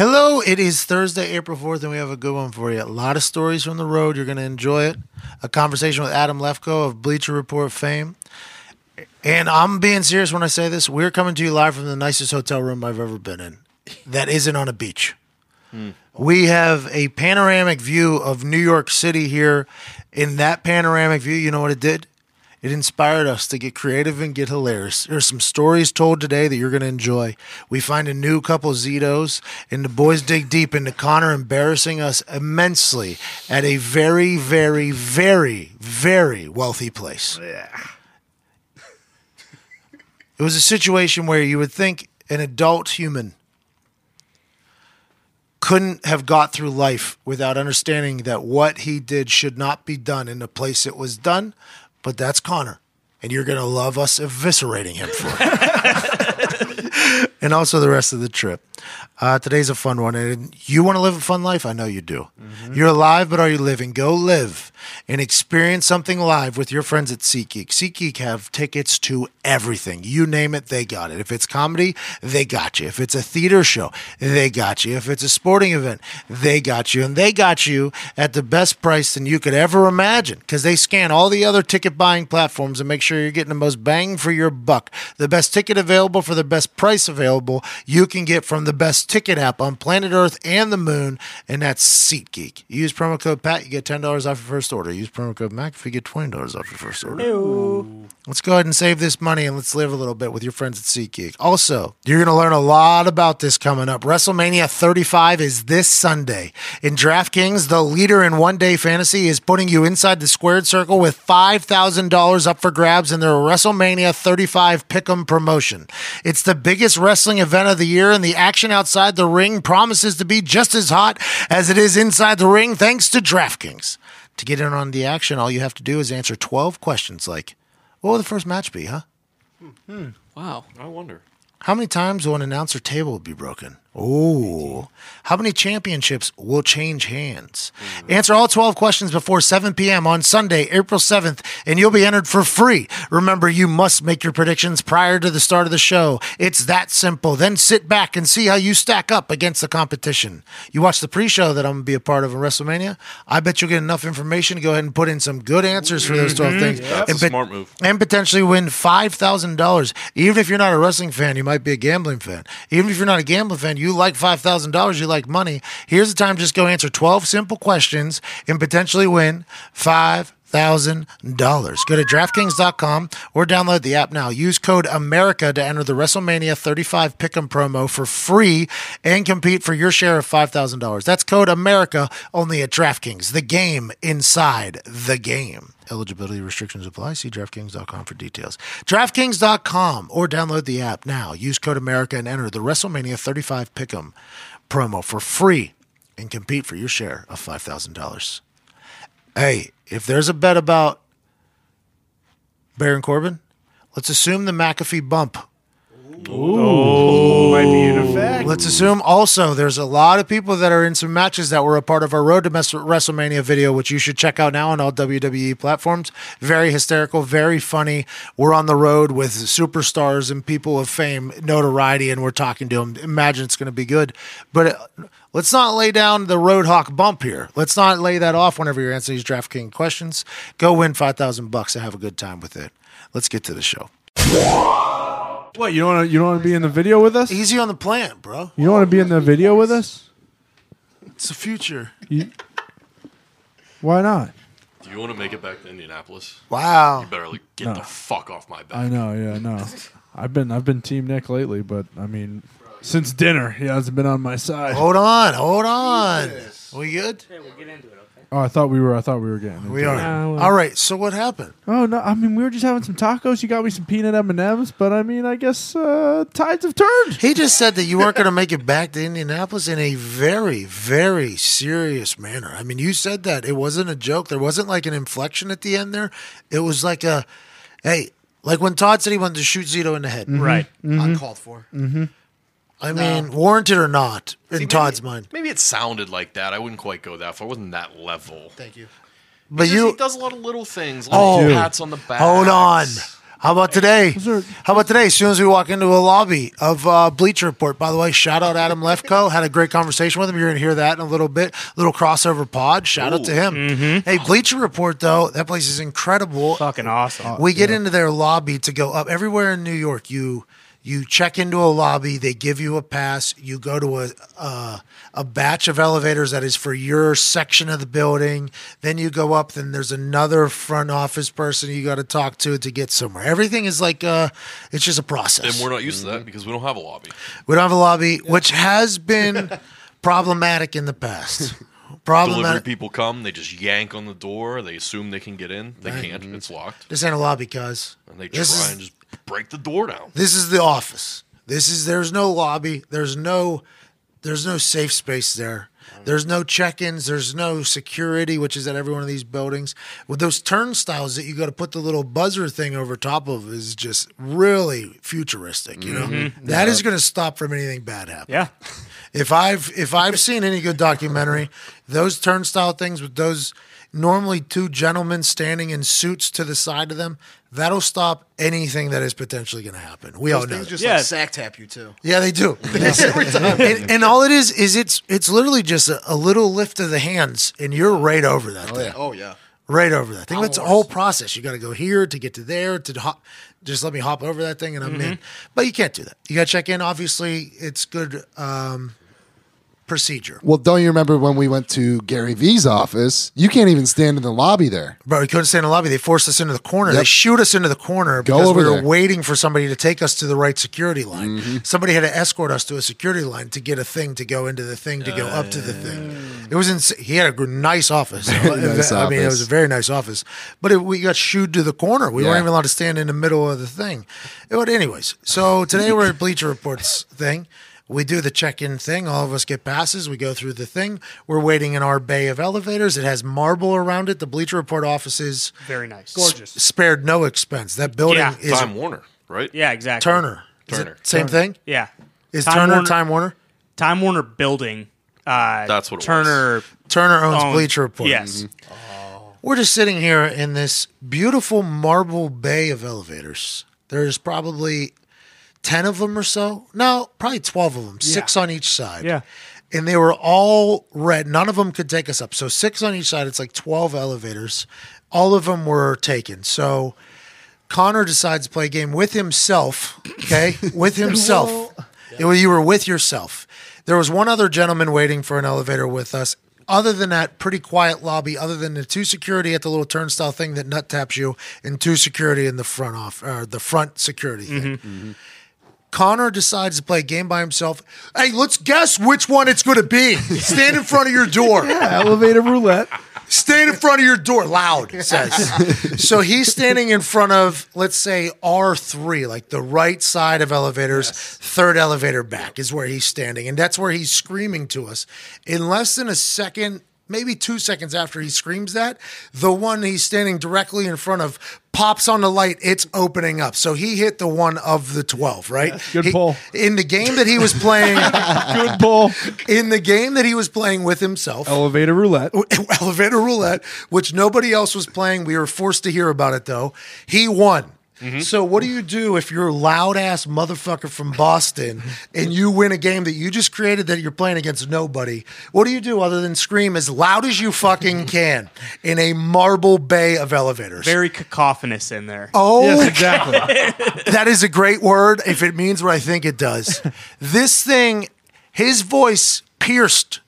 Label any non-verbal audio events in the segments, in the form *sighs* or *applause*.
Hello, it is Thursday, April 4th, and we have a good one for you. A lot of stories from the road. You're going to enjoy it. A conversation with Adam Lefkoe of Bleacher Report fame. And I'm being serious when I say this. We're coming to you live from the nicest hotel room I've ever been in that isn't on a beach. Hmm. We have a panoramic view of New York City here. In that panoramic view, you know what it did? It inspired us to get creative and get hilarious. There's some stories told today that you're going to enjoy. We find a new couple Zitos, and the boys dig deep into Connor embarrassing us immensely at a very, very, very, very wealthy place. Yeah. It was a situation where you would think an adult human couldn't have got through life without understanding that what he did should not be done in the place it was done. But that's Connor, and you're going to love us eviscerating him for it. *laughs* *laughs* and also the rest of the trip. Uh, today's a fun one, and you want to live a fun life. I know you do. You're alive, but are you living? Go live and experience something live with your friends at SeatGeek. SeatGeek have tickets to everything. You name it, they got it. If it's comedy, they got you. If it's a theater show, they got you. If it's a sporting event, they got you. And they got you at the best price than you could ever imagine because they scan all the other ticket buying platforms and make sure you're getting the most bang for your buck. The best ticket available for the best price available you can get from the best ticket app on planet Earth and the moon, and that's SeatGeek. Use promo code PAT, you get $10 off your first order. Use promo code MAC if you get $20 off your first order. Let's go ahead and save this money and let's live a little bit with your friends at SeatGeek. Also, you're going to learn a lot about this coming up. WrestleMania 35 is this Sunday. In DraftKings, the leader in one day fantasy is putting you inside the squared circle with $5,000 up for grabs in their WrestleMania 35 Pick'em promotion. It's the biggest wrestling event of the year, and the action outside the ring promises to be just as hot as it is inside the ring thanks to DraftKings. To get in on the action, all you have to do is answer 12 questions like, what will the first match be, huh? Hmm. Wow. I wonder. How many times will an announcer table be broken? Oh, how many championships will change hands? Hmm. Answer all 12 questions before 7 p.m. on Sunday, April 7th, and you'll be entered for free. Remember, you must make your predictions prior to the start of the show. It's that simple. Then sit back and see how you stack up against the competition. You watch the pre show that I'm going to be a part of in WrestleMania. I bet you'll get enough information to go ahead and put in some good answers for those 12 mm-hmm. things. That's And a pot- smart move. and potentially win five thousand dollars. Even if you're not a wrestling fan, you might be a gambling fan. Even if you're not a gambling fan, you like five thousand dollars. You like money. Here's the time: just go answer twelve simple questions and potentially win five thousand dollars. Go to DraftKings.com or download the app now. Use code America to enter the WrestleMania 35 Pick'em promo for free and compete for your share of five thousand dollars. That's code America only at DraftKings. The game inside the game. Eligibility restrictions apply. See DraftKings.com for details. DraftKings.com or download the app now. Use code America and enter the WrestleMania 35 Pick'em promo for free and compete for your share of $5,000. Hey, if there's a bet about Baron Corbin, let's assume the McAfee bump Might be in effect. Let's assume also there's a lot of people that are in some matches that were a part of our Road to WrestleMania video, which you should check out now on all WWE platforms. Very hysterical, very funny. We're on the road with superstars and people of fame, notoriety, and we're talking to them. Imagine it's going to be good. But uh, let's not lay down the Roadhawk bump here. Let's not lay that off whenever you're answering these DraftKings questions. Go win 5000 bucks and have a good time with it. Let's get to the show. What you don't want to? You don't want to be in the video with us? Easy on the plant, bro. You don't want to be in the video with us? It's the future. You, why not? Do you want to make it back to Indianapolis? Wow. You better like, get the fuck off my back. I know. Yeah, no. I've been I've been Team Nick lately, but I mean, since dinner, he hasn't been on my side. Hold on, hold on. We good? Oh, I thought we were. I thought we were getting. We into are. it. Yeah, well- All right. So what happened? Oh no! I mean, we were just having some tacos. You got me some peanut M and M's, but I mean, I guess uh, tides have turned. He just said that you weren't going to make it back to Indianapolis in a very, very serious manner. I mean, you said that it wasn't a joke. There wasn't like an inflection at the end there. It was like a, hey, like when Todd said he wanted to shoot Zito in the head. Right. Mm-hmm. Uncalled for. I mean, warranted or not, in See, Todd's mind. Maybe it sounded like that. I wouldn't quite go that far. It wasn't that level. Thank you. But Because you he does a lot of little things, Oh. little Dude. pats on the back. hold on. How about today? How about today? As soon as we walk into a lobby of uh, Bleacher Report, by the way, shout out Adam Lefkoe. *laughs* Had a great conversation with him. You're going to hear that in a little bit. Little crossover pod. Shout out to him. Hey, Bleacher Report, though, that place is incredible. Fucking awesome. We get into their lobby to go up everywhere in New York. You you check into a lobby. They give you a pass. You go to a uh, a batch of elevators that is for your section of the building. Then you go up. Then there's another front office person you got to talk to to get somewhere. Everything is like uh, it's just a process. And we're not used to that because we don't have a lobby. we don't have a lobby, which has been *laughs* problematic in the past. *laughs* Delivery Problematic. people come, they just yank on the door. They assume they can get in. They can't. It's locked. This ain't a lobby, cuz. And they This try is- and just break the door down. This is the office. This is there's no lobby. There's no there's no safe space there. There's no check-ins. There's no security, which is at every one of these buildings. With those turnstiles that you got to put the little buzzer thing over top of is just really futuristic. You know mm-hmm. That is going to stop from anything bad happening. Yeah. If I've if I've seen any good documentary, those turnstile things with those normally two gentlemen standing in suits to the side of them, that'll stop anything that is potentially going to happen. We all know. things that. just Yeah. like sack tap you too. Yeah, they do. *laughs* and, and all it is is it's it's literally just a, a little lift of the hands, and you're right over that thing. Oh yeah. Right over that thing. It's a Hours. whole process. You got to go here to get to there to hop. Just let me hop over that thing and I'm in. But you can't do that. You got to check in. Obviously, it's good um, procedure. Well, don't you remember when we went to Gary V's office? You can't even stand in the lobby there. Bro, we couldn't stand in the lobby. They forced us into the corner. They Yep. shoot us into the corner Go because over we were there. waiting for somebody to take us to the right security line. Mm-hmm. Somebody had to escort us to a security line to get a thing to go into the thing to go up to the thing. It was ins- He had a nice office. *laughs* nice I mean, it was a very nice office. But it, we got shooed to the corner. We Yeah. weren't even allowed to stand in the middle of the thing. But anyways, so today we're at Bleacher Reports thing. We do the check-in thing. All of us get passes. We go through the thing. We're waiting in our bay of elevators. It has marble around it. The Bleacher Report offices Very nice. s- spared no expense. That building Yeah. is Time Warner, right? Yeah, exactly. Turner. Is it Turner. same thing? Yeah. Is Time Turner Warner- Time Warner? Time Warner Building. Uh, That's what it Turner. Turner owns owns- Bleacher Report. Yes. We're just sitting here in this beautiful marble bay of elevators. There's probably 10 of them or so. No, probably 12 of them, six on each side. Yeah. And they were all red. None of them could take us up. So six on each side. It's like 12 elevators. All of them were taken. So Connor decides to play a game with himself. Okay. *laughs* with himself. It was- you were with yourself. There was one other gentleman waiting for an elevator with us. Other than that, pretty quiet lobby. Other than the two security at the little turnstile thing that nut taps you, and two security in the front off, or the front security thing. Mm-hmm. Mm-hmm. Connor decides to play a game by himself. Hey, let's guess which one it's going to be. Stand in front of your door. *laughs* Elevator roulette. Stand in front of your door, loud, says. *laughs* so he's standing in front of, let's say, R3, like the right side of elevators, third elevator back is where he's standing. And that's where he's screaming to us. In less than a second, maybe two seconds after he screams that, the one he's standing directly in front of pops on the light. It's opening up. So he hit the one of the 12, right? good He- pull. In the game that he was playing, *laughs* Good pull. in the game that he was playing with himself, Elevator roulette. *laughs* elevator roulette, which nobody else was playing. We were forced to hear about it though. He won. Mm-hmm. So what do you do if you're a loud ass motherfucker from Boston and you win a game that you just created that you're playing against nobody? What do you do other than scream as loud as you fucking *laughs* can in a marble bay of elevators? Very cacophonous in there. oh, Yes, exactly. *laughs* that is a great word if it means what I think it does. *laughs* this thing, his voice pierced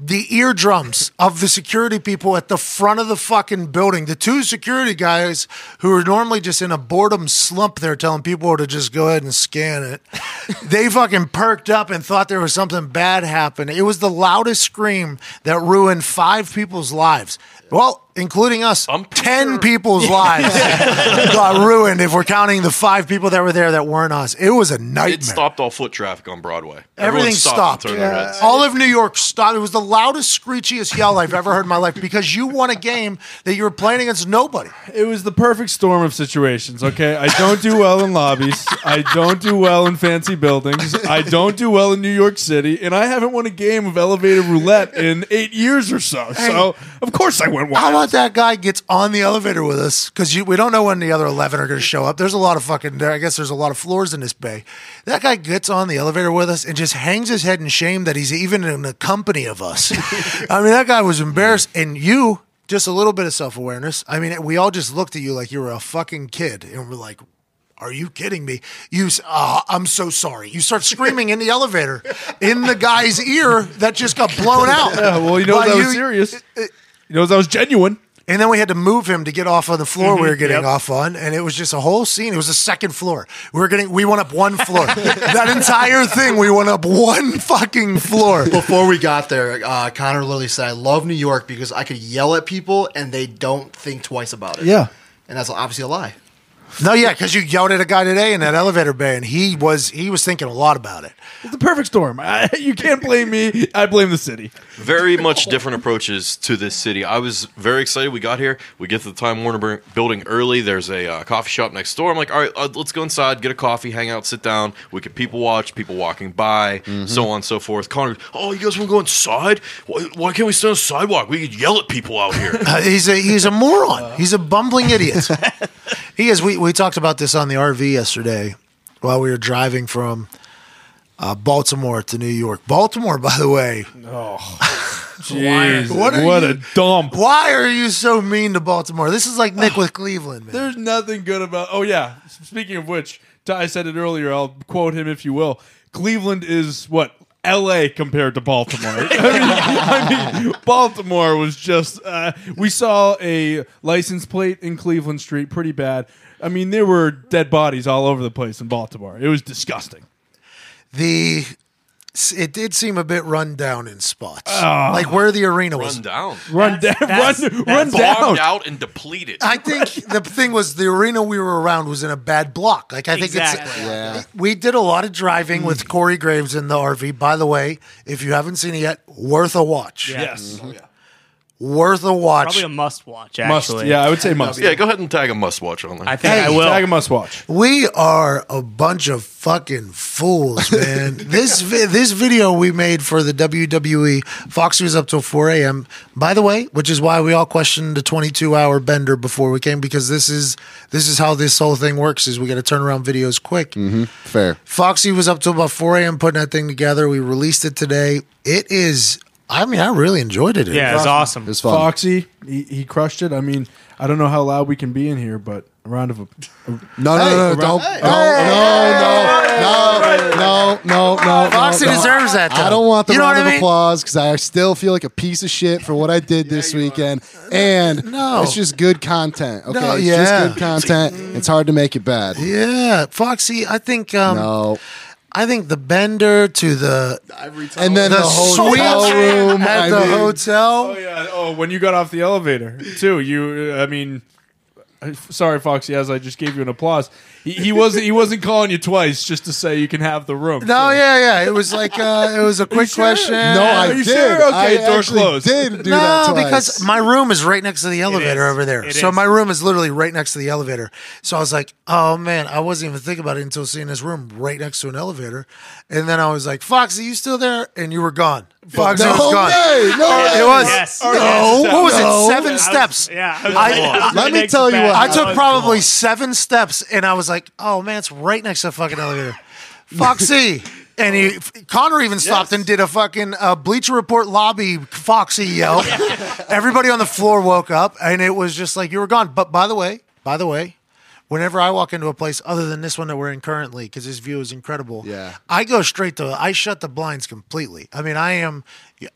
the eardrums of the security people at the front of the fucking building. The two security guys who are normally just in a boredom slump there telling people to just go ahead and scan it. *laughs* they fucking perked up and thought there was something bad happening. It was the loudest scream that ruined five people's lives. Well, including us, I'm 10 sure- people's lives *laughs* got ruined if we're counting the five people that were there that weren't us. It was a nightmare. It stopped all foot traffic on Broadway. Everything Everyone stopped. and turned their heads. All of New York stopped. It was the loudest, screechiest yell I've ever heard in my life because you won a game that you were playing against nobody. It was the perfect storm of situations, okay? I don't do well in lobbies. I don't do well in fancy buildings. I don't do well in New York City. And I haven't won a game of elevated roulette in eight years or so. So, of course, I went How wild. About that guy gets on the elevator with us? Because we don't know when the other 11 are going to show up. There's a lot of fucking, I guess there's a lot of floors in this bay. That guy gets on the elevator with us and just hangs his head in shame that he's even in the company of us. *laughs* I mean, that guy was embarrassed. And you, just a little bit of self awareness. I mean, we all just looked at you like you were a fucking kid. And we're like, are you kidding me? You, uh, I'm so sorry. You start screaming in the elevator in the guy's ear that just got blown out. *laughs* Yeah, well, you know that was serious. You know that was genuine. And then we had to move him to get off of the floor we were getting yep. off on, and it was just a whole scene. It was the second floor. We were getting, we went up one floor. *laughs* that entire thing, we went up one fucking floor. Before we got there, uh, Connor literally said, "I love New York because I could yell at people and they don't think twice about it." Yeah. and that's obviously a lie. No, yeah, because you yelled at a guy today in that elevator bay, and he was he was thinking a lot about it. It's the perfect storm. I, *laughs* you can't blame me. I blame the city. Very much different approaches to this city. I was very excited. We got here. We get to the Time Warner building early. There's a uh, coffee shop next door. I'm like, all right, uh, let's go inside, get a coffee, hang out, sit down. We could people watch, people walking by, so on and so forth. Connor, oh, you guys want to go inside? Why, why can't we stand on the sidewalk? We could yell at people out here. *laughs* Uh, he's a he's a moron. *laughs* He's a bumbling idiot. he is. We we talked about this on the RV yesterday while we were driving from uh, Baltimore to New York. Baltimore, by the way, *laughs* Jeez, What what, are a dump. why are you so mean to Baltimore? This is like Nick with Cleveland, man. There's nothing good about. Oh yeah. Speaking of which, Ty said it earlier. I'll quote him if you will. Cleveland is what L.A. compared to Baltimore. *laughs* I, mean, I mean, Baltimore was just. Uh, we saw a license plate in Cleveland Street, pretty bad. I mean, there were dead bodies all over the place in Baltimore. It was disgusting. the it did seem a bit run down in spots, Ah. like where the arena was. Run down. Run *laughs* down, that's- run, that's run Bombed down. out and depleted. I think *laughs* the thing was the arena we were around was in a bad block. Like I think Exactly. it's Yeah. we did a lot of driving Hmm. with Corey Graves in the RV. By the way, if you haven't seen it yet, worth a watch. Yeah. Yes, Worth a watch. Probably a must watch. must. Actually, Yeah, I would say must. yeah, go ahead and tag a must watch on there. I think Hey, I will. Tag a must watch. We are a bunch of fucking fools, man. *laughs* this vi- this video we made for the WWE, Foxy was up till 4 a.m. By the way, which is why we all questioned the 22 hour bender before we came because this is this is how this whole thing works: is we got to turn around videos quick. Mm-hmm. Fair. Foxy was up till about 4 a.m. putting that thing together. We released it today. It is. I mean, I really enjoyed it. Yeah, it's awesome. It was fun. Foxy, he, he crushed it. I mean, I don't know how loud we can be in here, but a round of a, No, no, no, no, Hey. don't. Hey. No, no, no, no, no, no, no. Foxy no. deserves that, though. I don't want the You know round of I mean? applause because I still feel like a piece of shit for what I did this weekend. And No. it's just good content. Okay, No, it's just good content. It's hard to make it bad. Yeah, Foxy. I think. Um, No. I think the bender to the And then the, the, hotel suite room. at I the mean, *laughs* hotel. Oh yeah. Oh, when you got off the elevator too. You. I mean, sorry, Foxy. As I just gave you an applause. He, he wasn't. He wasn't calling you twice just to say you can have the room. No, yeah, yeah. It was like uh, it was a quick sure? question. No, I Are you did. sure? Okay, I door closed. did do no, that twice. because my room is right next to the elevator over there. It so is. my room is literally right next to the elevator. So I was like, oh man, I wasn't even thinking about it until seeing this room right next to an elevator. And then I was like, Foxy, you still there? And you were gone. Foxy no was gone. way, no way. It was Yes. no. Yes. What was No. it? Seven I was- steps. yeah. I was- I- I Let me tell you what I took back. probably seven steps, and I was like, "Oh man, it's right next to the fucking elevator." Foxy, *laughs* and he Connor even stopped and did a fucking uh, Bleacher Report lobby Foxy yell. *laughs* Everybody on the floor woke up, and it was just like you were gone. But by the way, by the way. Whenever I walk into a place other than this one that we're in currently, because this view is incredible, Yeah. I go straight to. I shut the blinds completely. I mean, I am.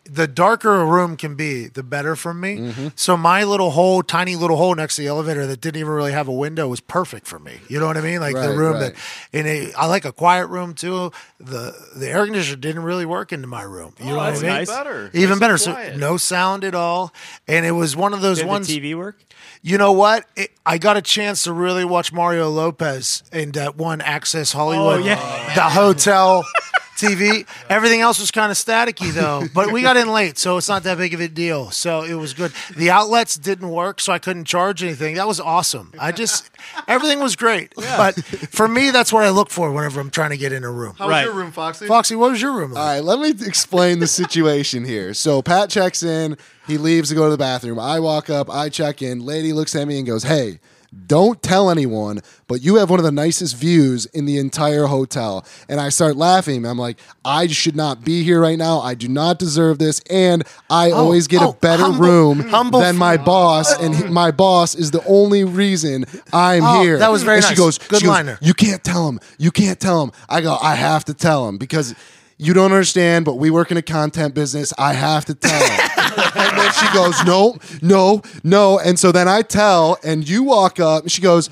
The darker a room can be, the better for me. Mm-hmm. So my little hole, tiny little hole next to the elevator that didn't even really have a window was perfect for me. You know what I mean? Like the room right. that, and it, I like a quiet room too. The the air conditioner didn't really work into my room. You know what I that's mean? nice. Better. Even Nice better. So no sound at all, and it was one of those Did ones. the TV work? You know what? It, I got a chance to really watch Mario Lopez in that one Access Hollywood, Oh, yeah. the hotel *laughs* TV. Everything else was kind of staticky though, but we got in late, so it's not that big of a deal. So it was good. The outlets didn't work, so I couldn't charge anything. That was awesome. I just everything was great. But for me, that's what I look for whenever I'm trying to get in a room. How was your room, Foxy? Foxy, what was your room like? All right, let me explain the situation here. So Pat checks in, he leaves to go to the bathroom. I walk up, I check in. Lady looks at me and goes, "Hey, don't tell anyone, but you have one of the nicest views in the entire hotel." And I start laughing. I'm like, "I should not be here right now. I do not deserve this, and I oh, always get oh, a better humble- room humble than my boss, and he, my boss is the only reason I'm Oh, here." that was very and She nice. goes, Good she goes, liner. you can't tell him. You can't tell him. I go, I have to tell him because you don't understand, but we work in a content business. I have to tell *laughs* and then she goes, no, no, no. And so then I tell, and you walk up, and she goes,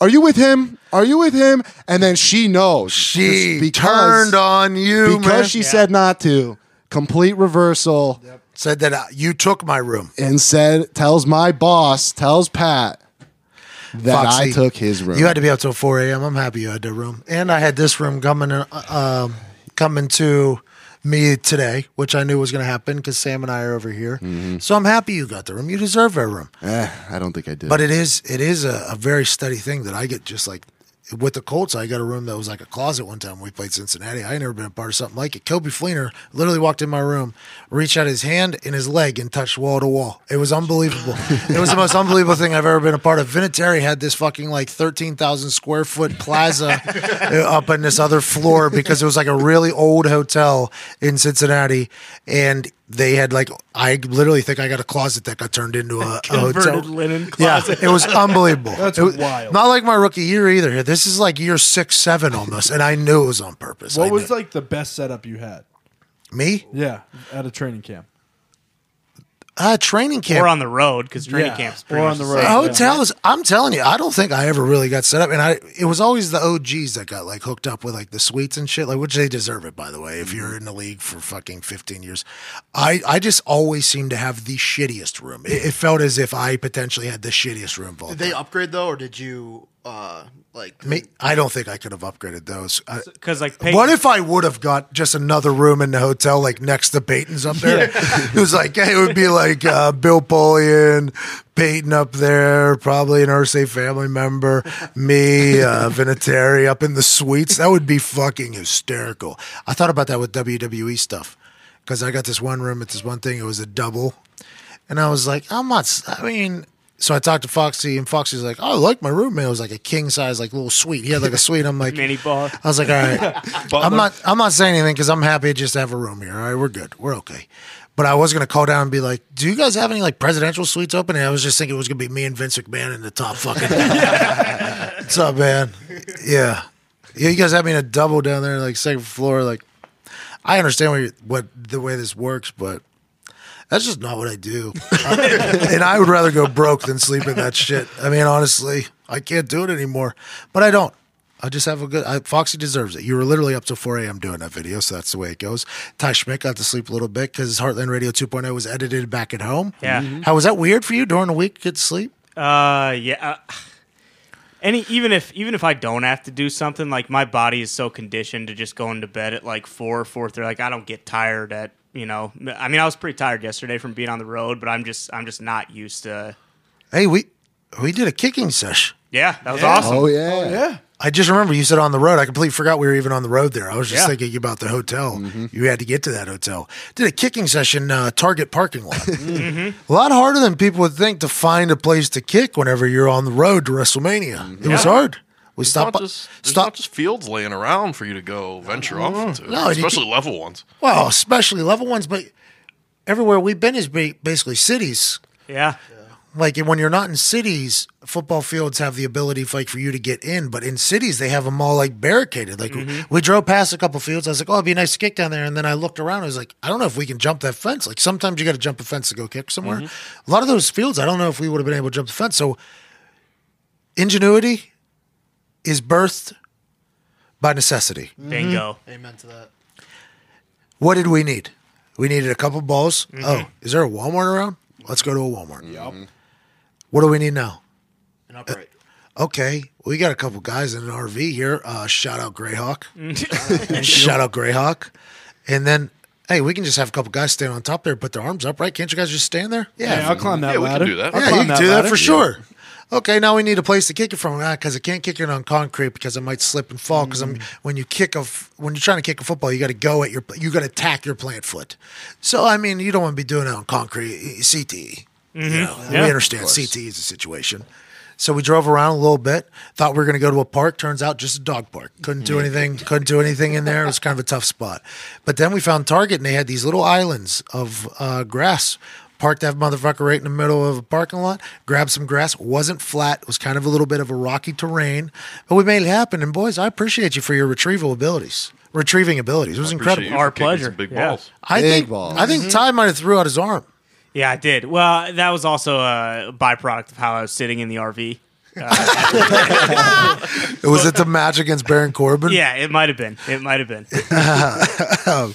are you with him? Are you with him? And then she knows. she because- turned on you, because man. she said not to. Complete reversal. said that uh, you took my room. And said, tells my boss, tells Pat that Foxy, I took his room. You had to be up till 4 a.m. I'm happy you had that room. And I had this room coming uh, um, coming to me today, which I knew was going to happen because Sam and I are over here. Mm-hmm. So I'm happy you got the room. You deserve a room. Eh, I don't think I did. But it is it is a, a very steady thing that I get just like with the Colts, I got a room that was like a closet one time we played Cincinnati. I never been a part of something like it. Coby Fleener literally walked in my room, reached out his hand and his leg and touched wall to wall. It was unbelievable. it was the most unbelievable thing I've ever been a part of. Vinatieri had this fucking like 13,000 square foot plaza uh, up on this other floor because it was like a really old hotel in Cincinnati. And they had like, I literally think I got a closet that got turned into a, a *laughs* hotel. Converted linen closet. Yeah, it was unbelievable. *laughs* That's It was- wild. Not like my rookie year either. This is like year six, seven almost, and I knew it was on purpose. What I was knew- like the best setup you had? me? Yeah, at a training camp. Uh, training camp. Or on the road because training Yeah, camp's or on the the road. same. hotels. I'm telling you, I don't think I ever really got set up, and I it was always the OGs that got like hooked up with like the suites and shit, like which they deserve it by the way. If you're in the league for fucking 15 years, I I just always seem to have the shittiest room. It, it felt as if I potentially had the shittiest room. Did they upgrade though, or did you uh like? Me, I don't think I could have upgraded those. I, Because like Peyton, What if I would have got just another room in the hotel, like next to Peyton's up there? *laughs* it was like it would be like uh, Bill Polian, Peyton up there, probably an Irsay family member, me, uh, *laughs* Vinatieri up in the suites. That would be fucking hysterical. I thought about that with WWE stuff because I got this one room. It's this one thing. It was a double, and I was like, I'm not. s- I mean. So I talked to Foxy, and Foxy's like, "Oh, I like my roommate." It was like a king size, like little suite. He had like a suite. I'm like, mini bar. I was like, all right. *laughs* I'm not. I'm not saying anything because I'm happy to just to have a room here. All right, we're good. We're okay. But I was gonna call down and be like, "Do you guys have any like presidential suites open?" And I was just thinking it was gonna be me and Vince McMahon in the top fucking. *laughs* What's up, man? Yeah, yeah. You guys have me in a double down there, like second floor. Like, I understand what, you what the way this works, but that's just not what I do. *laughs* and I would rather go broke than sleep in that shit. I mean, honestly, I can't do it anymore. But I don't. I just have a good. I, Foxy deserves it. You were literally up till 4 a.m. doing that video, so that's the way it goes. Ty Schmidt got to sleep a little bit because Heartland Radio 2.0 was edited back at home. Yeah. How was that weird for you during the week? to Get sleep? Uh, yeah. Uh, any even if even if I don't have to do something, like my body is so conditioned to just going to bed at like four, or four thirty. Like I don't get tired at you know. I mean, I was pretty tired yesterday from being on the road, but I'm just I'm just not used to. Hey, we we did a kicking sesh. Yeah, that was awesome. oh yeah. Oh, yeah. I just remember you said on the road. I completely forgot we were even on the road there. I was just Yeah. thinking about the hotel. Mm-hmm. You had to get to that hotel. Did a kicking session, uh, Target parking lot. *laughs* Mm-hmm. Mm-hmm. A lot harder than people would think to find a place to kick whenever you're on the road to WrestleMania. It was hard. We It's stopped. not just there's stop. not just fields laying around for you to go venture off mm-hmm. into, No, and you especially level ones. well, especially level ones, but everywhere we've been is basically cities. Yeah, like when you're not in cities, football fields have the ability for, like for you to get in, but in cities they have them all like barricaded. Like mm-hmm. we drove past a couple fields, I was like, "Oh, it'd be nice to kick down there." And then I looked around, I was like, "I don't know if we can jump that fence." Like sometimes you got to jump a fence to go kick somewhere. Mm-hmm. A lot of those fields, I don't know if we would have been able to jump the fence. So ingenuity is birthed by necessity. bingo. Mm-hmm. Amen to that. What did we need? We needed a couple balls. Mm-hmm. Oh, is there a Walmart around? Let's go to a Walmart. Mm-hmm. What do we need now? And upright. Uh, okay, we got a couple guys in an RV here. Uh, shout out Greyhawk. *laughs* shout out Greyhawk. And then, hey, we can just have a couple guys stand on top there, put their arms up, right? Can't you guys just stand there? Yeah, I'll climb that Yeah, we can ladder. do that. I'll Yeah, climb you can do that ladder. for sure. Okay, now we need a place to kick it from ah, because I can't kick it on concrete because it might slip and fall. Because I'm mm. when you kick a when you're trying to kick a football, you got to go at your you got to attack your plant foot. So I mean, you don't want to be doing it on concrete CTE. You mm-hmm. know, Yeah. we understand CTE is a situation. So we drove around a little bit. Thought we were going to go to a park. Turns out just a dog park. Couldn't do anything. Couldn't do anything in there. It was kind of a tough spot. But then we found Target, and they had these little islands of uh, grass. Parked that motherfucker right in the middle of a parking lot. Grabbed some grass. wasn't flat. It was kind of a little bit of a rocky terrain, but we made it happen. And boys, I appreciate you for your retrieval abilities. Retrieving abilities. It was incredible. Our pleasure. Big Yeah. balls. I Big think. balls. I think mm-hmm. Ty might have threw out his arm. Yeah, I did. Well, that was also a byproduct of how I was sitting in the RV. Uh, *laughs* *laughs* was it the match against Baron Corbin? Yeah, it might have been. It might have been. *laughs* Um,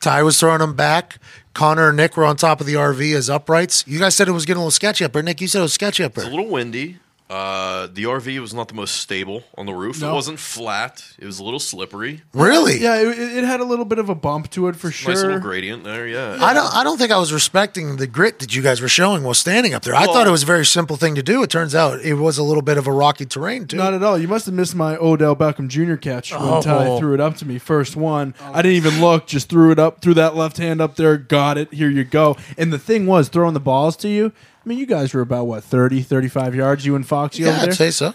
Ty was throwing them back. Connor and Nick were on top of the RV as uprights. You guys said it was getting a little sketchy up there. Nick, you said it was sketchy up there. It's a little windy. Uh, the RV was not the most stable on the roof. No. It wasn't flat. It was a little slippery. Really? Yeah, it, it had a little bit of a bump to it for sure. Nice little gradient there. Yeah. I don't. I don't think I was respecting the grit that you guys were showing while standing up there. I Well- thought it was a very simple thing to do. It turns out it was a little bit of a rocky terrain too. Not at all. You must have missed my Odell Beckham Jr. catch when Oh. Ty threw it up to me. First one. I didn't even look. Just threw it up. Threw that left hand up there. Got it. Here you go. And the thing was, throwing the balls to you. I mean, you guys were about, what, 30, 35 yards, you and Foxy yeah, over there? I'd say so.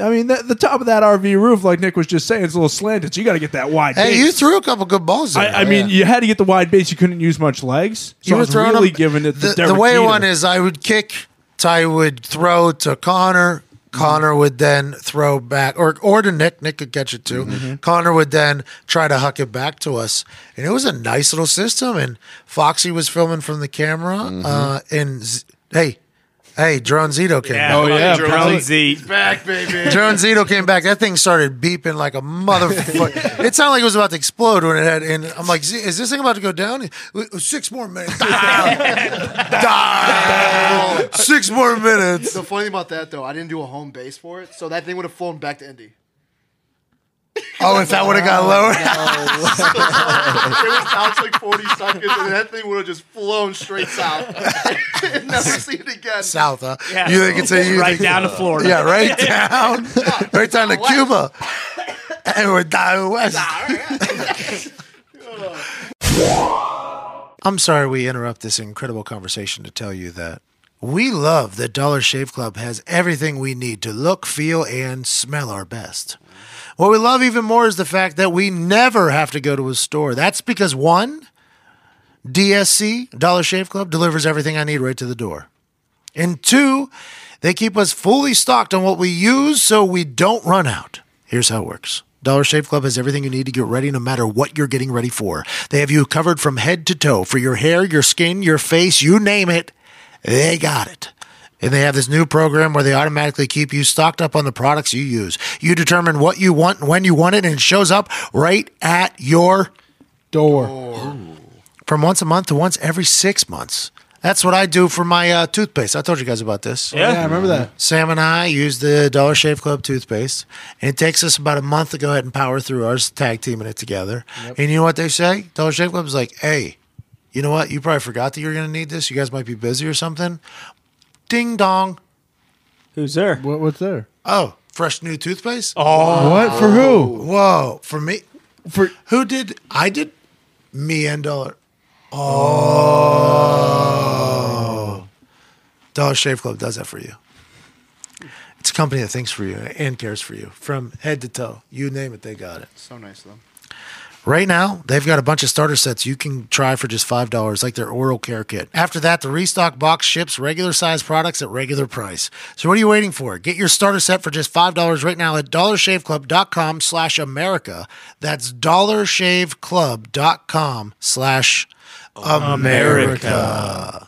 I mean, that, the top of that RV roof, like Nick was just saying, it's a little slanted, so you got to get that wide Hey, base. you threw a couple good balls. There. I, I mean, you had to get the wide base. You couldn't use much legs. So you I were throwing really them. giving it the, the, the way it Jeter. went is I would kick. Ty would throw to Connor. Connor would then throw back, or or to Nick. Nick could catch it too. Mm-hmm. Connor would then try to huck it back to us, and it was a nice little system. And Foxy was filming from the camera. Mm-hmm. Uh, and Z- hey, hey, Drone Zito came Yeah. back. Oh, yeah. Drone Drone Z. Back, *laughs* baby. Drone Zito came back. That thing started beeping like a motherfucker. *laughs* it sounded like it was about to explode when it had. And I'm like, Z, is this thing about to go down? Six more minutes. *laughs* Down. Down. Six more minutes. The funny thing about that though, I didn't do a home base for it, so that thing would have flown back to Indy. *laughs* Oh, if that would have got oh, lower. *laughs* it was down to like 40 seconds, and that thing would have just flown straight south. and *laughs* never see it again. South, huh? Yeah. You think it's a you Right think- down to Florida. Yeah, right down, right down to Cuba, and we're down west. I'm sorry we interrupt this incredible conversation to tell you that we love that Dollar Shave Club has everything we need to look, feel, and smell our best. What we love even more is the fact that we never have to go to a store. That's because one, DSC, Dollar Shave Club, delivers everything I need right to the door. And two, they keep us fully stocked on what we use so we don't run out. Here's how it works. Dollar Shave Club has everything you need to get ready no matter what you're getting ready for. They have you covered from head to toe for your hair, your skin, your face, you name it. They got it. And they have this new program where they automatically keep you stocked up on the products you use. You determine what you want and when you want it, and it shows up right at your door. from once a month to once every six months. That's what I do for my uh, toothpaste. I told you guys about this. Yeah, I remember that. Sam and I use the Dollar Shave Club toothpaste, and it takes us about a month to go ahead and power through ours, tag teaming it together. And you know what they say? Dollar Shave Club is like, hey, you know what? You probably forgot that you're going to need this. You guys might be busy or something. Ding dong. Who's there? What, what's there? Oh, fresh new toothpaste? Oh, what for who? Whoa. For me? For Who did? I did? Me and Dollar. Oh. Dollar Shave Club does that for you. It's a company that thinks for you and cares for you from head to toe. You name it, they got it. So nice though. Right now, they've got a bunch of starter sets you can try for just $5, like their oral care kit. After that, the restock box ships regular size products at regular price. So what are you waiting for? Get your starter set for just $5 right now at dollarshaveclub.com slash America. That's dollarshaveclub.com slash America.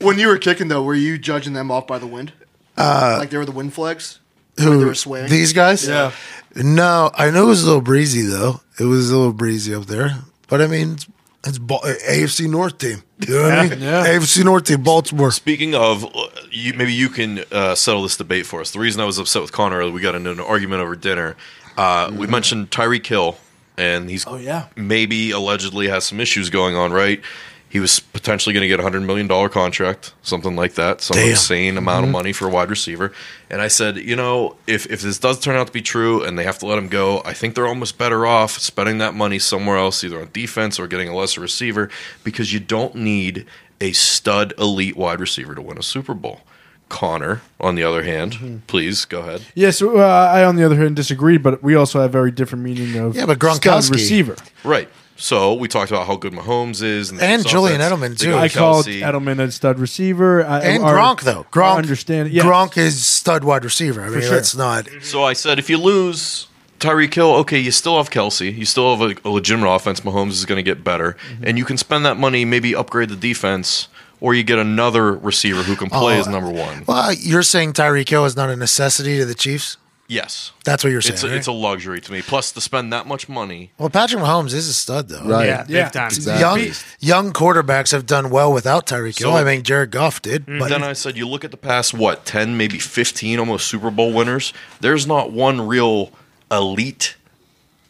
When you were kicking though, were you judging them off by the wind? Uh, like they were the wind flags. Who they were swaying. These guys? Yeah. No, I know it was a little breezy though. It was a little breezy up there, but I mean, it's, it's Ba- AFC North team. You know what I mean? Yeah. AFC North team, Baltimore. Speaking of, you, maybe you can uh, settle this debate for us. The reason I was upset with Connor, earlier, we got into an argument over dinner. Uh, We mentioned Tyreek Hill, and he's Oh, yeah. maybe allegedly has some issues going on. Right? He was potentially going to get a hundred million dollar contract, something like that, some Damn. insane amount of money for a wide receiver. And I said, you know, if if this does turn out to be true, and they have to let him go, I think they're almost better off spending that money somewhere else, either on defense or getting a lesser receiver, because you don't need a stud elite wide receiver to win a Super Bowl. Connor, on the other hand, please go ahead. Yeah, so uh, I, on the other hand, disagree, but we also have very different meaning of Yeah, but stud Gronkowski- receiver. Right. So we talked about how good Mahomes is, and, And Julian. Edelman, They too. I called Kelce. Edelman a stud receiver. I, And or- Gronk though. Gronk understand. Yes. Gronk is stud wide receiver. I mean, sure. that's not. So I said, if you lose Tyreek Hill, okay, you still have Kelce. You still have a, a legitimate offense. Mahomes is going to get better, Mm-hmm. and you can spend that money, maybe upgrade the defense, or you get another receiver who can play Oh, as number one. Well, you're saying Tyreek Hill is not a necessity to the Chiefs. Yes, That's what you're saying. it's a, right? it's a luxury to me. Plus, to spend that much money, well, Patrick Mahomes is a stud though. Right. Yeah, Yeah, time. exactly. Young young quarterbacks have done well without Tyreek Hill. So- I mean, Jared Goff did. Mm-hmm. But then I said, you look at the past, what, 10, maybe 15 almost Super Bowl winners. There's not one real elite,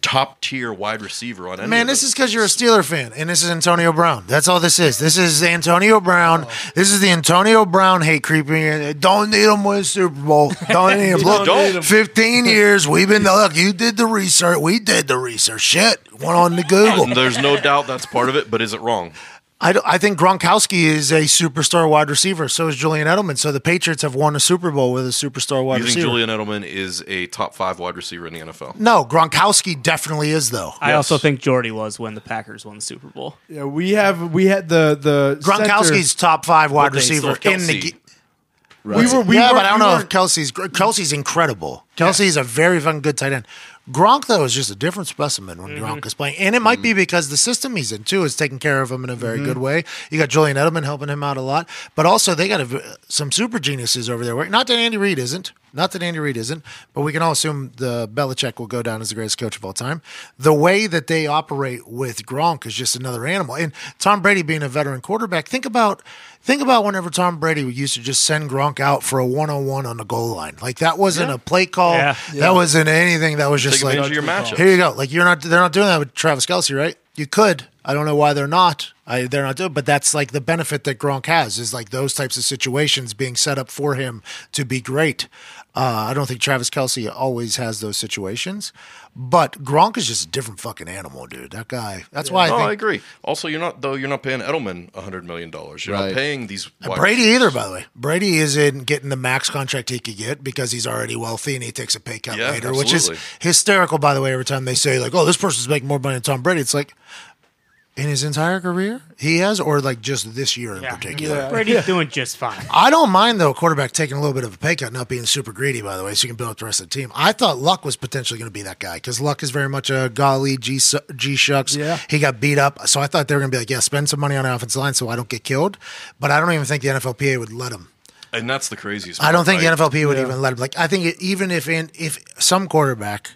top tier wide receiver on any Man, of this is because you're a Steeler fan, and this is Antonio Brown. That's all this is. This is Antonio Brown. Oh. This is the Antonio Brown hate creeping. Don't need him with Super Bowl. *laughs* Don't need him. Look, Don't need 15 *laughs* years we've been. Look, you did the research. We did the research. Shit, went on to Google. And there's no doubt that's part of it, but is it wrong? I, don't- I think Gronkowski is a superstar wide receiver. So is Julian Edelman. So the Patriots have won a Super Bowl with a superstar wide receiver. You think. Julian Edelman is a top five wide receiver in the NFL? no, Gronkowski definitely is though. I Yes. also think Jordy was when the Packers won the Super Bowl. Yeah, we have we had the the Gronkowski's top five wide Okay, so receiver in the. Kelce- ge- We were, we yeah, were, but I don't we know were- if Kelce's Kelce's incredible. Kelce's a very fucking good tight end. Gronk though is just a different specimen when mm-hmm. Gronk is playing, and it might be mm. because the system he's in too is taking care of him in a very mm-hmm. good way. You got Julian Edelman helping him out a lot, but also they got a, some super geniuses over there. right? Not that Andy Reid isn't, not that Andy Reid isn't, but we can all assume the Belichick will go down as the greatest coach of all time. The way that they operate with Gronk is just another animal. And Tom Brady being a veteran quarterback, think about think about whenever Tom Brady used to just send Gronk out for a one on one on the goal line. Like that wasn't a play call. Yeah. That wasn't anything. That was just Take like your matchups. here you go. Like you're not they're not doing that with Travis Kelce, right? You could. I don't know why they're not. I, they're not doing, but that's like the benefit that Gronk has is like those types of situations being set up for him to be great. Uh, I don't think Travis Kelce always has those situations, but Gronk is just a different fucking animal, dude. That guy. That's why I No, think I agree. Also, you're not though. You're not paying Edelman hundred million dollars. You're Right. not paying these wide Brady receivers. either, by the way. Brady isn't getting the max contract he could get because he's already wealthy and he takes a pay cut Yeah, later, which is hysterical, by the way, every time they say, like, oh, this person's making more money than Tom Brady. It's like, in his entire career, he has, or like just this year in Yeah. particular. Yeah. Brady's doing just fine. *laughs* I don't mind, though, a quarterback taking a little bit of a pay cut, not being super greedy, by the way, so you can build up the rest of the team. I thought Luck was potentially going to be that guy because Luck is very much a golly G, G shucks. Yeah. He got beat up. So I thought they were going to be like, yeah, spend some money on the offensive line so I don't get killed. But I don't even think the NFLPA would let him. and that's the craziest. I don't think part, the right? NFLPA would Yeah. even let him. Like, I think it, even if in, if some quarterback,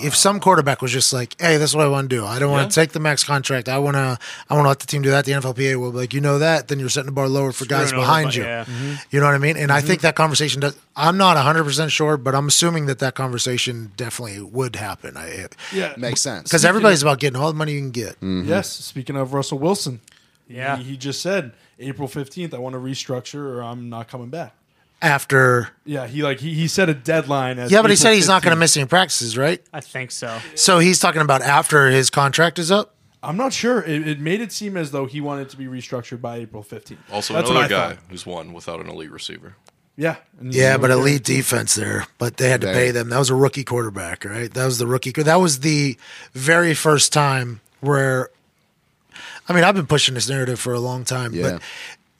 if some quarterback was just like, "Hey, this is what I want to do. I don't want Yeah. to take the max contract. I want to. I want to let the team do that." The NFLPA will be like, "You know that." Then you're setting the bar lower for guys Screwing over, behind but you. yeah. Mm-hmm. You know what I mean? And I mm-hmm. think that conversation does. I'm not 100 percent sure, but I'm assuming that that conversation definitely would happen. I yeah, Makes sense. because everybody's about getting all the money you can get. Mm-hmm. Yes. Speaking of Russell Wilson, Yeah. he, he just said April fifteenth, I want to restructure or I'm not coming back. After, Yeah, he like he, he set a deadline. As yeah, but he April said he's not going to 15th. miss any practices, right? I think so. So he's talking about after his contract is up. I'm not sure. It, it made it seem as though he wanted to be restructured by April fifteenth. Also, That's what another I guy thought. who's won without an elite receiver. Yeah, and Yeah, he's but okay. elite defense there. But they had to Very. pay them. That was a rookie quarterback, right? That was the rookie. That was the very first time where. I mean, I've been pushing this narrative for a long time, Yeah. but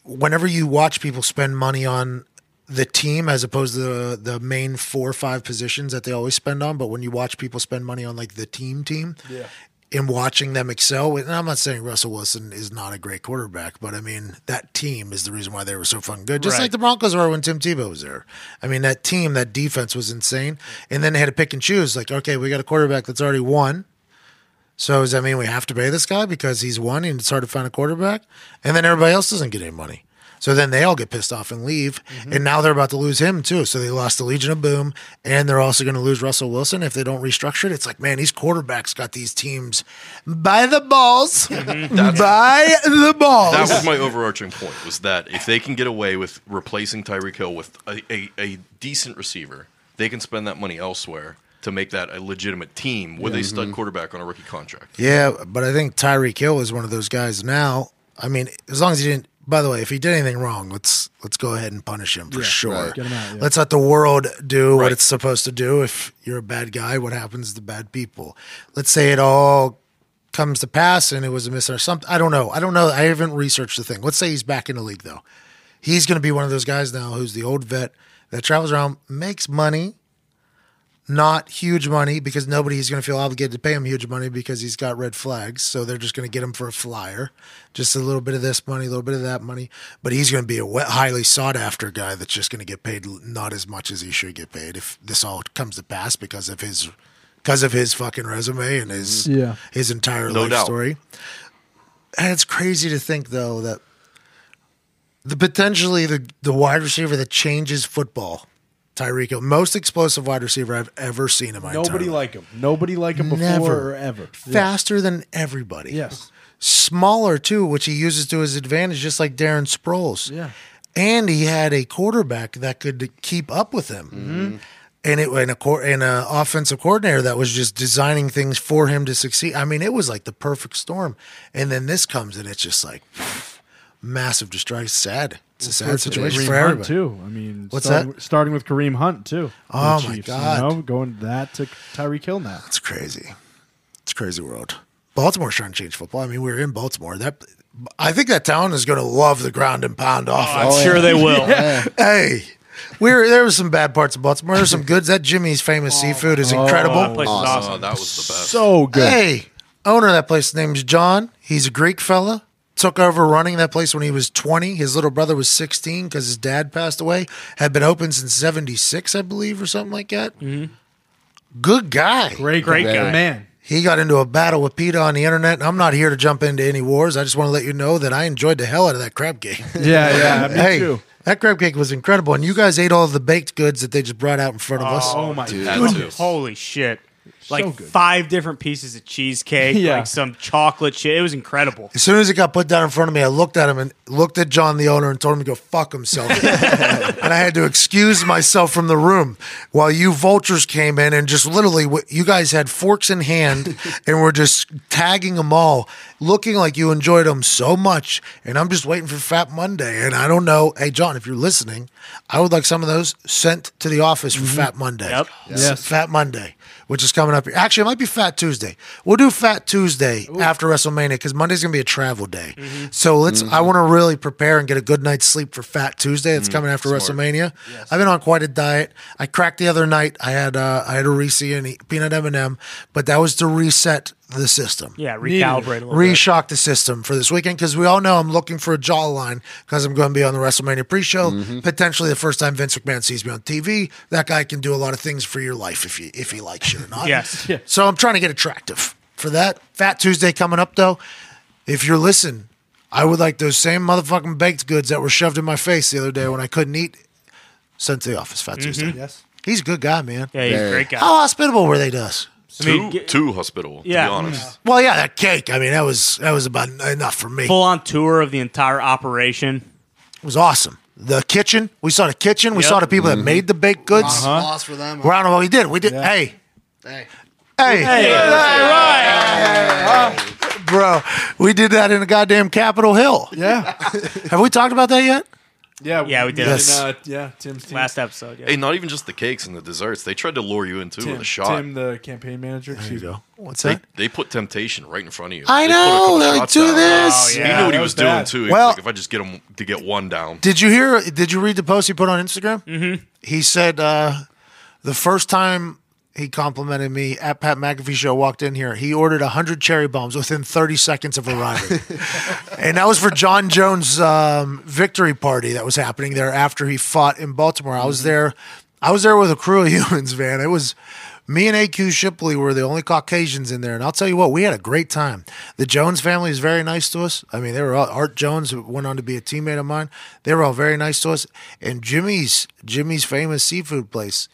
whenever you watch people spend money on the team as opposed to the, the main four or five positions that they always spend on, but when you watch people spend money on like the team team, Yeah. in watching them excel. And I'm not saying Russell Wilson is not a great quarterback, but I mean that team is the reason why they were so fucking good. Just Right. like the Broncos were when Tim Tebow was there. I mean that team, that defense was insane. And then they had to pick and choose. Like, okay, we got a quarterback that's already won. So does that mean we have to pay this guy because he's won and it's hard to find a quarterback? And then everybody else doesn't get any money. So then they all get pissed off and leave. Mm-hmm. And now they're about to lose him too. So they lost the Legion of Boom. And they're also going to lose Russell Wilson if they don't restructure it. It's like, man, these quarterbacks got these teams by the balls. *laughs* Mm-hmm. by the balls. That was my overarching point. Was that if they can get away with replacing Tyreek Hill with a, a, a decent receiver, they can spend that money elsewhere to make that a legitimate team with a stud mm-hmm. quarterback on a rookie contract. Yeah, but I think Tyreek Hill is one of those guys now. I mean, as long as he didn't. By the way, if he did anything wrong, let's let's go ahead and punish him for sure. right. Out, yeah. Let's let the world do what it's supposed to do. If you're a bad guy, what happens to bad people? Let's say it all comes to pass and it was a misunderstanding. I don't know. I don't know. I haven't researched the thing. Let's say he's back in the league though. He's going to be one of those guys now who's the old vet that travels around, makes money, not huge money because nobody's going to feel obligated to pay him huge money because he's got red flags. So they're just going to get him for a flyer, just a little bit of this money, a little bit of that money. But he's going to be a we- highly sought after guy that's just going to get paid not as much as he should get paid if this all comes to pass because of his because of his fucking resume and his mm-hmm. Yeah. his entire No life doubt. story. And it's crazy to think though that the potentially the the wide receiver that changes football, Tyreek Hill, most explosive wide receiver I've ever seen in my entire Nobody life. like him. Nobody like him before Never. or ever. Faster than everybody. Yes. Smaller too, which he uses to his advantage, just like Darren Sproles. Yeah. And he had a quarterback that could keep up with him. Mm-hmm. And it and a cor- and a offensive coordinator that was just designing things for him to succeed. I mean, it was like the perfect storm. And then this comes and it's just like massive destruction. Sad. It's a sad situation Kareem for Hunt everybody. too. I mean, What's starting, that? Starting with Kareem Hunt too. for the Oh, my Chiefs, God. You know, going that to Tyreek Hill now. It's crazy. It's a crazy world. Baltimore's trying to change football. I mean, we are in Baltimore. That I think that town is going to love the ground and pound offense. Oh, I'm sure they *laughs* will. Hey, we were there was some bad parts of Baltimore. There's some *laughs* goods. That Jimmy's famous seafood is oh, incredible. That incredible. place is Awesome. awesome. Oh, that was the best. So good. Hey, owner of that place name's John. He's a Greek fella. Took over running that place when he was 20. His little brother was 16 because his dad passed away. Had been open since 76, I believe, or something like that. Mm-hmm. Good guy. Great, Great guy. guy. man. He got into a battle with PETA on the internet, and I'm not here to jump into any wars. I just want to let you know that I enjoyed the hell out of that crab cake. *laughs* Yeah, yeah. Me hey, too. that crab cake was incredible, and you guys ate all of the baked goods that they just brought out in front of us. Oh, oh my Had god. Holy shit. Like good. five different pieces of cheesecake, Yeah. like some chocolate shit. It was incredible. As soon as it got put down in front of me, I looked at him and looked at John, the owner, and told him to go fuck himself. *laughs* and I had to excuse myself from the room while you vultures came in and just literally, you guys had forks in hand *laughs* and were just tagging them all, looking like you enjoyed them so much. And I'm just waiting for Fat Monday. And I don't know. Hey, John, if you're listening, I would like some of those sent to the office for mm-hmm. Fat Monday. Yep. Yes. Fat Monday, which is coming up. Actually, it might be Fat Tuesday. We'll do Fat Tuesday after WrestleMania because Monday's gonna be a travel day. Mm-hmm. So let's. I mm-hmm. want to really prepare and get a good night's sleep for Fat Tuesday. That's mm, coming after WrestleMania. I've been on quite a diet. I cracked the other night. I had uh, I had a Reese and a peanut M and m but that was to reset the system. Yeah, recalibrate a little bit. Reshock the system for this weekend because we all know I'm looking for a jawline because I'm going to be on the WrestleMania pre-show. Mm-hmm. Potentially the first time Vince McMahon sees me on TV. That guy can do a lot of things for your life if you if he likes you or not. Yes. *laughs* Yeah. So I'm trying to get attractive for that. Fat Tuesday coming up though. If you're listening, I would like those same motherfucking baked goods that were shoved in my face the other day when I couldn't eat. Sent to the office, Fat mm-hmm. Tuesday. Yes. He's a good guy, man. Yeah, he's a great guy. How hospitable were they to us? I mean, Too, get- too hospitable, Yeah. to be honest. Well, yeah, that cake. I mean, that was that was about enough for me. Full on tour of the entire operation. It was awesome. The kitchen, we saw the kitchen. We Yep. saw the people that mm-hmm. made the baked goods. Lost, uh-huh. lost for them. Round of what we did. We did. Hey, Hey. hey, bro, we did that in the goddamn Capitol Hill. Yeah. Have we talked about that yet? Yeah. Yeah, we did. Yes. In, uh, yeah. Tim's team. Last episode. Yeah. Hey, not even just the cakes and the desserts. They tried to lure you into Tim, with a shot. Tim, the campaign manager. There you go. What's They, that? they put temptation right in front of you. I They put a know. couple They're like, shots do down. this. Oh, He knew what that he was was doing bad. too. He was Well- like, if I just get him to get one down. Did you hear? Did you read the post he put on Instagram? Mm-hmm. He said uh, the first time he complimented me at Pat McAfee show walked in here, he ordered hundred cherry bombs within thirty seconds of arriving, *laughs* and that was for Jon Jones' um, victory party that was happening there after he fought in Baltimore. I was there. I was there with a crew of *laughs* humans, man. It was Me and AQ Shipley were the only Caucasians in there, and I'll tell you what, we had a great time. The Jones family is very nice to us. I mean, they were all, Art Jones, who went on to be a teammate of mine. They were all very nice to us. And Jimmy's Jimmy's famous seafood place.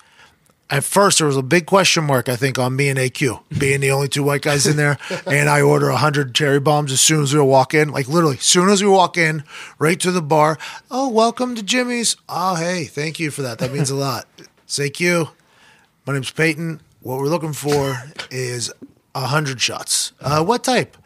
At first, there was a big question mark, I think, on me and AQ being the only two white guys in there. *laughs* And I order 100 cherry bombs as soon as we walk in. Like, literally, as soon as we walk in, right to the bar. Oh, welcome to Jimmy's. Oh, hey, thank you for that. That means a *laughs* lot. It's AQ. My name's Peyton. What we're looking for is 100 shots. Uh, what type?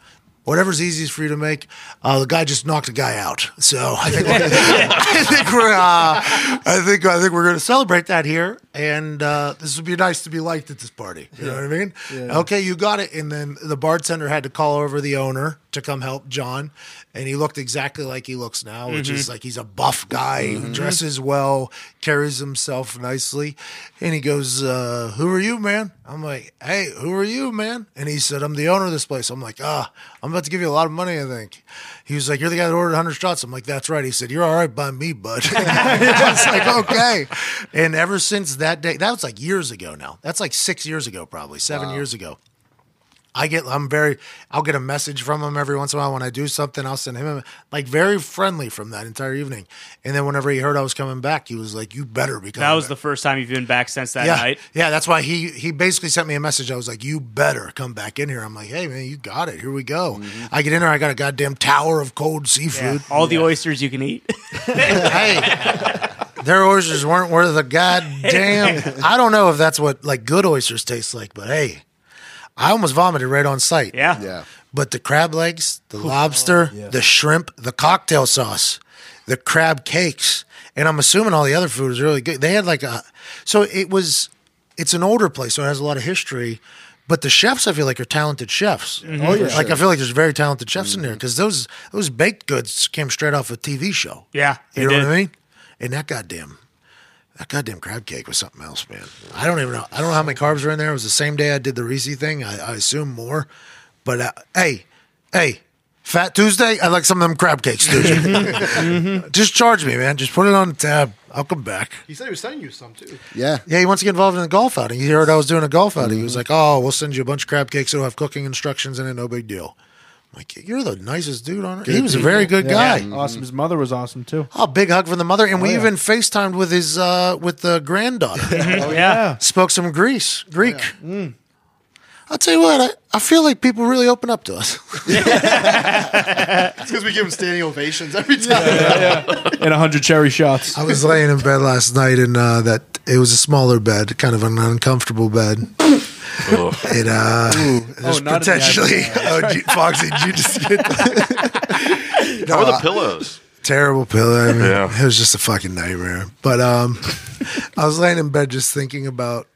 Whatever's easiest for you to make. Uh, the guy just knocked a guy out, so I think, *laughs* I think we're uh, I think I think we're going to celebrate that here, and uh, this would be nice to be liked at this party. You know what I mean? Okay, you got it. And then the bartender had to call over the owner to come help John, and he looked exactly like he looks now, which is like he's a buff guy, dresses well, carries himself nicely, and he goes, uh, "Who are you, man?" I'm like, "Hey, who are you, man?" And he said, "I'm the owner of this place." I'm like, "Ah, I'm about to give you a lot of money, I think." He was like, "You're the guy that ordered 100 shots." I'm like, "That's right." He said, "You're all right by me, bud." *laughs* It's like, "Okay." And ever since that day, that was like years ago now. That's like six years ago, probably seven years ago. I get I'm very I'll get a message from him every once in a while when I do something. I'll send him a, like very friendly from that entire evening. And then whenever he heard I was coming back, he was like, "You better be coming." That was back." the first time you've been back since that yeah, night. yeah. That's why he he basically sent me a message. I was like, "You better come back in here." I'm like, "Hey man, you got it. Here we go." Mm-hmm. I get in there. I got a goddamn tower of cold seafood. All the oysters you can eat. *laughs* *laughs* hey, their oysters weren't worth a goddamn. *laughs* I don't know if that's what like good oysters taste like, but hey, I almost vomited right on site. Yeah. Yeah. But the crab legs, the lobster, the shrimp, the cocktail sauce, the crab cakes, and I'm assuming all the other food is really good. They had like a, so it was, it's an older place, so it has a lot of history. But the chefs, I feel like, are talented chefs. Oh, yeah. like I feel like there's very talented chefs in mm-hmm. there because those those baked goods came straight off a TV show. Yeah. You they know did. what I mean? And that goddamn, that goddamn crab cake was something else, man. I don't even know. I don't know how many carbs were in there. It was the same day I did the Reese thing. I, I assume more. But uh, hey, hey, Fat Tuesday, I like some of them crab cakes, dude. *laughs* *laughs* Just charge me, man. Just put it on the tab. I'll come back. He said he was sending you some too. Yeah. Yeah, he wants to get involved in a golf outing. He heard I was doing a golf outing. He was like, "Oh, we'll send you a bunch of crab cakes. It'll have cooking instructions in it. No big deal." I'm like, you're the nicest dude on it. He was a very good guy. Awesome. His mother was awesome too. Oh, big hug from the mother, and we yeah. even FaceTimed with his uh, with the granddaughter. *laughs* Oh yeah. Spoke some Greece, Greek. I'll tell you what, I, I feel like people really open up to us. *laughs* It's because we give them standing ovations every time. And a hundred cherry shots. I was laying in bed last night, and uh, that it was a smaller bed, kind of an uncomfortable bed. Ugh. It uh, there's Oh, not potentially. oh, G- Foxy, did you just get How are the pillows? terrible pillow? I mean, Yeah. It was just a fucking nightmare. But um, I was laying in bed just thinking about.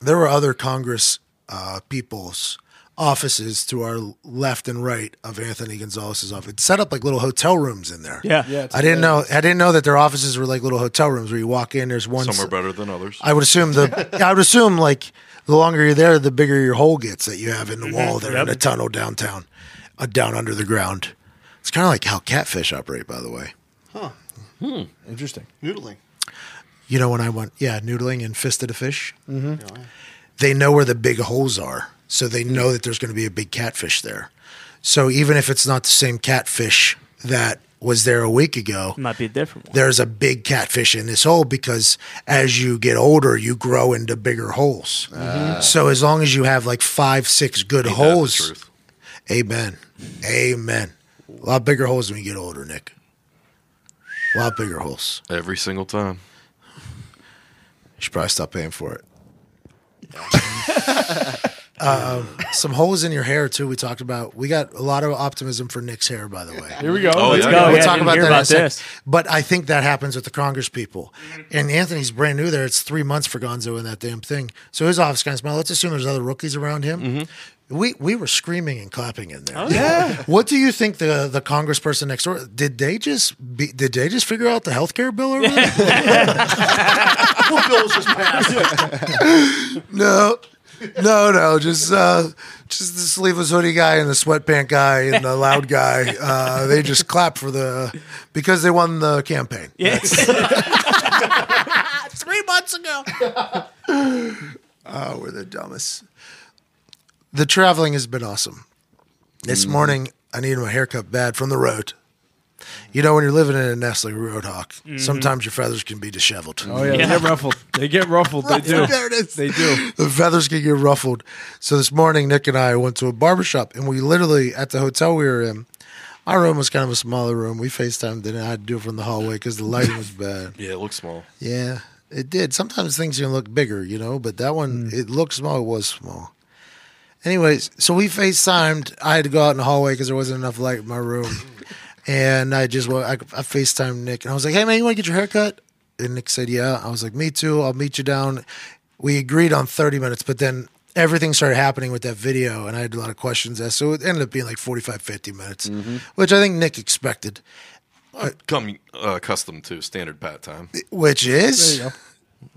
There were other Congress uh, people's offices to our left and right of Anthony Gonzalez's office. Set up like little hotel rooms in there. Yeah. Yeah, it's I didn't know. I didn't know that their offices were like little hotel rooms where you walk in. There's one. Some are better than others. I would assume the. *laughs* I would assume like the longer you're there, the bigger your hole gets that you have in the mm-hmm. wall there in a tunnel downtown, uh, down under the ground. It's kind of like how catfish operate, by the way. Huh. Hmm. Interesting. Noodling. You know when I went, yeah, noodling and fisted a fish. Mm-hmm. They know where the big holes are, so they know that there's going to be a big catfish there. So even if it's not the same catfish that was there a week ago, Might be a different one. there's a big catfish in this hole because as you get older, you grow into bigger holes. Ah. So as long as you have like five, six good Ain't that the holes, truth? amen, amen. A lot bigger holes when you get older, Nick. A lot bigger holes. Every single time. You should probably stop paying for it. *laughs* um, some holes in your hair too. We talked about. We got a lot of optimism for Nick's hair, by the way. Here we go. Oh, Let's yeah. go. Oh, we'll yeah, talk didn't about that in a about second. this. But I think that happens with the Congress people. And Anthony's brand new there. It's three months for Gonzo in that damn thing. So his office kind of smell. Let's assume there's other rookies around him. We we were screaming and clapping in there. Yeah. What do you think the the congressperson next door did they just be, did they just figure out the health care bill or there? What bill was just passed? *laughs* no. *laughs* No, no, just uh, just the sleeveless hoodie guy and the sweatpant guy and the loud guy. Uh, they just clapped for the because they won the campaign. Yes. *laughs* Three months ago. Oh, we're the dumbest. The traveling has been awesome. This morning, I needed my haircut bad from the road. You know, when you're living in a Nestle Roadhawk, sometimes your feathers can be disheveled. Oh yeah, they get ruffled. They get ruffled. They *laughs* do. There it is. They do. the feathers can get ruffled. So this morning, Nick and I went to a barbershop, and we literally, at the hotel we were in, our room was kind of a smaller room. We FaceTimed and I had to do it from the hallway because the lighting was bad. *laughs* Yeah, it looked small. Yeah, it did. Sometimes things can look bigger, you know, but that one, Mm. it looked small. It was small. Anyways, so we FaceTimed. I had to go out in the hallway because there wasn't enough light in my room. And I just, well, I, I FaceTimed Nick and I was like, hey, man, you want to get your hair cut? And Nick said, yeah. I was like, me too. I'll meet you down. We agreed on 30 minutes, but then everything started happening with that video and I had a lot of questions asked. So it ended up being like 45, 50 minutes, which I think Nick expected, I Come uh, accustomed to standard pat time. which is.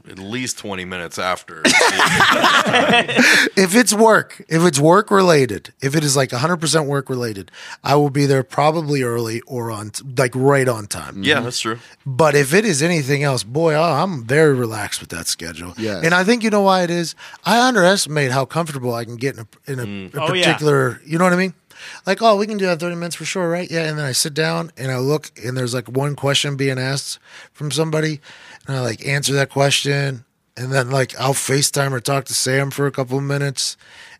There you go. At least 20 minutes after. *laughs* if it's work, if it's work related, if it is like 100% work related, I will be there probably early or on, like right on time. yeah, that's true. But if it is anything else, boy, oh, I'm very relaxed with that schedule. Yes. And I think you know why it is. I underestimate how comfortable I can get in a, in a, mm. a Oh, yeah. particular, you know what I mean? Like, oh, we can do that 30 minutes for sure, right? Yeah. And then I sit down and I look and there's like one question being asked from somebody and I like answer that question. And then like I'll FaceTime or talk to Sam for a couple of minutes.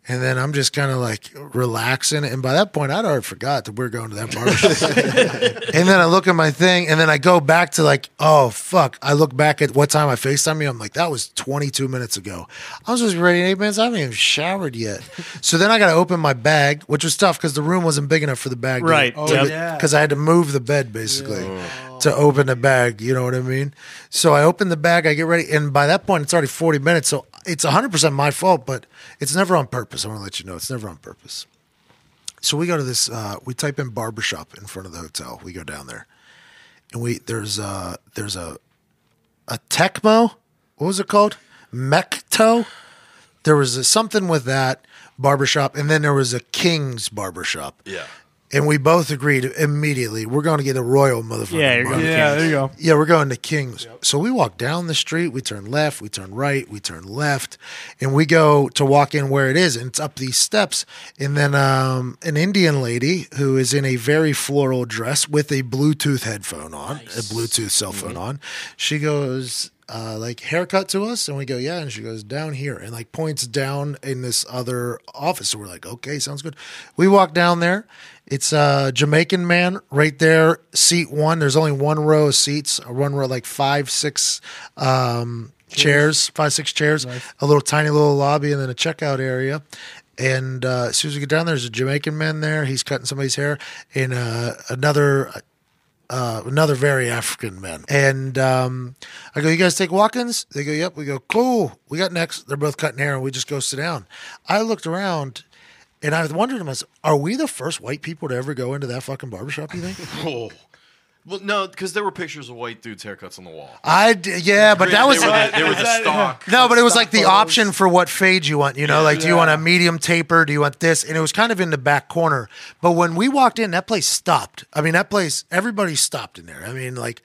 And then I'm just kind of like relaxing. And by that point, I'd already forgot that we are going to that barbershop. *laughs* and then I look at my thing, and then I go back to like, oh fuck! I look back at what time I Facetime you. I'm like, that was 22 minutes ago. I was just ready in eight minutes. I haven't even showered yet. so then I got to open my bag, which was tough because the room wasn't big enough for the bag. Right. Oh, Yep. yeah. Because I had to move the bed basically to open the bag. You know what I mean? So I open the bag, I get ready, and by that point, it's already 40 minutes. So it's 100% my fault, but it's never on purpose. I want to let you know it's never on purpose. So we go to this. Uh, we type in barbershop in front of the hotel. We go down there, and we there's a, there's a a Tecmo. What was it called? Mecto. There was a, something with that barbershop, and then there was a King's barbershop. Yeah. And we both agreed immediately we're going to get a royal motherfucker. Yeah, you're going to Yeah, there you go. Yeah, we're going to King's. So we walk down the street, we turn left, we turn right, we turn left, and we go to walk in where it is, and it's up these steps. And then um, an Indian lady who is in a very floral dress with a Bluetooth headphone on, a Bluetooth cell phone on, she goes, uh, like haircut to us, and we go, yeah, and she goes down here, and like points down in this other office. So we're like, okay, sounds good. We walk down there. It's a Jamaican man right there, seat one. There's only one row of seats, or one row, like five, six um, chairs, five, six chairs, a little tiny little lobby, and then a checkout area. And uh, as soon as we get down there, there's a Jamaican man there. He's cutting somebody's hair, and uh, another uh, another very African man. And um, I go, you guys take walk-ins? They go, yep. We go, cool. We got next. They're both cutting hair, and we just go sit down. I looked around, and I wondered to myself, are we the first white people to ever go into that fucking barbershop? You think? *laughs* Oh. Well, no, because there were pictures of white dudes' haircuts on the wall. I d- yeah, but that was they were the, they were the stock. no, but it was like the option for what fade you want. You know, like do you want a medium taper? Do you want this? And it was kind of in the back corner. But when we walked in, that place stopped. I mean, that place, everybody stopped in there. I mean, like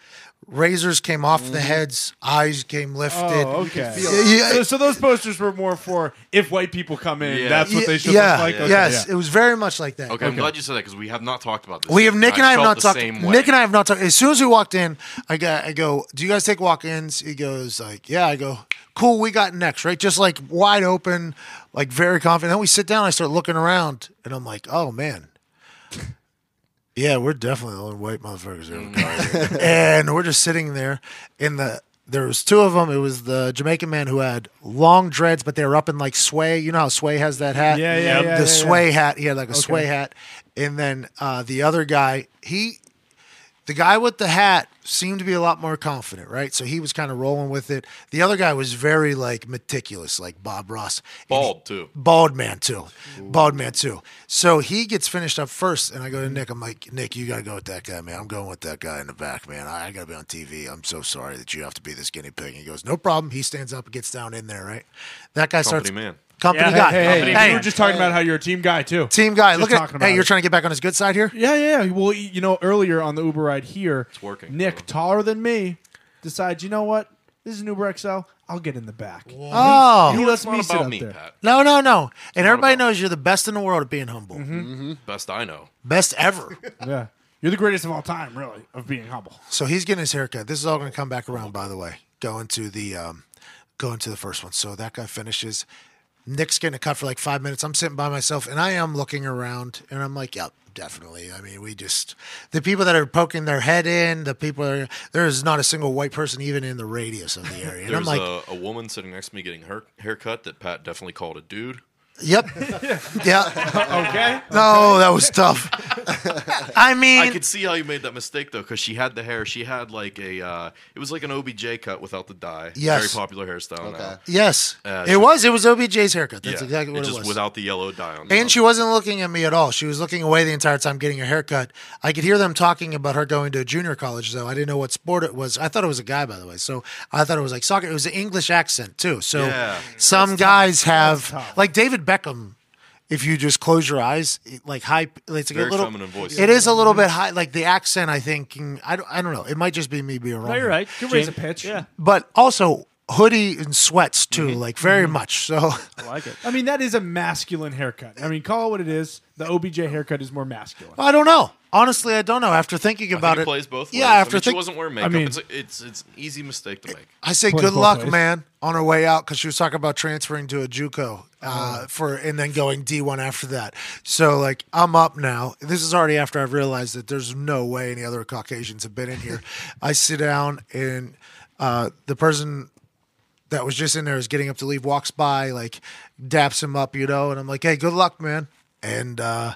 razors came off the mm-hmm. heads, eyes came lifted. Oh, okay. Yeah. So, so those posters were more for if white people come in, Yeah. that's what they should yeah, look like. Okay, yes, yeah. it was very much like that. Okay, I'm glad you said that because we have not talked about this. We have. Nick and I have not talked. Nick and I have not talked. As soon as we walked in, I got I go, "Do you guys take walk-ins?" He goes like, "Yeah." I go, "Cool, we got next, right?" Just like wide open, like very confident. Then we sit down. I start looking around, and I'm like, "Oh man." Yeah, we're definitely the only white motherfuckers ever. *laughs* and we're just sitting there in the there was two of them. It was the Jamaican man who had long dreads, but they were up in like sway. You know how sway has that hat? Yeah, yeah, yeah, The yeah, sway hat. He had like a sway hat. And then uh, the other guy, he, the guy with the hat seemed to be a lot more confident, right? So he was kind of rolling with it. The other guy was very like meticulous, like Bob Ross. And Bald too. Bald man too. Bald man too. So he gets finished up first, and I go to Nick. I'm like, Nick, you got to go with that guy, man. I'm going with that guy in the back, man. I, I got to be on TV. I'm so sorry that you have to be this guinea pig. He goes, no problem. He stands up and gets down in there, right? That guy starts. Man. Company Yeah. guy. Hey, hey, Company hey, you were just talking about how you're a team guy too. Team guy. Just Look at. talking about Hey, you're trying to get back on his good side here. Yeah, yeah. yeah. Well, you know, earlier on the Uber ride here, It's working. Nick, taller than me, decides, you know what? This is an Uber XL. I'll get in the back. Oh, He lets It's not me sit up me, there. Pat. no, no, no. And everybody knows you're the best in the world at being humble. Best I know. Best ever. *laughs* Yeah. You're the greatest of all time, really, of being humble. So he's getting his haircut. This is all going to come back around, by the way. Going to the um, going to the first one. So that guy finishes. Nick's getting a cut for like five minutes. I'm sitting by myself, and I am looking around, and I'm like, "Yep, definitely." I mean, we just the people that are poking their head in, the people are, there is not a single white person even in the radius of the area, and I'm There's like, a, a woman sitting next to me getting her haircut that Pat definitely called a dude. "Yep, *laughs* yeah." Okay. No, that was tough. *laughs* I mean, I could see how you made that mistake though, because she had the hair. She had like a, uh, it was like an OBJ cut without the dye. Yes. very popular hairstyle Okay. now. yes, Uh, it she- was. It was OBJ's haircut. That's Yeah, exactly what it, was. just was. without the yellow dye on. the And she wasn't looking at me at all. She was looking away the entire time getting her haircut. I could hear them talking about her going to a junior college, though. I didn't know what sport it was. I thought it was a guy, by the way. So I thought it was like soccer. It was an English accent, too. So Yeah. some guys have, like David Beckham, if you just close your eyes, it- like high, it's like Very a little, feminine voice. It is a little bit mm-hmm. high. Like the accent, I think, I don't, I don't know. It might just be me being wrong. No, you're right. You can raise a pitch. Yeah, But also hoodie and sweats, too, like very much. So. I like it. I mean, that is a masculine haircut. I mean, call it what it is. The OBJ haircut is more masculine. I don't know. Honestly, I don't know. After thinking I about think it it, plays both ways. Yeah, I after mean, she think- wasn't wearing makeup. I mean- it's, a, it's it's an easy mistake to make. I say good luck, ways. man, on her way out because she was talking about transferring to a JUCO uh, for and then going D one after that. So like I'm up now. This is already after I've realized that there's no way any other Caucasians have been in here. *laughs* I sit down and uh, the person that was just in there is getting up to leave, walks by, like daps him up, you know, and I'm like, hey, good luck, man. And uh,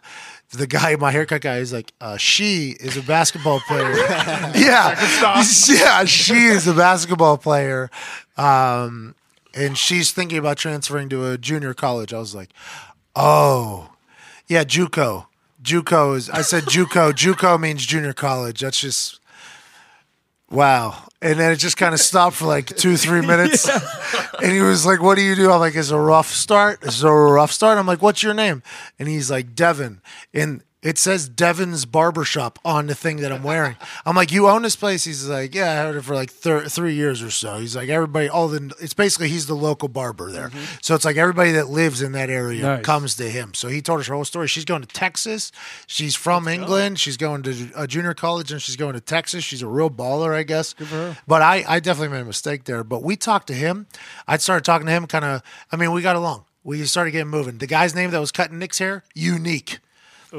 the guy, my haircut guy, is like, uh, she is a basketball player. *laughs* *laughs* yeah, *laughs* yeah, she is a basketball player, um, and she's thinking about transferring to a junior college. I was like, oh, yeah, JUCO. JUCO is. I said JUCO. JUCO means junior college. That's just wow. And then it just kind of stopped for like two, three *laughs* minutes. And he was like, What do you do? I'm like, It's a rough start. It's a rough start. I'm like, What's your name? And he's like, Devin. And it says Devin's Barbershop on the thing that I'm wearing. I'm like, You own this place? He's like, Yeah, I had it for like thir- three years or so. He's like, Everybody, all the, it's basically he's the local barber there. Mm-hmm. So it's like everybody that lives in that area Nice. comes to him. So he told us her whole story. She's going to Texas. She's from England. She's going to a junior college and she's going to Texas. She's a real baller, I guess. Good for her. But I, I definitely made a mistake there. But we talked to him. I started talking to him kind of, I mean, we got along. We started getting moving. The guy's name that was cutting Nick's hair, Unique.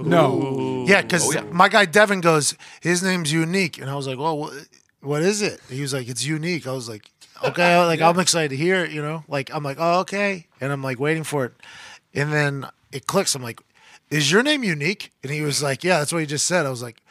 No. Yeah, because oh, my guy Devin goes, his name's Unique. And I was like, well, what, what is it? He was like, it's unique. I was like, okay, *laughs* like I'm excited to hear it, you know? Like, I'm like, oh, okay. And I'm like waiting for it. And then it clicks. I'm like, is your name unique? And he was like, yeah, that's what he just said. I was like,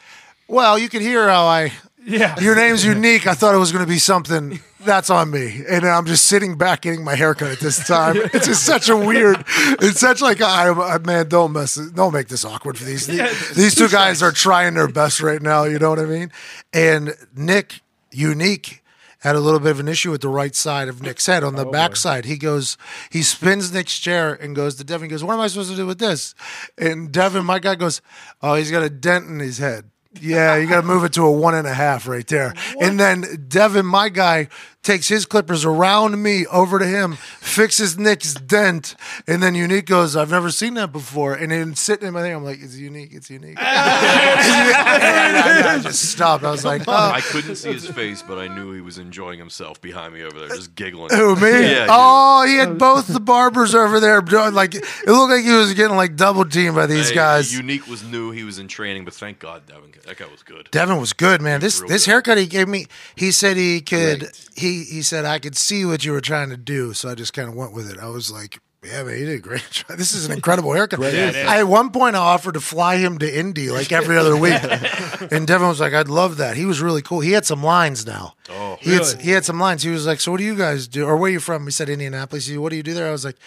well, you can hear how I, Yeah. your name's unique. I thought it was going to be something that's on me. And I'm just sitting back getting my haircut at this time. *laughs* It's just such a weird, it's such like, I, I uh, man, don't mess, don't make this awkward for these. these two guys are trying their best right now. You know what I mean? And Nick, unique, had a little bit of an issue with the right side of Nick's head on the back side. He goes, he spins Nick's chair and goes to Devin, goes, What am I supposed to do with this? And Devin, my guy, goes, Oh, he's got a dent in his head. Yeah, you got to move it to a one and a half right there. And then Devin, my guy, takes his clippers around me over to him, fixes Nick's dent, and then Unique goes, I've never seen that before. And then sitting in my thing, I'm like, It's unique, it's unique. and I, I just stopped. I was like, Oh, I couldn't see his face, but I knew he was enjoying himself behind me over there, just giggling. Who me? Yeah, oh, he had both the barbers over there. doing, Like it looked like he was getting like double teamed by these Hey, guys. Unique was new. He was in training, but thank God, Devin. That guy was good. Devin was good, man. This this good. haircut he gave me, he said he could. Right. He he said I could see what you were trying to do, so I just kind of went with it. I was like. Yeah, man, he did a great *laughs* job. This is an incredible haircut. I, at one point, I offered to fly him to Indy like every other week, *laughs* and Devin was like, "I'd love that." He was really cool. He had some lines now. Oh. he had he had some lines. He was like, "So what do you guys do? Or where are you from?" He said Indianapolis. He said, "What do you do there?" I was like,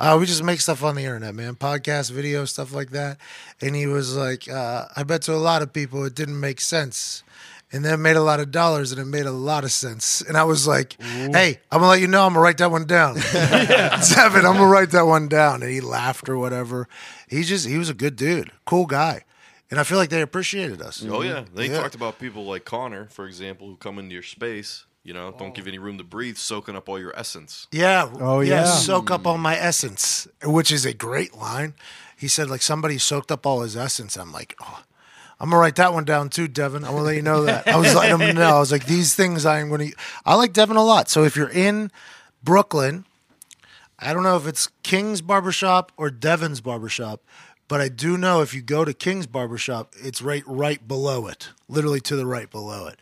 uh, "We just make stuff on the internet, man. Podcast, video, stuff like that." And he was like, uh, "I bet to a lot of people it didn't make sense." And then it made a lot of dollars and it made a lot of sense. And I was like, hey, I'm gonna let you know, I'm gonna write that one down. Seven. I'm gonna write that one down. And he laughed or whatever. He just he was a good dude, cool guy. And I feel like they appreciated us. Oh yeah, they Yeah. talked about people like Connor, for example, who come into your space. You know, don't give oh. any room to breathe, soaking up all your essence. Yeah. Oh, yeah. Soak up all mm. my essence, which is a great line. He said, like, somebody soaked up all his essence. I'm like, oh, I'm going to write that one down too, Devin. I'm going to let you know that. I was letting him *laughs* know. I was like, these things I'm going to. I like Devin a lot. So if you're in Brooklyn, I don't know if it's King's Barbershop or Devin's Barbershop, but I do know if you go to King's Barbershop, it's right right below it, literally to the right below it.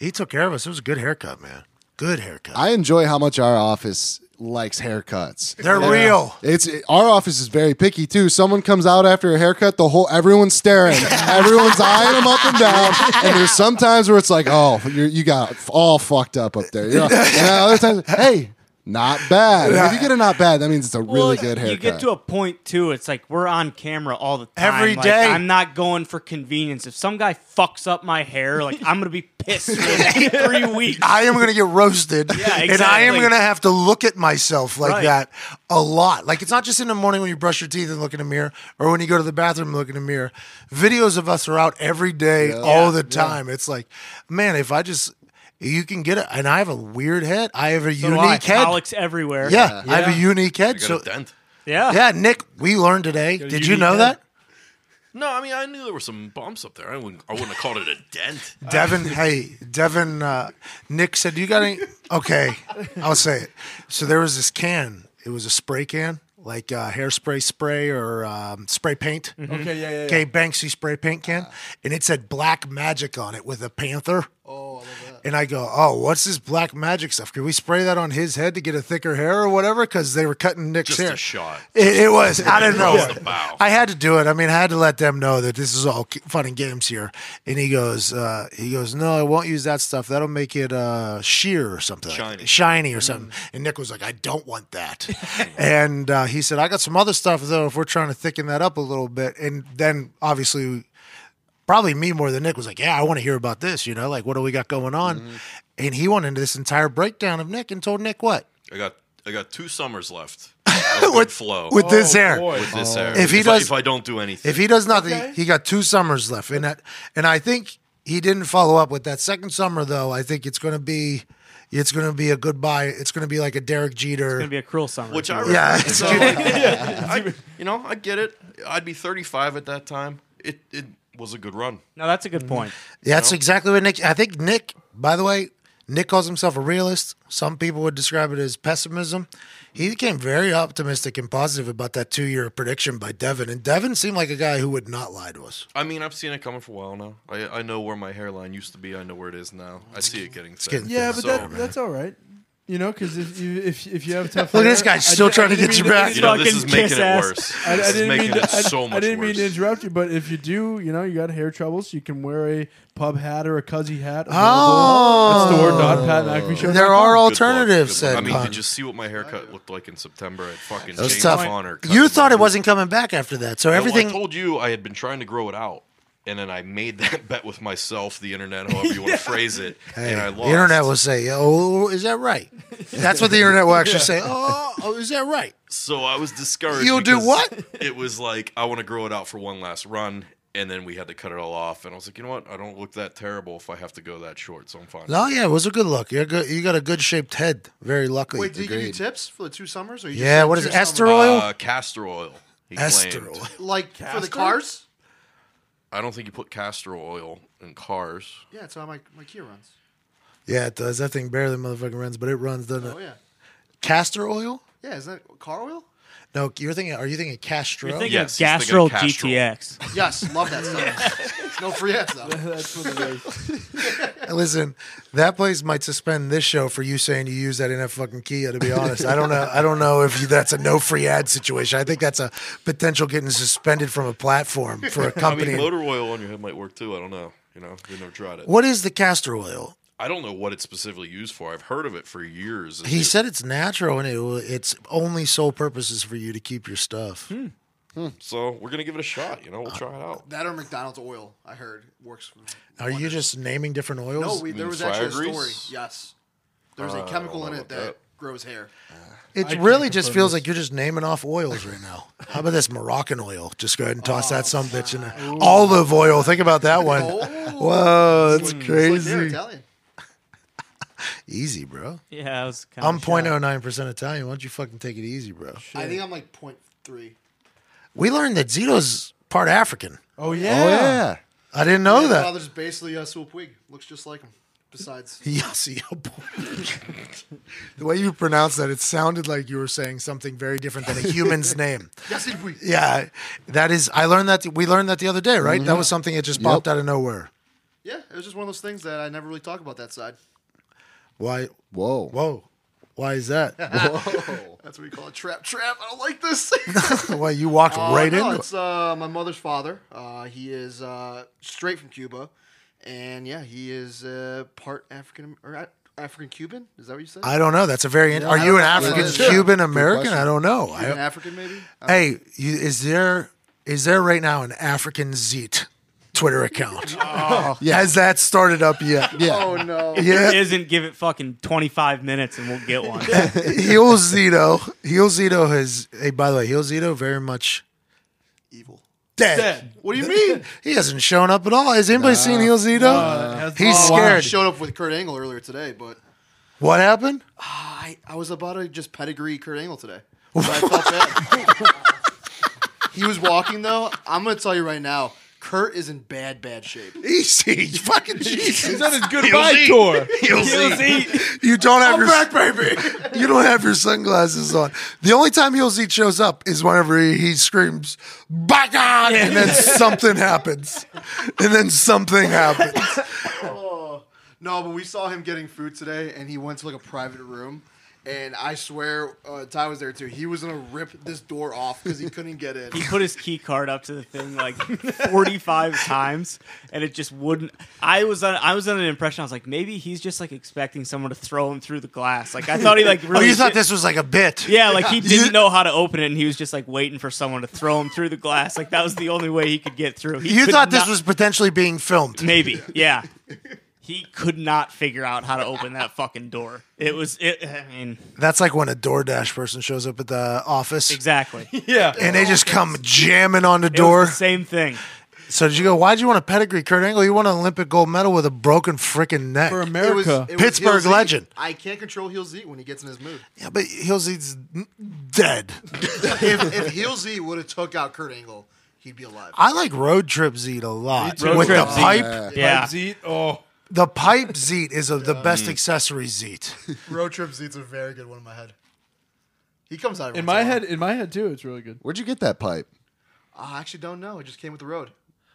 He took care of us. It was a good haircut, man. Good haircut. I enjoy how much our office likes haircuts. They're real. It's our office is very picky too. Someone comes out after a haircut, the whole everyone's staring, *laughs* everyone's eyeing them up and down. And there's sometimes where it's like, oh, you got all fucked up up there. You know? And other times, hey, not bad. If you get a not *laughs* bad, that means it's a really Well, good haircut. You get to a point too. It's like we're on camera all the time. Every Like, day. I'm not going for convenience. If some guy fucks up my hair, like I'm gonna be pissed for *laughs* three weeks. I am going to get roasted. Yeah, And I am exactly. going to have to look at myself like Right. that a lot. Like it's not just in the morning when you brush your teeth and look in the mirror or when you go to the bathroom and look in the mirror. Videos of us are out every day, all the time. It's like, man, if I just, you can get it. And I have a weird head. I have a So unique head. Colics everywhere. Yeah, I have a unique head. I got So, a dent. yeah, yeah, Nick, we learned today. Did you know head. that? No, I mean I knew there were some bumps up there. I wouldn't, I wouldn't have called it a dent. *laughs* Devin, hey, Devin, uh, Nick said, you got any? Okay, I'll say it. So there was this can. It was a spray can, like uh, hairspray spray or um, spray paint. Okay, yeah, yeah, yeah. Okay, Banksy spray paint can. And it said black magic on it with a panther. Oh, I love that. And I go, oh, what's this black magic stuff? Can we spray that on his head to get a thicker hair or whatever? Because they were cutting Nick's Just hair. a shot. It, it was. I didn't know. Across. I had to do it. I mean, I had to let them know that this is all fun and games here. And he goes, uh, he goes, no, I won't use that stuff. That'll make it uh, sheer or something, Shiny. shiny or something. And Nick was like, I don't want that. *laughs* and uh, he said, I got some other stuff though. If we're trying to thicken that up a little bit, and then obviously. Probably me more than Nick was like, yeah, I want to hear about this. You know, like what do we got going on? Mm-hmm. And he went into this entire breakdown of Nick and told Nick what I got I got two summers left. of *laughs* good flow with this hair. boy. with this hair. If he I- does- if I don't do anything, If he does nothing, Okay. he got two summers left, and that, and I think he didn't follow up with that second summer though. I think it's going to be, it's going to be a goodbye. It's going to be like a Derek Jeter. It's gonna be a cruel summer. which I you will. yeah, it's *laughs* *laughs* So, I, you know, I get it. I'd be 35 at that time. It it was a good run. no, that's a good mm-hmm. point. Yeah, that's exactly what Nick. I think Nick. By the way, Nick calls himself a realist. Some people would describe it as pessimism. He became very optimistic and positive about that two-year prediction by Devin, and Devin seemed like a guy who would not lie to us. I mean, I've seen it coming for a while now. I, I know where my hairline used to be. I know where it is now. I see it getting thin. getting Yeah, but So, that, that's all right. You know, because if you if if you have tough, Look at this guy I still did- trying I to get you back. you know, this is making it ass. worse. I, I didn't mean to, it I, so much I didn't mean to interrupt you, but if you do, you know, you got hair troubles, you can wear a pub hat or a cuzzy hat. Oh. At store.patmcafeeshow.com. There are Good luck, alternatives. good luck. Said I mean, Pun. did you see what my haircut looked like in September at fucking It was James tough. Conner? You thought it wasn't coming back after that, so Well, everything. I told you I had been trying to grow it out, and then I made that *laughs* bet with myself, the internet, however you want to phrase it, and I the internet will say, "Oh, is that right?" That's what the internet will actually *laughs* say. Oh, oh, is that right? so I was discouraged. You'll do what? It was like I want to grow it out for one last run, and then we had to cut it all off. And I was like, you know what? I don't look that terrible if I have to go that short, so I'm fine. No, yeah, it was a good look. You're good. You got a good shaped head. Very lucky. Wait, did he give you tips for the two summers? Or you Yeah, what is it, Ester summers? oil? Uh, castor oil. He Ester claimed. oil. Like for the cars? I don't think you put castor oil in cars. Yeah, that's how my, my Kia runs. Yeah, it does. That thing barely motherfucking runs, but it runs, doesn't it? Oh yeah. Castor oil? Yeah, isn't that car oil? No, you're thinking. Are you thinking Castrol? You're thinking Yes, of he's thinking Castrol GTX. Yes, love that stuff. *laughs* no free ads though. *laughs* That's what it is. *laughs* Listen, that place might suspend this show for you saying you use that in a fucking Kia. To be honest, I don't know. I don't know if you, that's a no free ad situation. I think that's a potential getting suspended from a platform for a company. mean, motor oil on your head might work too. I don't know. You know, we never tried it. what is the castor oil? I don't know what it's specifically used for. I've heard of it for years. He just- said it's natural and it will, its only sole purpose is for you to keep your stuff. Hmm. Hmm. so. We're gonna give it a shot. You know, we'll uh, try it out. That or McDonald's oil, I heard works. For Are you just naming different oils? No, we, there was fryer actually a story. grease? Yes, there's Uh, a chemical in it know that, grows hair. it really just feels this. like you're just naming off oils right now. How about this Moroccan oil? Just go ahead and toss that oh, some bitch in there. Olive oil. Think about that one. Oh, Whoa, that's it's like crazy. Italian. Easy, bro. Yeah, I was kind I'm 0.09% Italian. Why don't you fucking take it easy, bro? I think I'm like 0.3. We learned that Zito's part African. Oh yeah. Oh yeah. I didn't know My that. father's basically uh, a Swoop Puig. Looks just like him. Besides, Yes, yo, boy. the way you pronounced that, it sounded like you were saying something very different than a human's *laughs* name. yes, Puig. Yeah, that is. I learned that. We learned that the other day, right? That mm-hmm. was something that just popped out of nowhere. Yeah, it was just one of those things that I never really talk about that side. Why? Whoa. Whoa. Why is that? *laughs* Whoa. *laughs* That's what we call a Trap, trap. I don't like this. *laughs* Why you walked Uh, right no, into it's uh, my mother's father. Uh, he is uh, straight from Cuba, and yeah, he is uh, part African or a- African Cuban. Is that what you said? I don't know. That's a very. in- Are you an. African Cuban American? I don't know. Cuban I, African, maybe. Uh, hey, you, is there is there right now an African Zeet Twitter account? *laughs* Oh. Has that started up yet? *laughs* Oh, yeah. Oh no. Yeah. Isn't give it fucking 25 minutes and we'll get one. *laughs* Heel Zito. Heel Zito has. Hey, by the way, Heel Zito very much Evil. dead. Dead. What do you mean? He hasn't shown up at all. Has anybody seen Heel Zito? He's Oh, I scared. showed up with Kurt Angle earlier today, but What happened? Ah, I, I was about to just pedigree Kurt Angle today. But I felt bad. he was walking though. I'm gonna tell you right now, Kurt is in bad, bad shape. *laughs* Easy, fucking Jesus. He's Jesus. on his goodbye tour. Heel Zito. You don't have your back, baby. *laughs* You don't have your sunglasses on. The only time Heel Zito shows up is whenever he, he screams "Back on!" and then something happens, and then something happens. *laughs* oh. No, but we saw him getting food today, and he went to like a private room. And I swear, uh, Ty was there too. He was gonna rip this door off because he couldn't get in. He put his key card up to the thing like 45 *laughs* times and it just wouldn't I was on I was under the impression I was like maybe he's just like expecting someone to throw him through the glass. Like I thought he like *laughs* Oh, you thought this was like a bit? Yeah, like he *laughs* didn't know how to open it and he was just like waiting for someone to throw him through the glass. Like that was the only way he could get through. He You thought this not- was potentially being filmed. maybe. Yeah. He could not figure out how to open that fucking door. It was it I mean That's like when a DoorDash person shows up at the office exactly. Yeah. and they just come jamming on the was door. the same thing. So did you go? Why'd you want a pedigree, Kurt Angle? You won an Olympic gold medal with a broken freaking neck. For It was- America. it was Pittsburgh Heel legend. I can't control Heel Z when he gets in his mood. yeah, but Heel Z's dead. *laughs* if if Heel Z would have took out Kurt Angle, he'd be alive. I like Road Trip Zeet a lot too. with Road the Trip Zeet. pipe. Yeah. Zeet. Oh. The pipe Zeet is of the best mm. accessory Zeet. *laughs* Road Trip Z's a very good one in my head. He comes out every In my head, in my head too, it's really good. Where'd you get that pipe? I actually don't know. It just came with the road.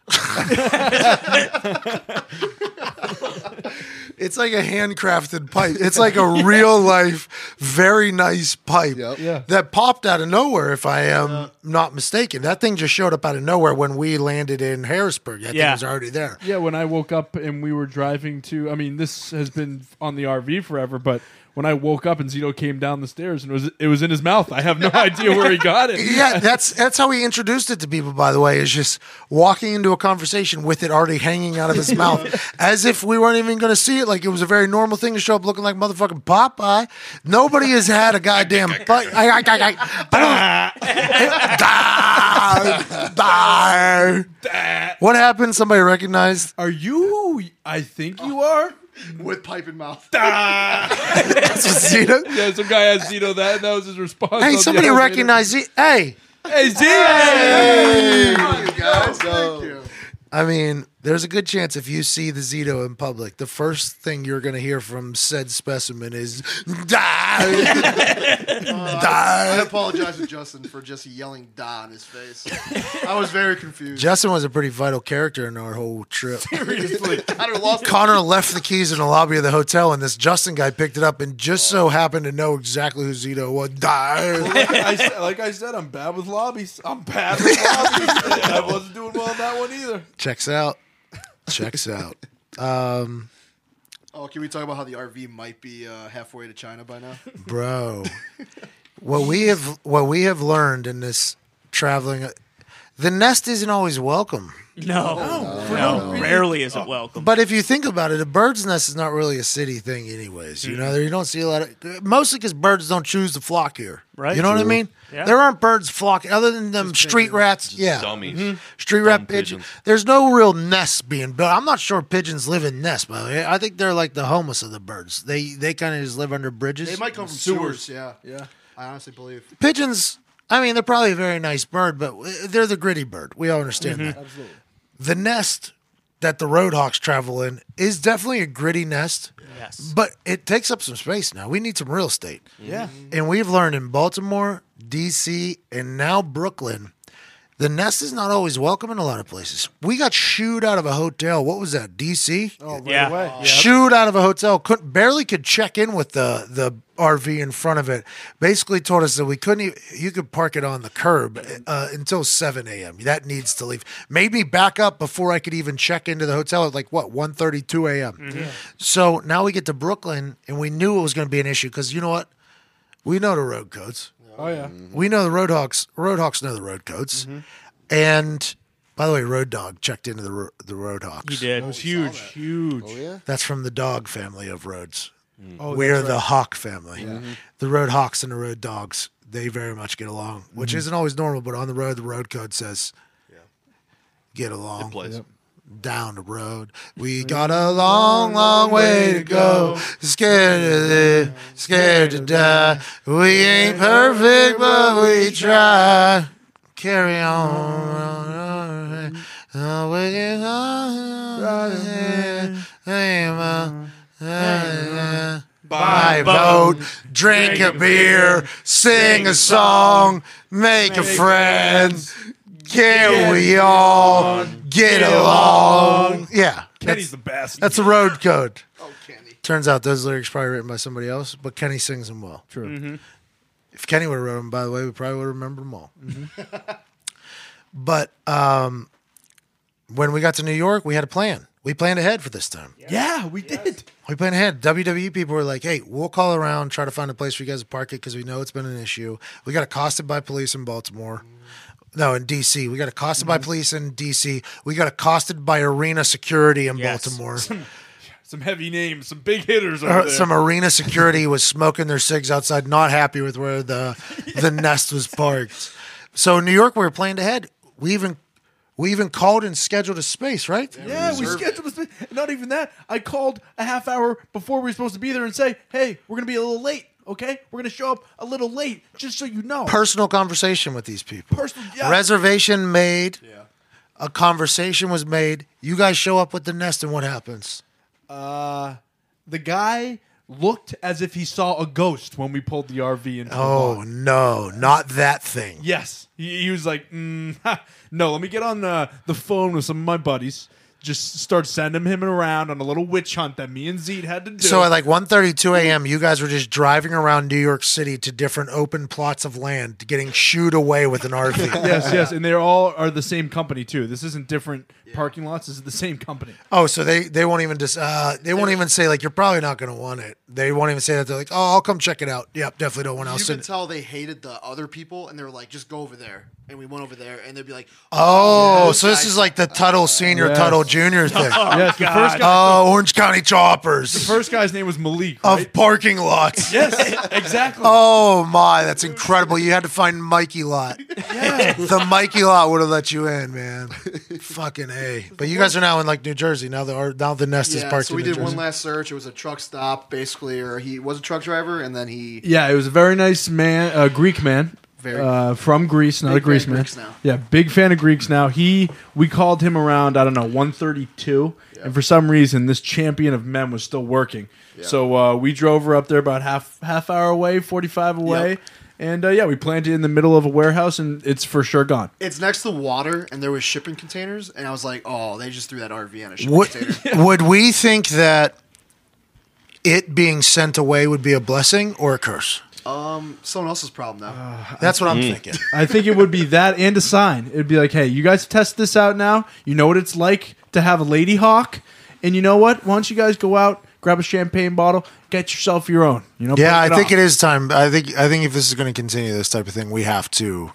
*laughs* It's like a handcrafted pipe. It's like a real life, very nice pipe Yep. Yeah. that popped out of nowhere. If I am not mistaken, that thing just showed up out of nowhere when we landed in Harrisburg. That thing Yeah. was already there. Yeah, when I woke up and we were driving to, I mean, this has been on the RV forever, but when I woke up and Zito came down the stairs and it was it was in his mouth, I have no *laughs* idea where he got it. Yeah, that's that's how he introduced it to people. By the way, is just walking into a conversation with it already hanging out of his mouth, *laughs* as if we weren't even going to see it. Like it was a very normal thing to show up looking like motherfucking Popeye. Nobody has had a goddamn. *laughs* But I, I, I, I. Die, die. What happened? Somebody recognized. Are you? I think you are. *laughs* With pipe in mouth. *laughs* That's what Zito- Yeah, some guy asked Zito that, and that was his response. Hey, somebody elevator. recognized it. Hey, Hey, Z! you guys. Thank you. I mean, there's a good chance if you see the Zito in public, the first thing you're going to hear from said specimen is die, *laughs* I die. apologize to Justin for just yelling "da" in his face. I was very confused. Justin was a pretty vital character in our whole trip. *laughs* Connor lost. Connor left the keys in the lobby of the hotel, and this Justin guy picked it up and just so happened to know exactly who Zito was. Die. I like I said, I'm bad with lobbies. I'm bad with lobbies. I wasn't doing well on that one either. Checks out. Checks out. *laughs* Um, Oh, can we talk about how the RV might be uh, halfway to China by now? bro. *laughs* what we have what we have learned in this traveling, the nest isn't always welcome. No, oh, no, rarely is it uh, welcome. But if you think about it, a bird's nest is not really a city thing, anyways. You know, mm-hmm. you don't see a lot of mostly because birds don't choose to flock here. Right. You know what I mean? Yeah. There aren't birds flocking other than them street rats. Yeah. Dummies. Mm-hmm. Street Dumb rat pigeon. pigeons. There's no real nests being built. I'm not sure pigeons live in nests, by the way. I think they're like the homeless of the birds. They they kind of just live under bridges. They might come from Sewers. sewers. Yeah, Yeah. I honestly believe. pigeons. I mean, they're probably a very nice bird, but uh, they're the gritty bird. We all understand mm-hmm. that. Absolutely. The nest that the roadhawks travel in is definitely a gritty nest, yes. but it takes up some space now. We need some real estate. Yeah. And we've learned in Baltimore, DC, and now Brooklyn, the nest is not always welcome in a lot of places. We got shooed out of a hotel. What was that? DC? Oh, right Yeah. away. Yeah. Shooed out of a hotel. Couldn't barely could check in with the the RV in front of it. Basically told us that we couldn't. Even, you could park it on the curb uh, until seven a.m. That needs to leave. Made me back up before I could even check into the hotel at like what 1.32 a.m. So now we get to Brooklyn, and we knew it was going to be an issue because you know what? We know the road codes. Oh yeah. Mm-hmm. We know the Roadhawks. Roadhawks know the road codes. Mm-hmm. And by the way, Road Dog checked into the ro- the Roadhawks. You did. It was huge, huge. Oh yeah. That's from the dog family of roads. Oh, We're that's the hawk family. Mm-hmm. The road hawks and the road dogs, they very much get along, which isn't always normal, but on the road, the road code says get along. Place. Down the road. We got a long, long way to go. Scared to live, scared to die. We ain't perfect, but we try. Carry on. Oh, we get on. Mm-hmm. Buy mm-hmm. mm-hmm. boat, drink a beer, sing a song, make a friend. Can we all get along? Yeah, Kenny's that's, the best. that's a road code. Oh, Kenny. Turns out those lyrics probably written by somebody else, but Kenny sings them well. true. If Kenny would have wrote them, by the way, we probably would have remembered them all. *laughs* but um, when we got to New York, we had a plan. We planned ahead for this time. Yeah, we did. We planned ahead. WWE people were like, "Hey, we'll call around, try to find a place for you guys to park it because we know it's been an issue. We got accosted by police in Baltimore." No, in DC. We got accosted by police in DC. We got accosted by arena security in Yes. Baltimore. Some heavy names, some big hitters over Uh, there. some arena security was smoking their cigs outside, not happy with where the *laughs* the nest was parked. So in New York, we were planned ahead. We even we even called and scheduled a space, right? yeah, we scheduled this. Not even that. I called a half hour before we were supposed to be there and say, "Hey, we're gonna be a little late. Okay, we're gonna show up a little late, just so you know." Personal conversation with these people. Personal- yeah. Reservation made. Yeah. A conversation was made. You guys show up with the nest, and what happens? Uh, the guy looked as if he saw a ghost when we pulled the RV into the Oh lot. no, not that thing. Yes, he, he was like, mm, ha, *laughs* "No, let me get on uh, the phone with some of my buddies. Just start sending him around on a little witch hunt that me and Zeke had to do." So at like 1.32 a.m., you guys were just driving around New York City to different open plots of land, getting shooed away with an RV. *laughs* yes, yes, and they all are the same company too. This isn't different parking lots. This is the same company. Oh, so they they won't even just uh, they won't even say like you're probably not going to want it. They won't even say that. They're like, oh, I'll come check it out. Yep, definitely don't want You else. can in- tell they hated the other people, and they were like, "Just go over there." And we went over there, and they'd be like, Oh, oh yeah, so this guys- is like the Tuttle Senior, Yes. Tuttle Junior *laughs* oh, thing. yes, the first guy. Oh, Orange County Choppers the first guy's name was Malik. of Right? parking lots. *laughs* yes, exactly. Oh my, that's incredible! You had to find Mikey Lot. yeah. the Mikey Lot would have let you in, man. Fucking a. But you guys are now in like New Jersey. Now the now the nest is parked So we in New did one last search. It was a truck stop, basically, or he was a truck driver, and then he Yeah, it was a very nice man, a Greek man. Very- uh, from Greece, not Big a Greece fan man. Greeks now. Yeah, big fan of Greeks now. He we called him around I don't know 132, and for some reason this champion of men was still working. So uh, we drove her up there about half half hour away, 45 away, Yep. and uh, yeah, we planted it in the middle of a warehouse, and it's for sure gone. it's next to water, and there was shipping containers, and I was like, "Oh, they just threw that RV in a shipping Would, container." *laughs* would we think that it being sent away would be a blessing or a curse? Um, someone else's problem now. That's what I'm thinking. *laughs* I think it would be that and a sign. It'd be like, hey, you guys test this out now. You know what it's like to have a lady hawk, and you know what? Why don't you guys go out, grab a champagne bottle, get yourself your own. You know? Yeah, I think off. it is time. I think I think if this is going to continue this type of thing, we have to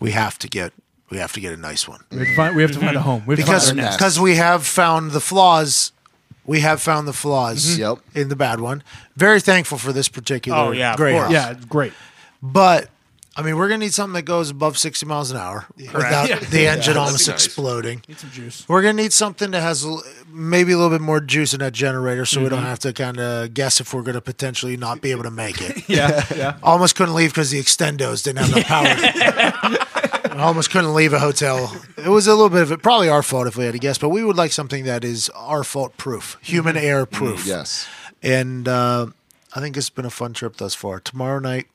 we have to get we have to get a nice one We have to find, we have to find a home. We have to because find our nest. because we have found the flaws. We have found the flaws Yep. in the bad one. Very thankful for this particular Oh, yeah, of great course. house. yeah, great. But I mean, we're gonna need something that goes above sixty miles an hour without *laughs* Yeah. the engine almost be nice. exploding. Need some juice. We're gonna need something that has l- maybe a little bit more juice in that generator, so we don't Mm-hmm. have to kind of guess if we're gonna potentially not be able to make it. *laughs* Yeah, *laughs* yeah. Almost couldn't leave because the extendos didn't have enough power. I almost couldn't leave a hotel. It was a little bit of it, probably our fault if we had to guess, but we would like something that is our fault proof, human Mm-hmm. error proof. Yes. And uh, I think it's been a fun trip thus far. Tomorrow night,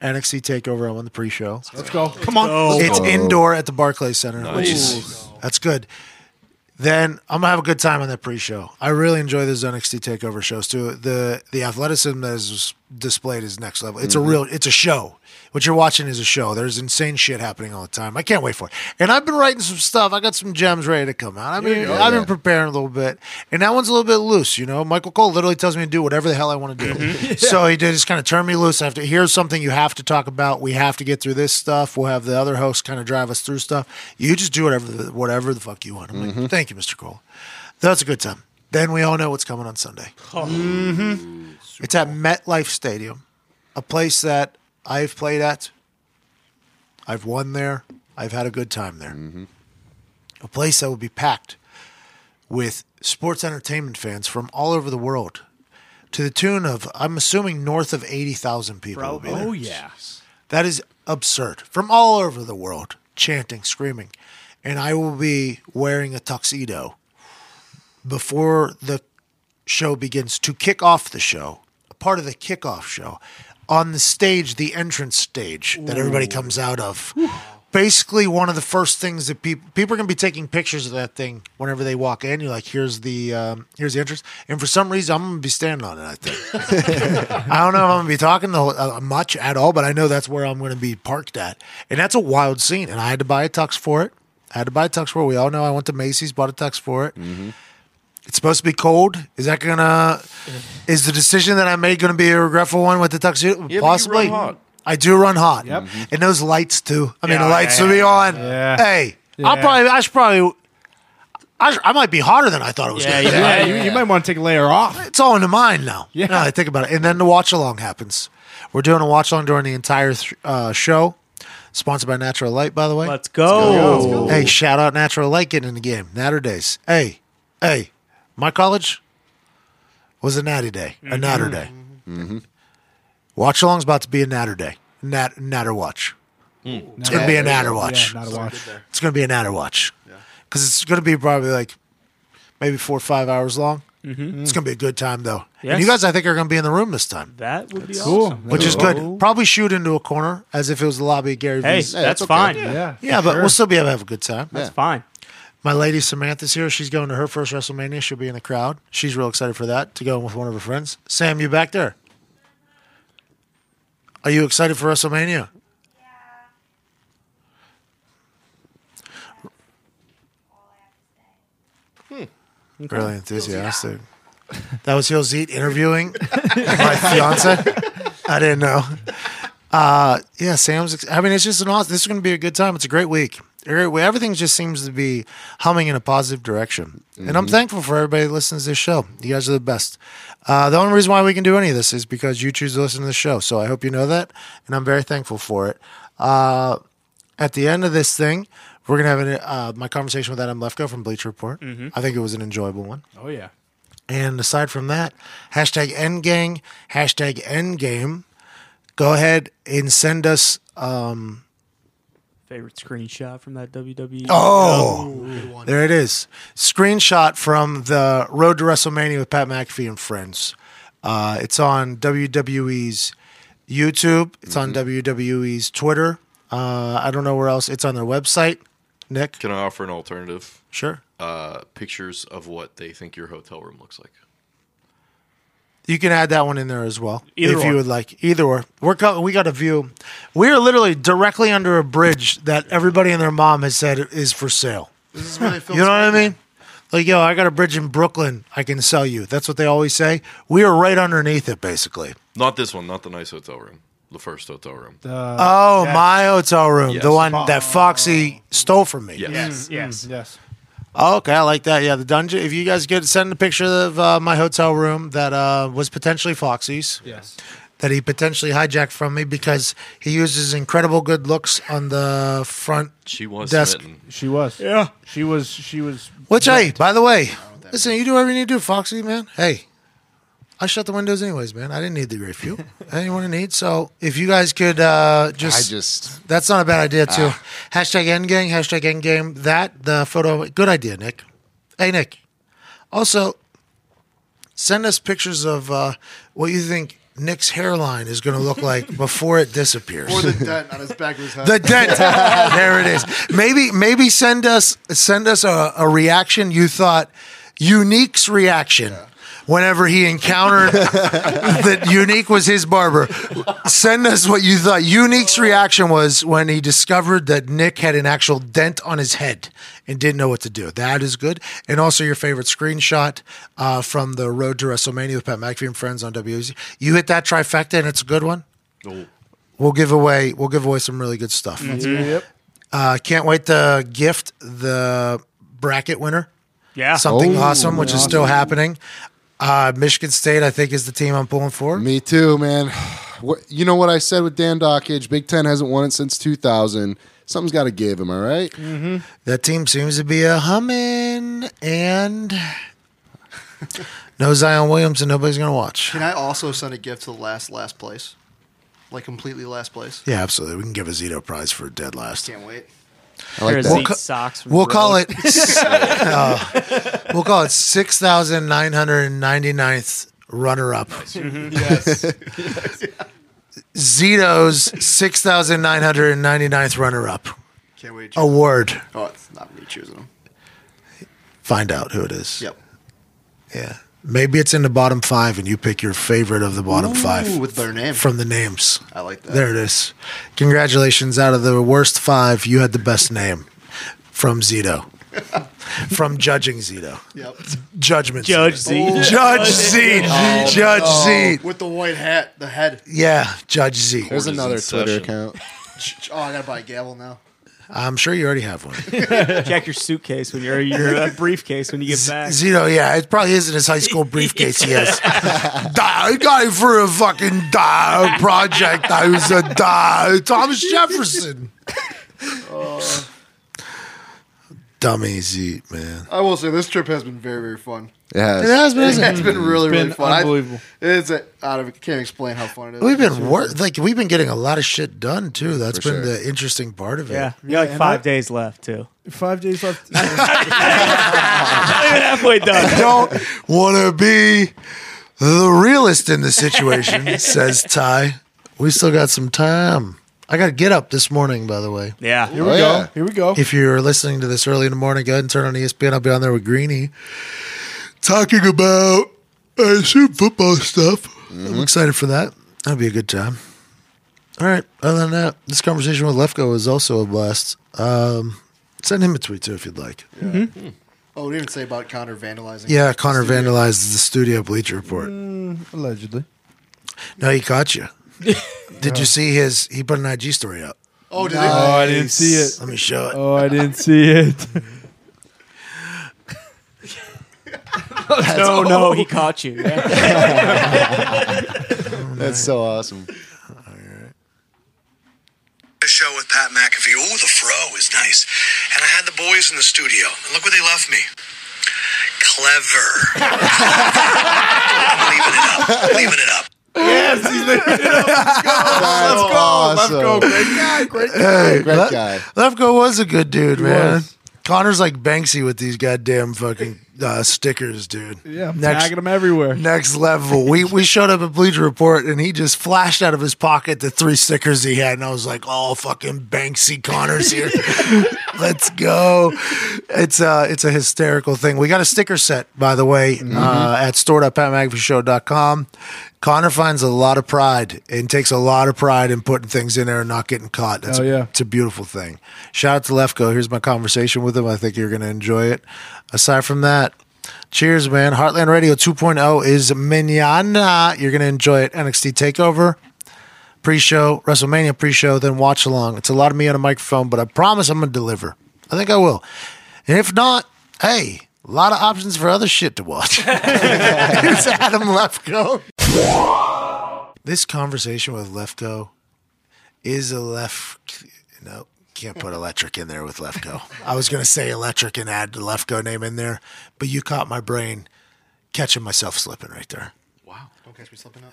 NXT Takeover. I'm on the pre-show. Let's go. Come on, it's go. indoor at the Barclays Center, which is Nice. that's good. Then I'm gonna have a good time on that pre-show. I really enjoy those NXT Takeover shows too. The the athleticism that is displayed is next level. It's a real, it's a show. What you're watching is a show. There's insane shit happening all the time. I can't wait for it. And I've been writing some stuff. I got some gems ready to come out. I mean, I've been preparing a little bit, and that one's a little bit loose. You know, Michael Cole literally tells me to do whatever the hell I want to do. *laughs* So he did just kind of turn me loose. I have to here's something you have to talk about. We have to get through this stuff. We'll have the other hosts kind of drive us through stuff. You just do whatever the, whatever the fuck you want. I'm like, thank you, Mr. Cole. That's a good time. Then we all know what's coming on Sunday. Mm-hmm. It's at MetLife Stadium, a place that I've played at. I've won there. I've had a good time there. Mm-hmm. A place that will be packed with sports entertainment fans from all over the world, to the tune of I'm assuming north of eighty thousand people. Will be there. Oh yeah. That is absurd. From all over the world, chanting, screaming. And I will be wearing a tuxedo before the show begins to kick off the show, a part of the kickoff show, on the stage, the entrance stage that everybody comes out of. Basically, one of the first things that people people are going to be taking pictures of that thing whenever they walk in. You're like, here's the um, here's the entrance, and for some reason, I'm going to be standing on it. I think. *laughs* I don't know if I'm going to be talking whole, uh, much at all, but I know that's where I'm going to be parked at, and that's a wild scene. And I had to buy a tux for it. I had to buy a tux for it. We all know I went to Macy's, bought a tux for it. It's supposed to be cold. Is that gonna? Is the decision that I made gonna be a regretful one with the tuxedo? you Possibly. run hot. I do run hot. Yep. And those lights too. I mean, Yeah, the lights yeah, will be on. Yeah. Hey, I'll probably. I should probably. I, I might be hotter than I thought it was. Yeah, gonna be. yeah. Yeah, you, you might want to take a layer off. It's all in the mind now. Yeah. Now I think about it. And then the watch along happens. We're doing a watch along during the entire th- uh, show. Sponsored by Natural Light, by the way. Let's go. Hey, shout out Natural Light getting in the game. Natter days. Hey, hey, my college was a natty day, a mm-hmm. natter day. Mm-hmm. Watch along's about to be a natter day. Nat, natter watch. Hmm. It's going to be a natter watch. Yeah, not a watch. It's going to be a natter watch. Because it's going to be probably like maybe four or five hours long. Mm-hmm. It's going to be a good time, though. Yes. And you guys, I think, are going to be in the room this time, That would be Cool. awesome. which is good. Probably shoot into a corner as if it was the lobby of Gary Hey, V's. Hey, that's that's okay. fine. Yeah. Yeah, but we'll still be able to have a good time. That's fine. My lady Samantha's here. She's going to her first WrestleMania. She'll be in the crowd. She's real excited for that to go with one of her friends. Sam, you back there? Are you excited for WrestleMania? Yeah. Really enthusiastic. *laughs* That was Hills Eat interviewing *laughs* my fiance. I didn't know. Uh, yeah, Sam's. ex- I mean, it's just an awesome. This is going to be a good time. It's a great week. A great week. Everything just seems to be humming in a positive direction, and I'm thankful for everybody that listens to this show. You guys are the best. Uh, the only reason why we can do any of this is because you choose to listen to the show. So I hope you know that, and I'm very thankful for it. Uh, at the end of this thing, we're gonna have an, uh, my conversation with Adam Lefkoe from Bleacher Report. I think it was an enjoyable one. Oh yeah. And aside from that, hashtag Endgang, hashtag Endgame. Go ahead and send us. Um, Favorite screenshot from that WWE. oh, there it is. Screenshot from the Road to WrestleMania with Pat McAfee and friends. Uh, it's on WWE's YouTube. It's on WWE's Twitter. Uh, I don't know where else. It's on their website. Nick, Can I offer an alternative? sure. Uh, pictures of what they think your hotel room looks like. You can add that one in there as well, Either if you would like. Either or. We're co- we got a view. We are literally directly under a bridge that everybody and their mom has said is for sale. This is where they film You know what I mean? Like, yo, I got a bridge in Brooklyn. I can sell you. That's what they always say. We are right underneath it, basically. Not this one, not the nice hotel room. the first hotel room. Oh, my hotel room, Yes. the one that Foxy stole from me. Yes. Yes, yes. Mm, yes. Oh, okay, I like that. Yeah, the dungeon. If you guys get send a picture of uh, my hotel room that uh, was potentially Foxy's, Yes. that he potentially hijacked from me because he uses incredible good looks on the front She was Desk. smitten. She was. Yeah. She was. She was. Which, hey, by the way, listen, you do whatever you need to do, Foxy, man. Hey, I shut the windows anyways, man. I didn't need the great *laughs* view. I didn't want to need. So if you guys could uh, I just, just that's not a bad idea too. Hashtag endgang, hashtag endgame. That the photo, good idea, Nick. Hey, Nick. Also, send us pictures of uh, what you think Nick's hairline is going to look like *laughs* before it disappears. Or the dent on his back of his head. The dent. *laughs* there it is. Maybe maybe send us send us a, a reaction you thought Unique's reaction. Whenever he encountered *laughs* that Unique was his barber, send us what you thought Unique's reaction was when he discovered that Nick had an actual dent on his head and didn't know what to do. That is good. And also your favorite screenshot uh, from the Road to WrestleMania with Pat McAfee and friends on WZ. You hit that trifecta and it's a good one. Oh, We'll give away we'll give away some really good stuff. Yep. Uh, can't wait to gift the bracket winner Yeah. something Oh, awesome, which is still happening. Uh, Michigan State, I think, is the team I'm pulling for. me too, man. *sighs* What you know what I said with Dan Dakich? Big Ten hasn't won it since 2000. Something's got to give. Am I right? That team seems to be a humming, and no Zion Williams, and nobody's gonna watch. Can I also send a gift to the last last place? Like completely last place. Yeah, absolutely. We can give a Zito prize for dead last. Can't wait. I like Pair of that. Ca- socks. We'll the call it. uh, *laughs* *laughs* we'll call it six thousand nine hundred ninety ninth runner up. Yes. *laughs* Zito's six thousand nine hundred ninety ninth runner up Can't wait. award. Oh, it's not me choosing them. Find out who it is. Yep. Yeah. Maybe it's in the bottom five and you pick your favorite of the bottom Ooh, five with their name. from the names. I like that. There it is. Congratulations. Out of the worst five, you had the best name from Zito. *laughs* from judging Zito. Yep. Judgment. Judge Zito. Z. Judge oh. Z. Oh, Judge Z. With the white hat, the head. Yeah, Judge Z. There's another Twitter account. *laughs* Oh, I gotta buy a gavel now. I'm sure you already have one. *laughs* Check your suitcase when you're your uh, briefcase when you get back. Zito, yeah, it probably isn't his high school briefcase. He has. *laughs* Die, I got it for a fucking die project. I was a die. Thomas Jefferson. Dummy Z, man. I will say this trip has been very, very fun. It has. It has been. hasn't it? It's been really, been really fun. I- unbelievable. it's a, out of can't explain how fun it is. We've been wor- like we've been getting a lot of shit done too. That's For been sure. the interesting part of it. Yeah, you got like and five I- days left too. Five days left. *laughs* *laughs* Not even halfway done. Don't want to be the realist in the situation, *laughs* says Ty. We still got some time. I got to get up this morning, by the way. Yeah, Here we Oh, go. yeah. Here we go. If you're listening to this early in the morning, go ahead and turn on ESPN. I'll be on there with Greeny talking about, I assume, football stuff. I'm mm-hmm. excited for that. That'll be a good time. All right. Other than that, this conversation with Lefkoe was also a blast. Um, send him a tweet too if you'd like. Mm-hmm. Hmm. Oh, what did you even say about Connor vandalizing? Yeah, Connor vandalized the studio Bleacher Report. Mm, allegedly. No, he caught you. Did you see his? He put an IG story up. Oh, did Oh, I didn't see it. Let me show it. Oh, I didn't see it. no, no, he caught you. Yeah. *laughs* That's so awesome. The show with Pat McAfee. Ooh, the fro is nice. And I had the boys in the studio. And look what they left me. Clever. *laughs* leaving it up. Leaving it up. That's awesome. Great guy. Great Hey, Great Le- guy. Lefkoe was a good dude, man. was. Connor's like Banksy with these goddamn fucking uh, stickers, dude. Yeah, I'm next, tagging him everywhere. next level. We we showed up at Bleacher Report and he just flashed out of his pocket the three stickers he had, and I was like, "Oh, fucking Banksy Connor's here. *laughs* Let's go!" It's uh it's a hysterical thing. We got a sticker set, by the way, uh, at store.patmcafeeshow.com. Connor finds a lot of pride and takes a lot of pride in putting things in there and not getting caught. That's Oh, yeah. it's a beautiful thing. Shout out to Lefkoe. Here's my conversation with him. I think you're going to enjoy it. Aside from that, cheers, man. Heartland Radio 2.0 is manana. You're going to enjoy it. NXT Takeover. pre-show, WrestleMania pre-show, then watch along. It's a lot of me on a microphone, but I promise I'm gonna deliver. I think I will. And if not, hey, a lot of options for other shit to watch. *laughs* it's Adam Lefkoe. This conversation with Lefkoe is a left. No, can't put electric in there with Lefkoe. *laughs* I was gonna say electric and add the Lefkoe name in there, but you caught my brain catching myself slipping right there. Wow. Don't catch me slipping up.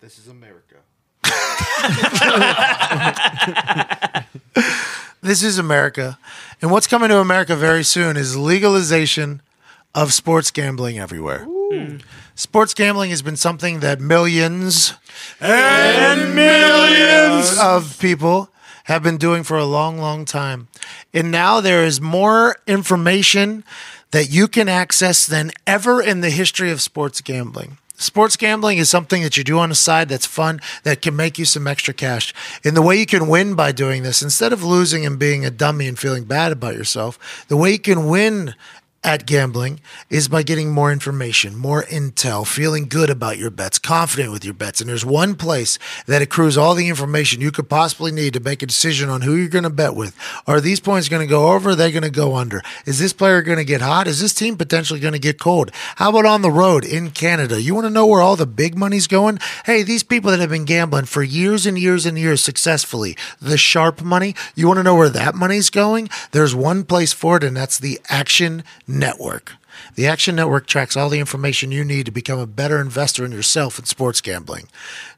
This is America. *laughs* This is America. And what's coming to America very soon is legalization of sports gambling everywhere. Hmm. Sports gambling has been something that millions and millions of people have been doing for a long, long time. And now there is more information that you can access than ever in the history of sports gambling. Sports gambling is something that you do on the side that's fun, that can make you some extra cash. And the way you can win by doing this, instead of losing and being a dummy and feeling bad about yourself, the way you can win at gambling is by getting more information, more intel, feeling good about your bets, confident with your bets. And there's one place that accrues all the information you could possibly need to make a decision on who you're going to bet with. Are these points going to go over? Are they going to go under? Is this player going to get hot? Is this team potentially going to get cold? How about on the road in Canada? You want to know where all the big money's going? Hey, these people that have been gambling for years and years and years successfully, the sharp money, you want to know where that money's going? There's one place for it, and that's the Action Network. The Action Network tracks all the information you need to become a better investor in yourself in sports gambling.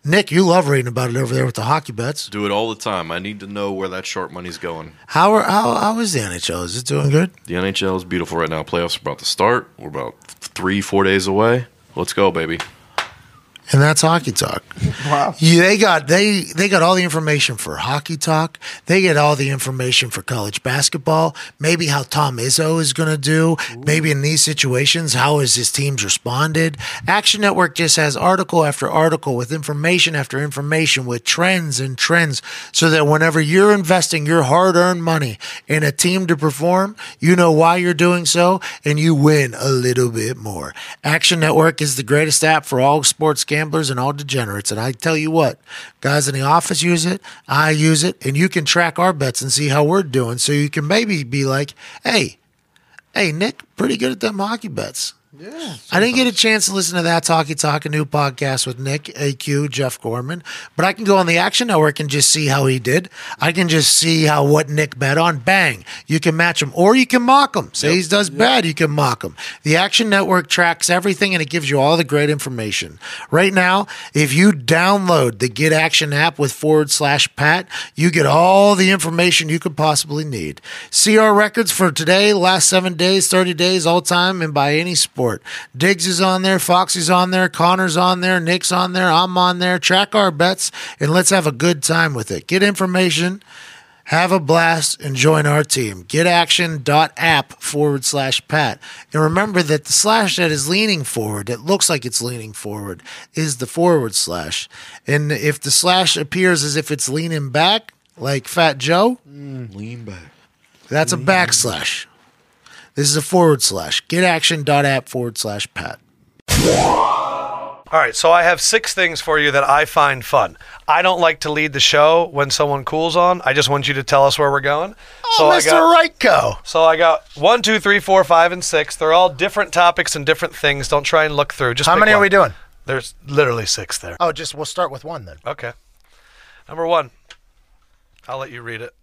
Nick, you love reading about it over there with the hockey bets. Do it all the time. I need to know where that sharp money's going. How are how, how is the NHL? Is it doing good? The NHL is beautiful right now. Playoffs are about to start. We're about three, four days away. Let's go, baby. And that's hockey talk. Wow. Yeah, they got they they got all the information for hockey talk. They get all the information for college basketball. Maybe how Tom Izzo is going to do. Maybe in these situations, how has his teams responded? Action Network just has article after article with information after information with trends and trends, so that whenever you're investing your hard-earned money in a team to perform, you know why you're doing so, and you win a little bit more. Action Network is the greatest app for all sports gamblers and all degenerates. And I tell you what, guys in the office use it, I use it, and you can track our bets and see how we're doing. So you can maybe be like, hey, hey, Nick, pretty good at them hockey bets. Yeah. I didn't get a chance to listen to that Talkie Talk, a new podcast with Nick, AQ, Jeff Gorman, but I can go on the Action Network and just see how he did. I can just see how what Nick bet on. Bang. You can match him or you can mock him. Say he does bad, you can mock him. The Action Network tracks everything and it gives you all the great information. Right now, if you download the Get Action app with forward slash Pat, you get all the information you could possibly need. See our records for today, last seven days, 30 days, all time, and by any sport. Diggs is on there, Foxy's on there, Connor's on there, Nick's on there, I'm on there. Track our bets and let's have a good time with it. Get information. Have a blast and join our team. GetAction.app forward slash Pat. And remember that the slash that is leaning forward, that looks like it's leaning forward, is the forward slash. And if the slash appears as if it's leaning back, like Fat Joe, mm, Lean back. that's a backslash. This is a forward slash. GetAction.app forward slash Pat. All right, so I have six things for you that I find fun. I don't like to lead the show when someone cools on. I just want you to tell us where we're going. Oh, so I got, Rightco. so I got one, two, three, four, five, and six. They're all different topics and different things. Don't try and look through. Just How many are we doing? There's literally six there. Oh, just we'll start with one then. Okay. Number one. I'll let you read it.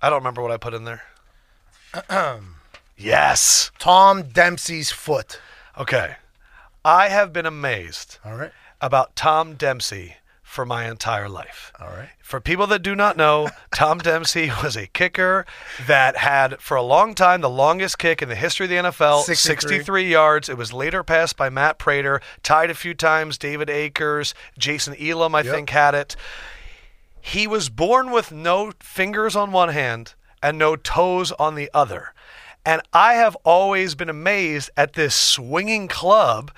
I don't remember what I put in there. *clears throat* yes. Tom Dempsey's foot. Okay. I have been amazed All right. about Tom Dempsey for my entire life. All right. For people that do not know, Tom *laughs* Dempsey was a kicker that had, for a long time, the longest kick in the history of the NFL 63. 63 yards. It was later passed by Matt Prater, tied a few times. David Akers, Jason Elam, I think, had it. He was born with no fingers on one hand and no toes on the other. And I have always been amazed at this swinging club.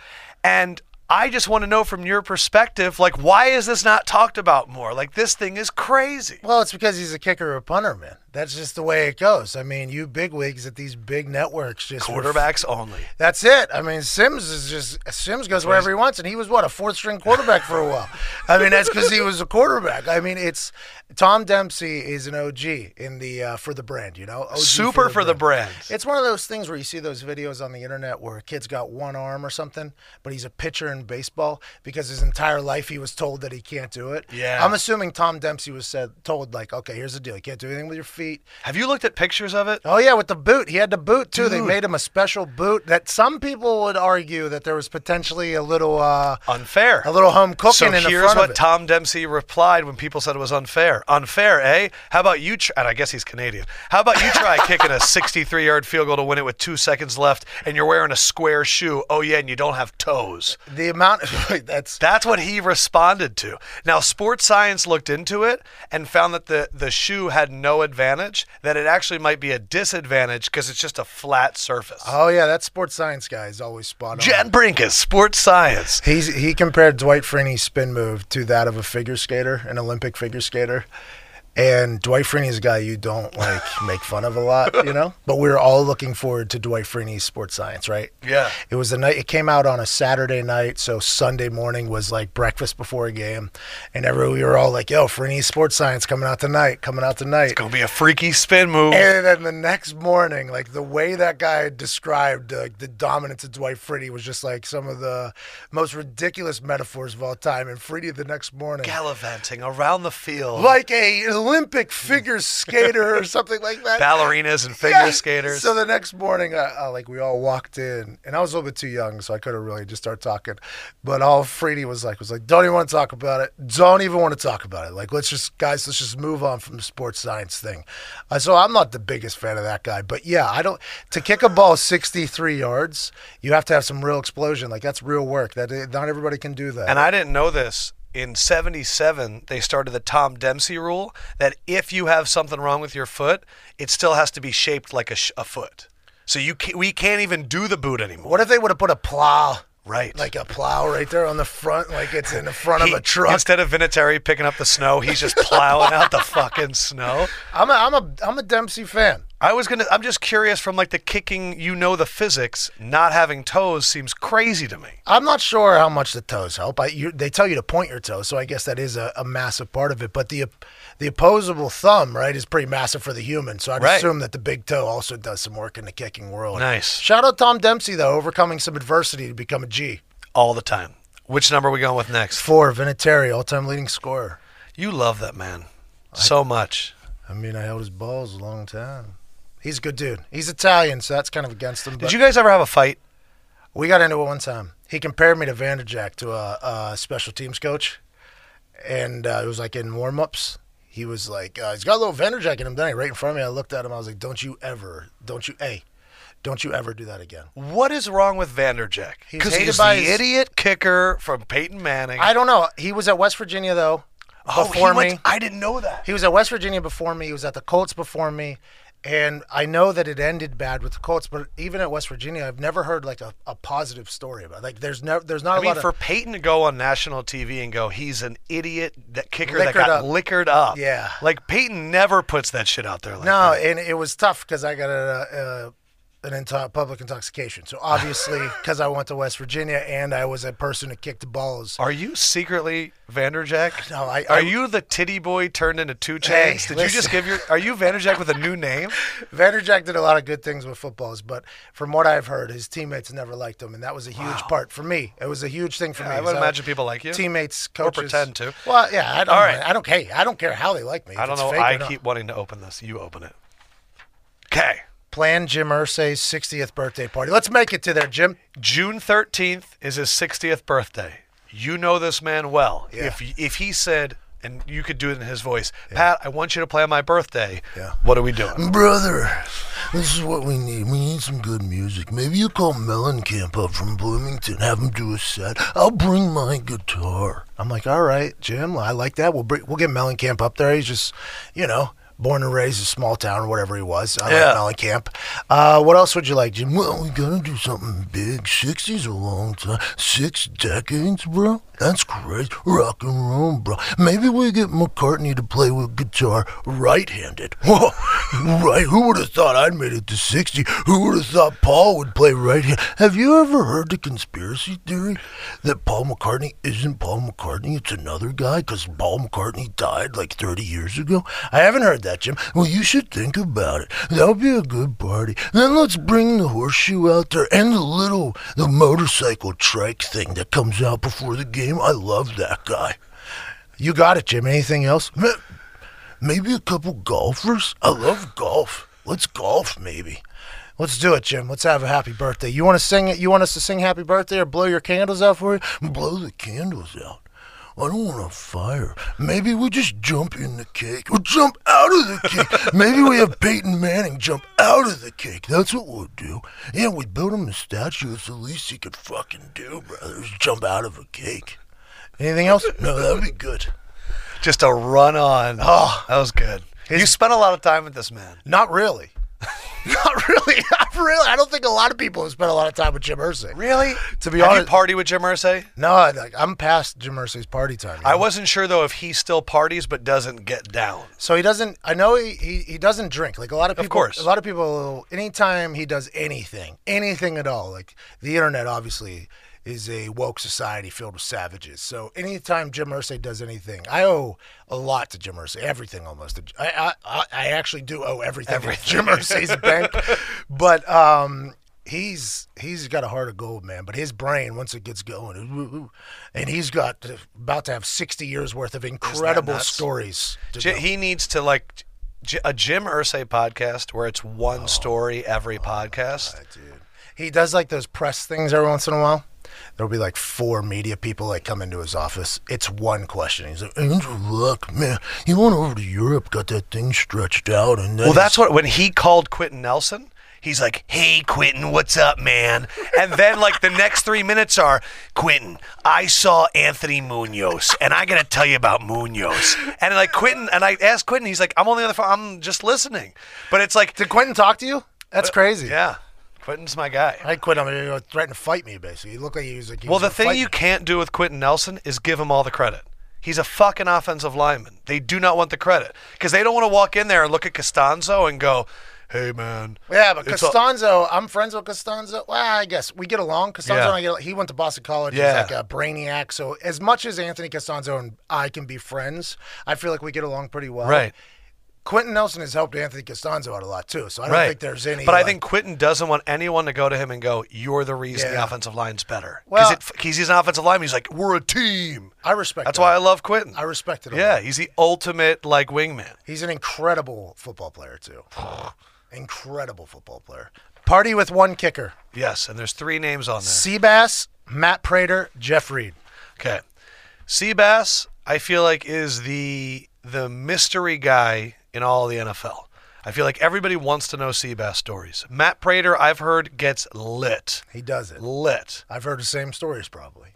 And I just want to know from your perspective, like, why is this not talked about more? Like, this thing is crazy. Well, it's because he's a kicker or a punter, man. That's just the way it goes. I mean, you big bigwigs at these big networks just Quarterbacks only. That's it. I mean, Simms is just Simms goes wherever he wants, and he was what a fourth string quarterback for a while. I mean, that's because he was a quarterback. I mean, it's Tom Dempsey is an OG in the uh, for the brand. You know, OG Super for the brand. It's one of those things where you see those videos on the internet where a kid's got one arm or something, but he's a pitcher in baseball because his entire life he was told that he can't do it. Yeah. I'm assuming Tom Dempsey was said told like, okay, here's the deal, you can't do anything with your feet. Have you looked at pictures of it? Oh yeah, with the boot. He had the boot too. They made him a special boot that some people would argue that there was potentially a little uh Unfair. a little home cooking So in the here's what. Tom Dempsey replied when people said it was unfair. Unfair, eh? How about you? Try, and I guess he's Canadian. How about you try *laughs* kicking a 63-yard field goal to win it with two seconds left, and you're wearing a square shoe? Oh yeah, and you don't have toes. the amount *laughs* that's That's what he responded to. Now, Sports Science looked into it and found that the, the shoe had no advantage, that it actually might be a disadvantage because it's just a flat surface. oh yeah, that sports science guy is always spot on. John Brenkus, Sports Science. He's he compared Dwight Freeney's spin move to that of a figure skater, an Olympic figure skater. And Dwight Freeney's a guy you don't like *laughs* make fun of a lot, you know. But we were all looking forward to Dwight Freeney's sports science, right? Yeah. It was a night. It came out on a Saturday night, so Sunday morning was like breakfast before a game, and every we were all like, "Yo, Freeney's sports science coming out tonight, coming out tonight." It's gonna be a freaky spin move. And then the next morning, like the way that guy described uh, the dominance of Dwight Freeney was just like some of the most ridiculous metaphors of all time. And Freeney the next morning, Gallivanting around the field. like a Olympic figure skater or something like that. Ballerinas and figure Yeah. skaters. So the next morning, uh, uh, like we all walked in, and I was a little bit too young, so I couldn't really just start talking. But all Freeney was like was like, "Don't even want to talk about it. Don't even want to talk about it. Like, let's just guys, let's just move on from the sports science thing." Uh, so I'm not the biggest fan of that guy, but yeah, I don't. To kick a ball 63 yards, you have to have some real explosion. Like that's real work. That not everybody can do that. and I didn't know this. In 77, they started the Tom Dempsey rule that if you have something wrong with your foot, it still has to be shaped like a, sh- a foot. So you can, we can't even do the boot anymore. what if they would have put a plow? Right. Like a plow right there on the front, like it's in the front He- of a truck. Instead of Vinatieri picking up the snow, he's just plowing out the fucking snow. I'm a, I'm a, I'm a Dempsey fan. I was gonna. I'm just curious from like the kicking. You know the physics. Not having toes seems crazy to me. I'm not sure how much the toes help. I, you, they tell you to point your toes, so I guess that is a, a massive part of it. But the the opposable thumb, right, is pretty massive for the human. So I'd Right. assume that the big toe also does some work in the kicking world. Nice. Shout out Tom Dempsey though, overcoming some adversity to become a G. All the time. Which number are we going with next? Four, Vinatieri, all-time leading scorer. You love that man so much. I mean, I held his balls a long time. He's a good dude. He's Italian, so that's kind of against him. Did you guys ever have a fight? We got into it one time. He compared me to Vanderjagt to a, a special teams coach, and uh, it was like in warm-ups. He was like, uh, he's got a little Vanderjagt in him, didn't he? Right in front of me. I looked at him. I was like, don't you ever, don't you, hey, don't you ever do that again. What is wrong with Vanderjagt? He's Because he's by the his- idiot kicker from Peyton Manning. I don't know. He was at West Virginia though. oh, he before went- I didn't know that. He was at West Virginia before me. He was at the Colts before me. And I know that it ended bad with the Colts, but even at West Virginia, I've never heard like a, a positive story about. It. Like, there's never, there's not I a mean, lot for of. Peyton to go on national TV and go, he's an idiot that kicker that got up. liquored up. Yeah. Like Peyton never puts that shit out there like no, that. and it was tough because I got a, a an into- public intoxication. So obviously, *laughs* because I went to West Virginia and I was a person who kicked balls. Are you secretly Vanderjagt? No, I- Are I- you the titty boy turned into two Hey, chains? Did you just give your? Are you Vanderjagt with a new name? *laughs* Vanderjagt did a lot of good things with footballs, but from what I've heard, his teammates never liked him, and that was a huge part for me. It was a huge thing for Yeah, me. I would imagine people like you. Teammates, Or coaches, pretend to. Well, yeah, I don't. All right. I don't care. I don't care how they like me. I don't know. or I keep wanting to open this. You open it. Okay. Plan Jim Irsay's 60th birthday party. Let's make it to there, Jim. June 13th is his 60th birthday. You know this man well. Yeah. If if he said, and you could do it in his voice, Pat, I want you to play on my birthday. Yeah. What are we doing? Brother, this is what we need. We need some good music. Maybe you call Mellencamp up from Bloomington, have him do a set. I'll bring my guitar. I'm like, all right, Jim, I like that. We'll bring, we'll get Mellencamp up there. He's just, you know, Born and raised in a small town or whatever he was. I Yeah. like Mellencamp. Uh, what else would you like, Jim? Well, we gotta do something big. 60's a long time. Six decades, bro? That's crazy. Rock and roll, bro. Maybe we get McCartney to play with guitar right-handed. Whoa, *laughs* right? Who would have thought I'd made it to 60? Who would have thought Paul would play right-handed? Have you ever heard the conspiracy theory that Paul McCartney isn't Paul McCartney? It's another guy because Paul McCartney died like 30 years ago? I haven't heard that, Jim. Well, you should think about it. That'll be a good party. Then let's bring the horseshoe out there and the little, the motorcycle trike thing that comes out before the game. I love that guy. You got it, Jim. Anything else? Maybe a couple golfers. I love golf. Let's golf, maybe. Let's do it, Jim. Let's have a happy birthday. You want to sing it? You want us to sing happy birthday or blow your candles out for you? Blow the candles out. I don't want a fire. Maybe we just jump in the cake or jump out of the cake. Maybe we have Peyton Manning jump out of the cake. That's what we'll do. Yeah, we build him a statue. It's the least he could fucking do, brothers. Jump out of a cake. Anything else? No, that would be good. Just a run on. Oh, ah. that was good. you spent a lot of time with this man. Not really. *laughs* Not really. *laughs* Not really. I don't think a lot of people have spent a lot of time with Jim Irsay. Really? To be Have honest, you party with Jim Irsay? no, I, like, I'm past Jim Irsay's party time. you I know? wasn't sure though if he still parties but doesn't get down. So he doesn't. I know he, he, he doesn't drink. Like a lot of people. course. A lot of people. Anytime he does anything, anything at all, like the internet, obviously is a woke society filled with savages. So anytime Jim Irsay does anything, I owe a lot to Jim Irsay. Everything almost. I I, I, actually do owe everything, to Jim Irsay's bank. *laughs* But um. He's he's got a heart of gold, man. But his brain, once it gets going, and he's got about to have sixty years worth of incredible stories. To J- he needs to like J- a Jim Irsay podcast where it's one story every podcast. He does like those press things every once in a while. There'll be like four media people like come into his office. It's one question. He's like, Andrew Luck, man, he went over to Europe, got that thing stretched out, and then Well, that's what when he called Quenton Nelson. He's like, "Hey, Quenton, what's up, man?" And then like the next three minutes are, "Quenton, I saw Anthony Munoz, and I gotta tell you about Munoz." And like Quenton, and I asked Quenton, he's like, "I'm only on the phone. I'm just listening." But it's like, Did Quenton talk to you? That's uh, crazy. yeah, Quenton's my guy. I quit him. He was threatening to fight me, basically. He looked like he was like. He Well, was the thing you me. can't do with Quenton Nelson is give him all the credit. He's a fucking offensive lineman. They do not want the credit because they don't want to walk in there and look at Castonzo and go, "Hey, man." Yeah, but Castonzo, I'm friends with Castonzo. Well, I guess we get along. Castonzo Yeah. and I get. He went to Boston College. Yeah. He's like a brainiac. So as much as Anthony Castonzo and I can be friends, I feel like we get along pretty well. Right. Quenton Nelson has helped Anthony Castonzo out a lot too. So I don't right. think there's any. But I like- think Quenton doesn't want anyone to go to him and go, "You're the reason the offensive line's better." Well- Because he's, he's an offensive lineman. He's like, "We're a team." I respect. That's that. why I love Quenton. I respect it. yeah, lot. he's the ultimate like wingman. he's an incredible football player too. *sighs* incredible football player. Party with one kicker: Yes, and there's three names on there. Seabass, Matt Prater, Jeff Reed. Okay. Seabass, I feel like is the the mystery guy in all the NFL. I feel like everybody wants to know Seabass stories. Matt Prater, I've heard, gets lit. He does it. Lit. I've heard the same stories probably.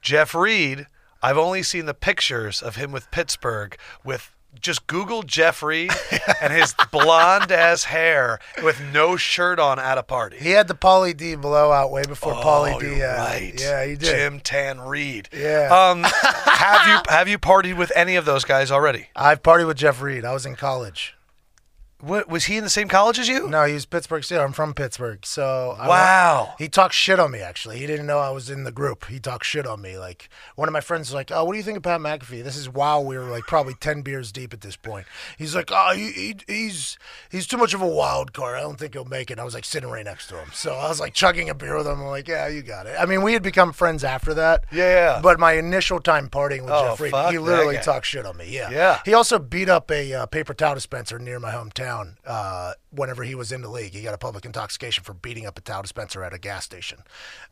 Jeff Reed, I've only seen the pictures of him with Pittsburgh with just Google Jeff Reed and his blonde ass hair with no shirt on at a party. He had the Pauly D blowout way before Pauly D. you're uh, right. Yeah, he did. Jim Tan Reed. Yeah. Um, have you have you partied with any of those guys already? I've partied with Jeff Reed. I was in college. What was he in the same college as you? No, he was Pittsburgh Steelers. I'm from Pittsburgh, so I Wow. He talked shit on me. Actually, he didn't know I was in the group. He talked shit on me. Like one of my friends was like, "Oh, what do you think of Pat McAfee?" This is while we were like probably ten beers deep at this point. He's like, "Oh, he, he, he's he's too much of a wild card. I don't think he'll make it." I was like sitting right next to him, so I was like chugging a beer with him. I'm like, "Yeah, you got it." I mean, we had become friends after that. Yeah. yeah. But my initial time partying with Oh, Jeff Reed, fuck he literally talked shit on me. Yeah. Yeah. He also beat up a uh, paper towel dispenser near my hometown. Uh, whenever he was in the league, he got a public intoxication for beating up a towel dispenser at a gas station.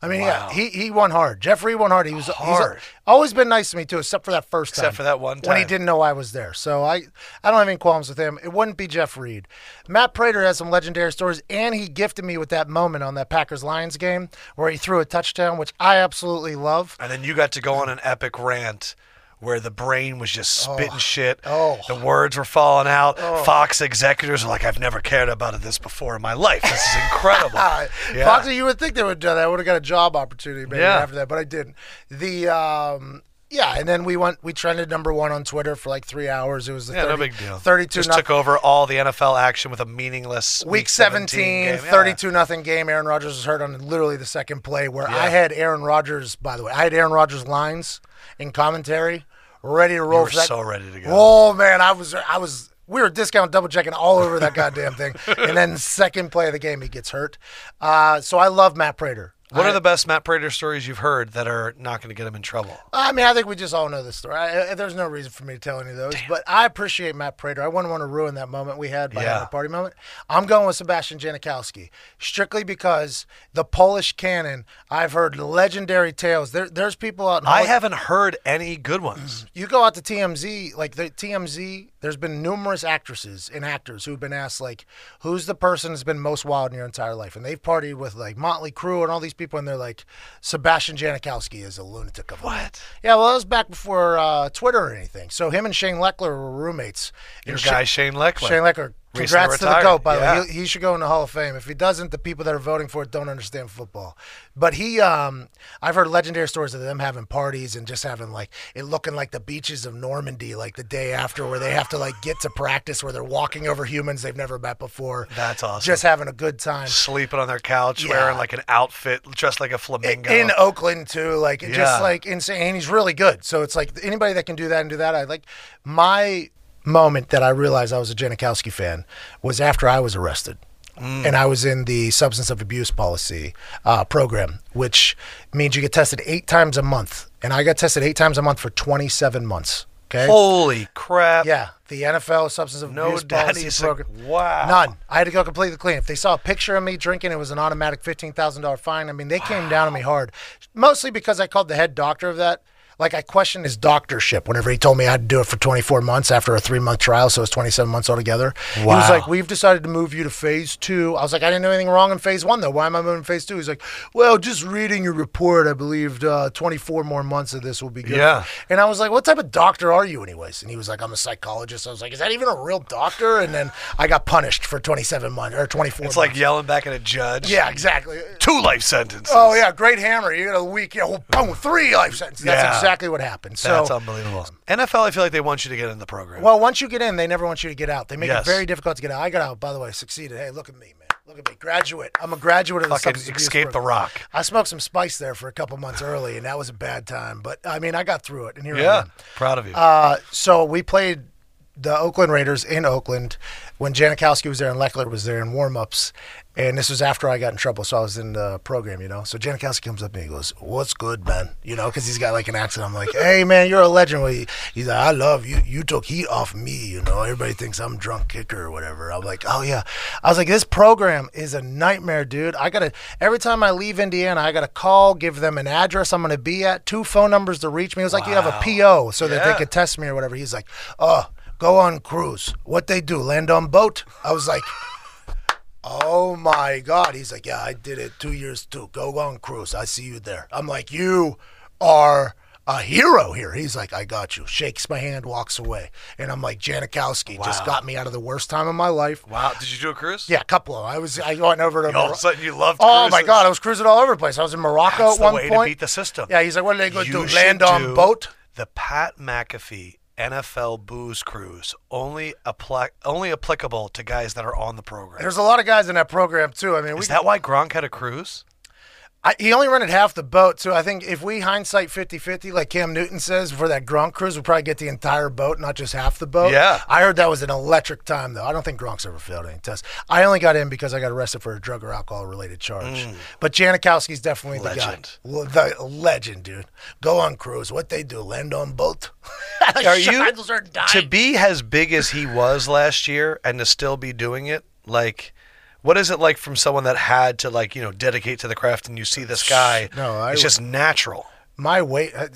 I mean, Wow. yeah, he he won hard. Jeff Reed won hard. He was Hard. He's always been nice to me too, except for that first time. Except for that one time when he didn't know I was there. So I I don't have any qualms with him. It wouldn't be Jeff Reed. Matt Prater has some legendary stories, and he gifted me with that moment on that Packers Lions game where he threw a touchdown, which I absolutely love. And then you got to go on an epic rant where the brain was just spitting Oh. shit. Oh. The words were falling out. Fox executives are like, I've never cared about this before in my life. This is incredible. Ah, *laughs* Yeah. Foxy, you would think they would do that. I would have got a job opportunity maybe Yeah. after that, but I didn't. The um, yeah, and then we went. We trended number one on Twitter for like three hours. It was the yeah, 30, no big deal. Thirty-two. Just noth- took over all the NFL action with a meaningless Week 17, game. Yeah. 32 nothing game. Aaron Rodgers was hurt on literally the second play where Yeah. I had Aaron Rodgers, by the way, I had Aaron Rodgers lines in commentary ready to roll You were so ready to go. Oh man, I was I was we were discount double checking all over that *laughs* goddamn thing. And then second play of the game he gets hurt. Uh, so I love Matt Prater. What I, are the best Matt Prater stories you've heard that are not going to get him in trouble? I mean, I think we just all know this story. I, there's no reason for me to tell any of those, but I appreciate Matt Prater. I wouldn't want to ruin that moment we had by Yeah. having a party moment. I'm going with Sebastian Janikowski strictly because the Polish canon. I've heard legendary tales. There, there's people out. In I haven't heard any good ones. You go out to TMZ, like the TMZ. There's been numerous actresses and actors who've been asked, like, who's the person that's been most wild in your entire life, and they've partied with like Motley Crue and all these people, and they're like, Sebastian Janikowski is a lunatic of. What? Yeah, well, that was back before uh, Twitter or anything. So him and Shane Lechler were roommates. Your And guy Sha- Shane Lechler. Shane Lechler. Congrats to the goat, by the Yeah. way. He, he should go in the Hall of Fame. If he doesn't, the people that are voting for it don't understand football. But he, um, I've heard legendary stories of them having parties and just having like it looking like the beaches of Normandy, like the day after, where they have to like get to practice, where they're walking over humans they've never met before. That's awesome. Just having a good time. Sleeping on their couch, Yeah. wearing like an outfit dressed like a flamingo. In Oakland too, like Yeah. just like insane. And he's really good. So it's like anybody that can do that and do that. I like my moment that I realized I was a Janikowski fan was after I was arrested. Mm. And I was in the substance of abuse policy uh, program, which means you get tested eight times a month. And I got tested eight times a month for 27 months. Okay. Holy crap. Yeah, the NFL substance of No abuse policy program. wow. None. I had to go completely clean. If they saw a picture of me drinking, it was an automatic fifteen thousand dollar fine. I mean, they came down on me hard, mostly because I called the head doctor of that. Like I questioned his doctorship whenever he told me I had to do it for 24 months after a three month trial, so it was 27 months altogether. Wow. He was like, "We've decided to move you to phase two. I was like, "I didn't do anything wrong in phase one, though. Why am I moving to phase two? He's like, "Well, just reading your report, I believed uh, 24 more months of this will be good." Yeah. And I was like, "What type of doctor are you, anyways?" And he was like, "I'm a psychologist." I was like, "Is that even a real doctor?" And then I got punished for 27 months or 24. It's like yelling back at a judge. yeah, exactly. Two life sentences. Oh yeah, great hammer. You got a week, yeah, well, boom, three life sentences. That's Yeah. exactly what happened. So That's unbelievable. NFL, I feel like they want you to get in the program. Well, once you get in, they never want you to get out. They make Yes. it very difficult to get out. I got out, by the way, succeeded. Hey, look at me, man. Look at me, graduate. I'm a graduate of the Fucking substance escape the rock. I smoked some spice there for a couple months early, and that was a bad time. But I mean, I got through it, and here I yeah. am. Proud of you. Uh, so we played the Oakland Raiders in Oakland when Janikowski was there and Lechler was there in warm-ups. And this was after I got in trouble, so I was in the program, you know. So Janikowski comes up to me and he goes, "What's good, man?" You know, because he's got like an accent. I'm like, "Hey, man, you're a legend." Well, he- He's like, "I love you. You took heat off me. You know, everybody thinks I'm drunk kicker or whatever." I'm like, "Oh yeah." I was like, "This program is a nightmare, dude. I gotta every time I leave Indiana, I gotta call, give them an address I'm gonna be at, two phone numbers to reach me. It was like you have a PO so that they could test me or whatever." He's like, "Oh." Go on cruise. What they do? Land on boat? I was like, Oh my God. He's like, Yeah, I did it two years too. Go on cruise. I see you there. I'm like, You are a hero here. He's like, I got you. Shakes my hand, walks away. And I'm like, Janikowski just got me out of the worst time of my life. wow. Did you do a cruise? Yeah, a couple of them. I was I went over to All of a sudden, you loved Oh my. God, I was cruising all over the place. I was in Morocco That's at the one way point. to beat the system. yeah, he's like, What are they gonna You do? Land on do boat? The Pat McAfee NFL booze cruise only apply, only applicable to guys that are on the program. There's a lot of guys in that program too. I mean, we Is that why Gronk had a cruise? I, he only rented half the boat, so I think if we hindsight 50-50, like Cam Newton says, for that Gronk cruise, we'll probably get the entire boat, not just half the boat. Yeah. I heard that was an electric time, though. I don't think Gronk's ever failed any tests. I only got in because I got arrested for a drug or alcohol-related charge. But Janikowski's definitely Mm. Legend. the guy. The legend, dude. Go on cruise. What they do, land on boat. *laughs* Are you are dying. to be as big as he was last year and to still be doing it? Like, what is it like from someone that had to like you know dedicate to the craft and you see this guy? No, I it's just natural. My weight... uh,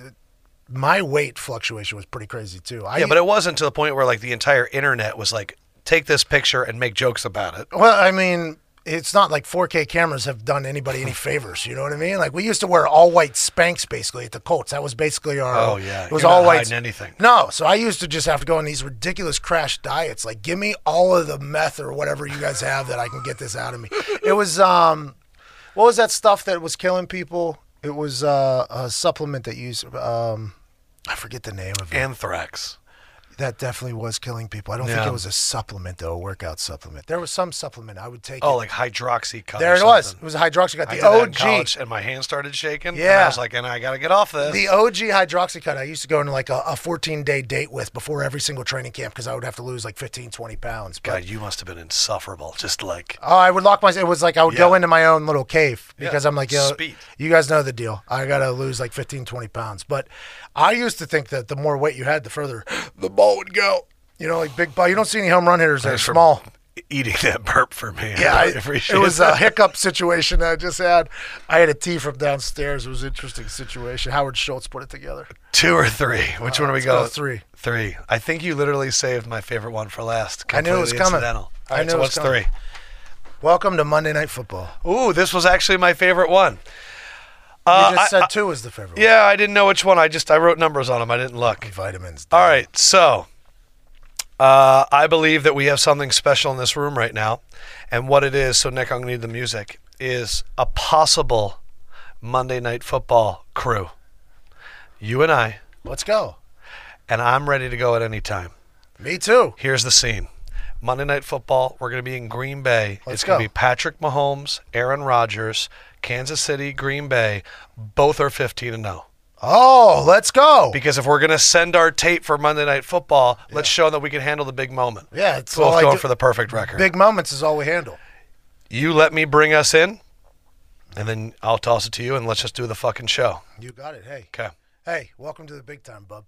My weight fluctuation was pretty crazy, too. I, Yeah, but it wasn't to the point where like the entire internet was like, take this picture and make jokes about it. Well, I mean, it's not like 4K cameras have done anybody any favors. You know what I mean? Like we used to wear all white Spanx basically at the Colts. That was basically our. Oh, yeah. it was You're all white. anything. No, so I used to just have to go on these ridiculous crash diets. Like, give me all of the meth or whatever you guys have that I can get this out of me. It was um, what was that stuff that was killing people? It was uh, a supplement that used um, I forget the name of it. Anthrax. That definitely was killing people. I don't think Yeah. it was a supplement though, a workout supplement. There was some supplement I would take. Oh, it. like hydroxycut. there or it was. something. It was a hydroxycut. I The did that in OG. college, and my hand started shaking. and Yeah. I was like, and I got to get off this. The OG hydroxycut I used to go into like a, a 14 day date with before every single training camp because I would have to lose like 15, 20 pounds. But God, you must have been insufferable. Just like Oh, I would lock myself. It was like I would go Yeah. into my own little cave because. I'm like, yo, Speed. you guys know the deal. I got to lose like 15, 20 pounds. But I used to think that the more weight you had, the further *gasps* the ball would go. You know, like big ball. You don't see any home run hitters that are Thanks for small. eating that burp for me. Yeah, I it was that. a hiccup situation that I just had. I had a tea from downstairs. It was an interesting situation. Howard Schultz put it together. two or three. Which Uh, one do we go? go three. Three. I think you literally saved my favorite one for last. I knew it was Completely coming. incidental. I knew so it was what's coming. three? Welcome to Monday Night Football. Ooh, this was actually my favorite one. You Uh, just I- said two was the favorite. Yeah, I didn't know which one. I just I wrote numbers on them. I didn't look. Vitamins. All right, so uh, I believe that we have something special in this room right now, and what it is. So Nick, I'm gonna need the music. Is a possible Monday Night Football crew. You and I, Let's go. and I'm ready to go at any time. Me too. Here's the scene. Monday Night Football, we're going to be in Green Bay. Let's it's going go. to be Patrick Mahomes, Aaron Rodgers, Kansas City, Green Bay. Both are 15 and 0. Oh, let's go. Because if we're going to send our tape for Monday Night Football, let's show them that we can handle the big moment. Yeah, it's Both all I going do- for the perfect record. Big moments is all we handle. You let me bring us in, and then I'll toss it to you, and let's just do the fucking show. You got it. Hey, Okay. hey, welcome to the big time, bub.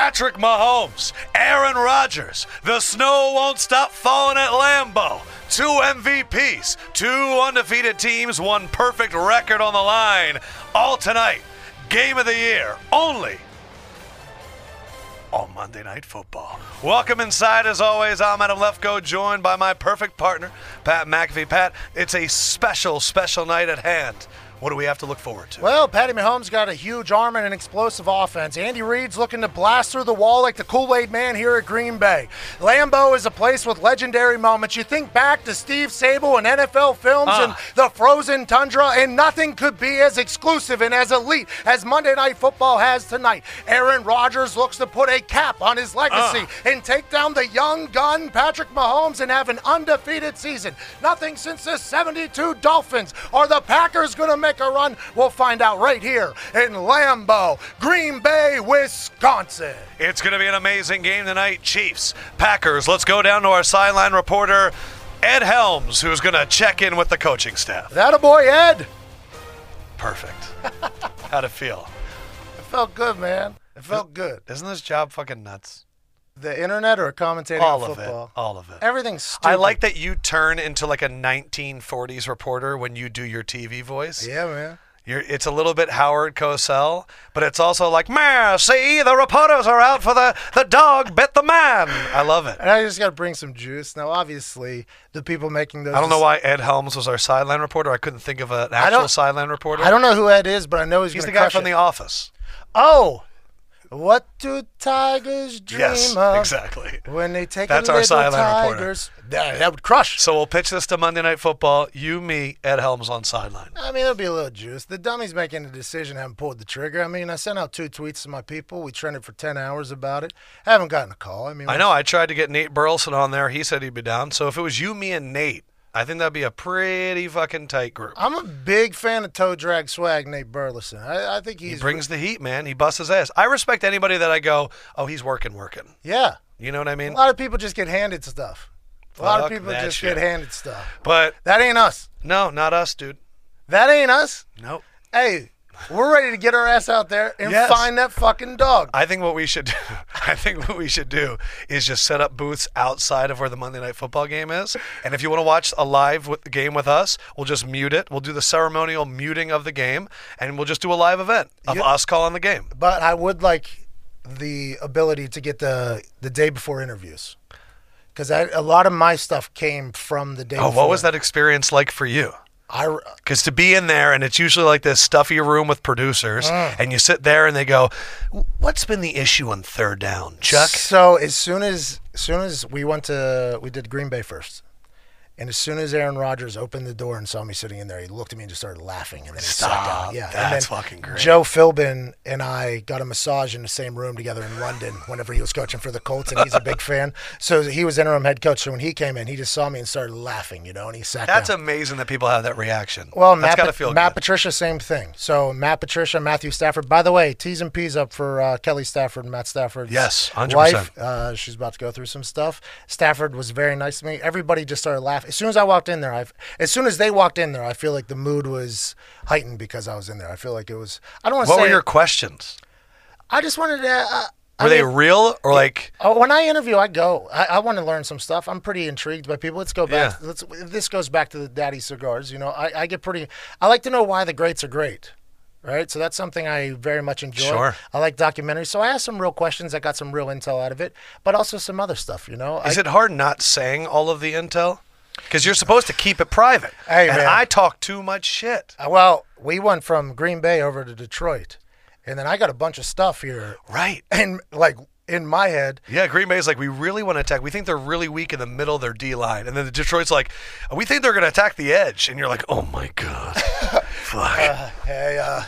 Patrick Mahomes, Aaron Rodgers. The snow won't stop falling at Lambeau. Two MVPs, two undefeated teams, one perfect record on the line. All tonight. Game of the year. Only on Monday Night Football. Welcome inside, as always. I'm Adam Lefkoe, joined by my perfect partner, Pat McAfee. Pat, it's a special, special night at hand. What do we have to look forward to? Well, Patty Mahomes got a huge arm and an explosive offense. Andy Reid's looking to blast through the wall like the Kool Aid Man here at Green Bay. Lambeau is a place with legendary moments. You think back to Steve Sabol and NFL films Ah. and the frozen tundra, and nothing could be as exclusive and as elite as Monday Night Football has tonight. Aaron Rodgers looks to put a cap on his legacy and take down the young gun Patrick Mahomes and have an undefeated season. Nothing since the 72 Dolphins. Are the Packers going to make a run? We'll find out right here in Lambeau, Green Bay, Wisconsin. It's going to be an amazing game tonight. Chiefs, Packers. Let's go down to our sideline reporter, Ed Helms, who's going to check in with the coaching staff. That a boy, Ed. Perfect. How'd it feel? It felt good, man. It felt good. Isn't this job fucking nuts? The internet or commentating All on of football? it. All of it. Everything's stupid. I like that you turn into like a 1940s reporter when you do your TV voice. Yeah, man. You're, it's a little bit Howard Cosell, but it's also like, man, see, the reporters are out for the, the dog bit the man. I love it. And I just got to bring some juice. Now, obviously, the people making those. I don't know why Ed Helms was our sideline reporter. I couldn't think of an actual sideline reporter. I don't know who Ed is, but I know he's, He's the guy from it. The Office. Oh, what do tigers dream Yes, of exactly. when they take That's a our little sideline reporter. tigers? That, that would crush. So we'll pitch this to Monday Night Football. You, me, Ed Helms on sideline. I mean, it'll be a little juice. The dummies making the decision haven't pulled the trigger. I mean, I sent out two tweets to my people. We trended for 10 hours about it. I Haven't gotten a call. I mean, I know. I tried to get Nate Burleson on there. He said he'd be down. So if it was you, me, and Nate, I think that'd be a pretty fucking tight group. I'm a big fan of toe drag swag, Nate Burleson. I, I think he's He brings the heat, man. He busts his ass. I respect anybody that I go, oh, he's working, working. yeah. You know what I mean? A lot of people just get handed stuff. A lot of people that just shit. get handed stuff. But That ain't us. no, not us, dude. That ain't us. Nope. Hey, we're ready to get our ass out there and Yes. find that fucking dog. I think what we should do, *laughs* I think what we should do is just set up booths outside of where the Monday Night Football game is. And if you want to watch a live with game with us, we'll just mute it. We'll do the ceremonial muting of the game, and we'll just do a live event of You- us calling the game. But I would like the ability to get the the day before interviews. because a lot of my stuff came from the day. Oh, before. what was that experience like for you? I Because to be in there and it's usually like this stuffy room with producers, Mm. and you sit there and they go, "What's been the issue on third down, Chuck?" So as soon as as soon as we went to we did Green Bay first. And as soon as Aaron Rodgers opened the door and saw me sitting in there, he looked at me and just started laughing. And then he Stop. down. Yeah, That's fucking great. Joe Philbin and I got a massage in the same room together in London whenever he was coaching for the Colts, and he's a big fan. *laughs* So he was interim head coach. So when he came in, he just saw me and started laughing, you know, and he sat That's down. amazing that people have that reaction. Well, that's Matt, feel Matt good. Patricia, same thing. So Matt Patricia, Matthew Stafford. By the way, T's and P's up for uh, Kelly Stafford and Matt Stafford. Yes, 100%. wife. Uh, she's about to go through some stuff. Stafford was very nice to me. Everybody just started laughing. As soon as I walked in there, I as soon as they walked in there, I feel like the mood was heightened because I was in there. I feel like it was. I don't want to say What were your questions? I just wanted to. Uh, I Were they mean, real or like? Oh, when I interview, I go. I, I want to learn some stuff. I'm pretty intrigued by people. Let's go back. Yeah. Let's. This goes back to the daddy cigars. You know, I, I get pretty. I like to know why the greats are great. Right, so that's something I very much enjoy. Sure. I like documentaries, so I asked some real questions. I got some real intel out of it, but also some other stuff. You know, Is I, it hard not saying all of the intel? Because you're supposed to keep it private. Hey, and man. I talk too much shit. Uh, Well, we went from Green Bay over to Detroit, and then I got a bunch of stuff here. Right. And like in my head, Yeah, Green Bay's like, we really want to attack. We think they're really weak in the middle of their D line. And then the Detroit's like, we think they're going to attack the edge. And you're like, oh my God. *laughs* Fuck. Uh, hey, uh,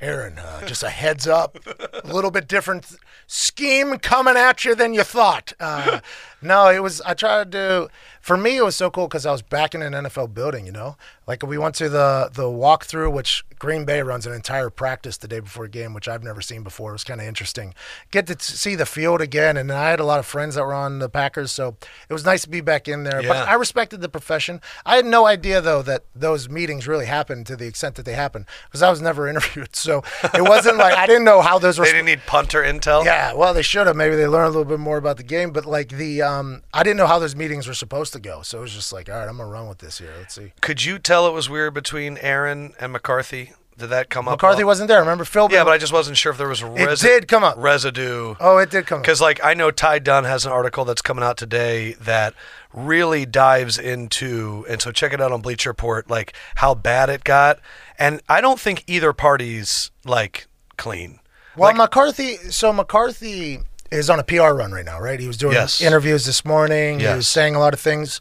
Aaron, uh, just a heads up. A *laughs* little bit different scheme coming at you than you thought. Uh, no, it was, I tried to, for me, it was so cool because I was back in an NFL building, you know? Like we went to the, the walkthrough, which Green Bay runs an entire practice the day before a game, which I've never seen before. It was kind of interesting. Get to t- see the field again. And I had a lot of friends that were on the Packers, so it was nice to be back in there. Yeah. But I respected the profession. I had no idea though that those meetings really happened to the extent that they happened because I was never *laughs* interviewed. So it wasn't like I didn't know how those *laughs* were. They didn't need punter intel. yeah, well, they should have. Maybe they learned a little bit more about the game, but like the, um, I didn't know how those meetings were supposed to go. So it was just like, all right, I'm gonna run with this here. Let's see. Could you tell it was weird between Aaron and McCarthy? Did that come up? McCarthy wasn't there. Remember Phil? Yeah, but I just wasn't sure if there was it did come up. residue. Oh, it did come up. Because, like, I know Ty Dunne has an article that's coming out today that really dives into, and so check it out on Bleacher Report, like how bad it got. And I don't think either party's like clean. Well, Like- McCarthy. So McCarthy is on a PR run right now, right? He was doing Yes. interviews this morning. He was saying a lot of things.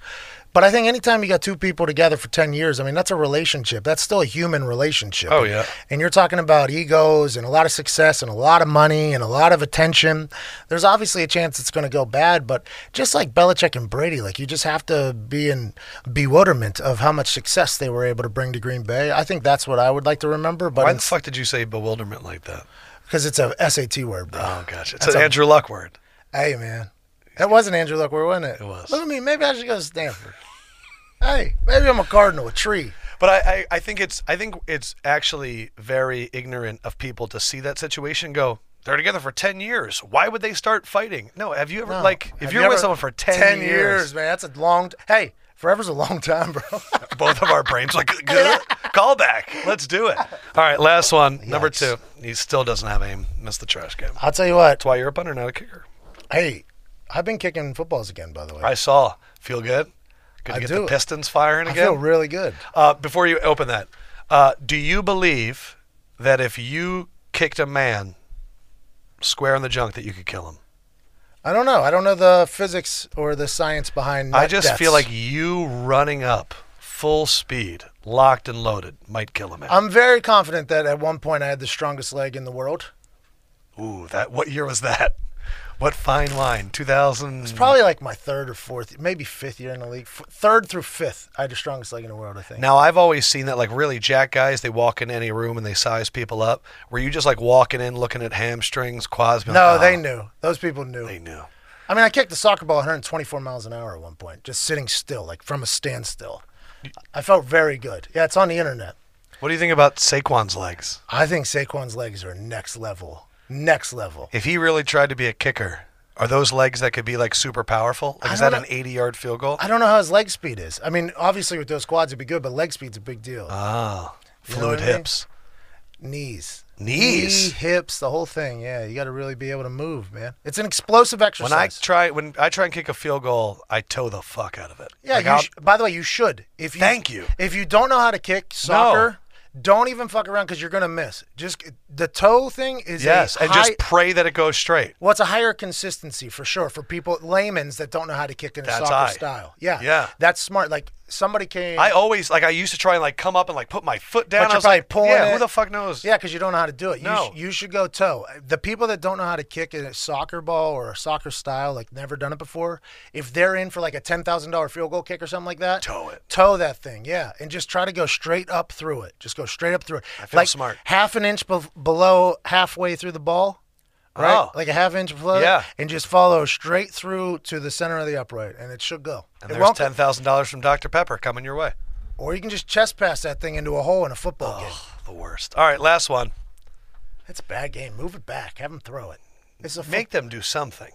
But I think anytime you got two people together for 10 years, I mean, that's a relationship. That's still a human relationship. Oh, yeah. And you're talking about egos and a lot of success and a lot of money and a lot of attention. There's obviously a chance it's going to go bad, but just like Belichick and Brady, like you just have to be in bewilderment of how much success they were able to bring to Green Bay. I think that's what I would like to remember. But Why the fuck did you say bewilderment like that? Because it's a SAT word, bro. Oh, gosh. It's That's an a- Andrew Luck word. Hey, man. That wasn't Andrew Luck, word, wasn't it? It was. Look at me. Maybe I should go to Stanford. hey, maybe I'm a cardinal, a tree. But I, I, I think it's I think it's actually very ignorant of people to see that situation go, they're together for ten years. Why would they start fighting? No, have you ever No. like if Have you're you with someone for ten, years, man, that's a long. T- hey, forever's a long time, bro. *laughs* both of our brains like good call back. Let's do it. All right, last one, number two. He still doesn't have aim. Missed the trash can. I'll tell you what. That's why you're a punter, not a kicker. Hey, I've been kicking footballs again, by the way. I saw. Feel good. Good to I get do. the Pistons firing I again. feel really good. Uh, before you open that, uh, do you believe that if you kicked a man square in the junk, that you could kill him? I don't know. I don't know the physics or the science behind. I just deaths. feel like you running up full speed, locked and loaded, might kill a man. I'm very confident that at one point I had the strongest leg in the world. Ooh, that what year was that? What fine line? 2000. It's probably like my third or fourth, maybe fifth year in the league. F- third through fifth, I had the strongest leg in the world. I think. Now I've always seen that like really jack guys, they walk in any room and they size people up. Were you just like walking in looking at hamstrings, quads? being No, like, they "Oh." knew. Those people knew. They knew. I mean, I kicked the soccer ball 124 miles an hour at one point, just sitting still, like from a standstill. I felt very good. Yeah, it's on the internet. What do you think about Saquon's legs? I think Saquon's legs are next level. Next level. If he really tried to be a kicker, are those legs that could be like super powerful? Like is that don't an 80 yard field goal? I don't know how his leg speed is. I mean, obviously with those quads it'd be good, but leg speed's a big deal. Ah, You fluid what I mean? hips. Knees. Knees. Knee, hips, the whole thing. Yeah, you got to really be able to move, man. It's an explosive exercise. When I try when I try and kick a field goal, I toe the fuck out of it. yeah, Like, sh- by the way, you should. If you Thank you. If you don't know how to kick soccer, don't even fuck around because you're gonna miss. Just the toe thing is yes, and high- just pray that it goes straight. Well, it's a higher consistency for sure for people laymen's that don't know how to kick in a That's soccer high. style. Yeah, Yeah. that's smart. Like somebody came. I always like I used to try and like come up and like put my foot down. But I was like, pulling yeah, it. who the fuck knows? Yeah, because you don't know how to do it. You, No. sh- you should go toe. The people that don't know how to kick a soccer ball or a soccer style, like never done it before, if they're in for like a ten thousand dollar field goal kick or something like that, Toe it. toe that thing, yeah, and just try to go straight up through it. Just go straight up through it. I feel like smart. half an inch be- below halfway through the ball. Right, Oh. like a half inch below, Yeah. and just follow straight through to the center of the upright, and it should go. And It there's ten thousand dollars from Dr Pepper coming your way. or you can just chest pass that thing into a hole in a football game. The worst. All right, last one. That's a bad game. Move it back. Have them throw it. It's a fo- Make them do something.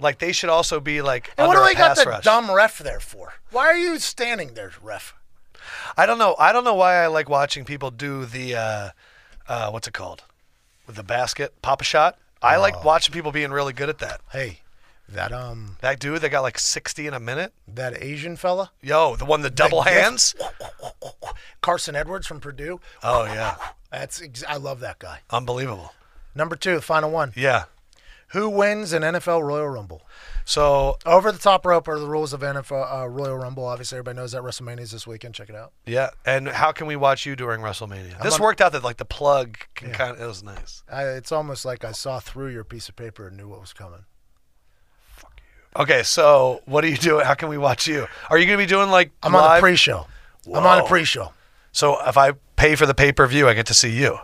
Like they should also be like And what do we got the rush. dumb ref there for? Why are you standing there, ref? I don't know. I don't know why I like watching people do the uh, uh, what's it called with the basket pop a shot. I Oh. like watching people being really good at that. Hey, that um, That dude that got like sixty in a minute. that Asian fella, Yo, the one the double gift- hands. *laughs* Carson Edwards from Purdue. Oh yeah, That's ex- I love that guy. unbelievable. Number two, the final one. Yeah. Who wins an NFL Royal Rumble? So Over the top rope are the rules of NFL uh, Royal Rumble. Obviously, everybody knows that WrestleMania's this weekend. Check it out. yeah, and how can we watch you during WrestleMania? This on- worked out that like the plug can kind of it was nice. I, it's almost like I saw through your piece of paper and knew what was coming. Fuck you. Okay, so what are you doing? How can we watch you? Are you going to be doing like I'm on live? a pre-show. I'm on a pre-show. So if I pay for the pay per view, I get to see you.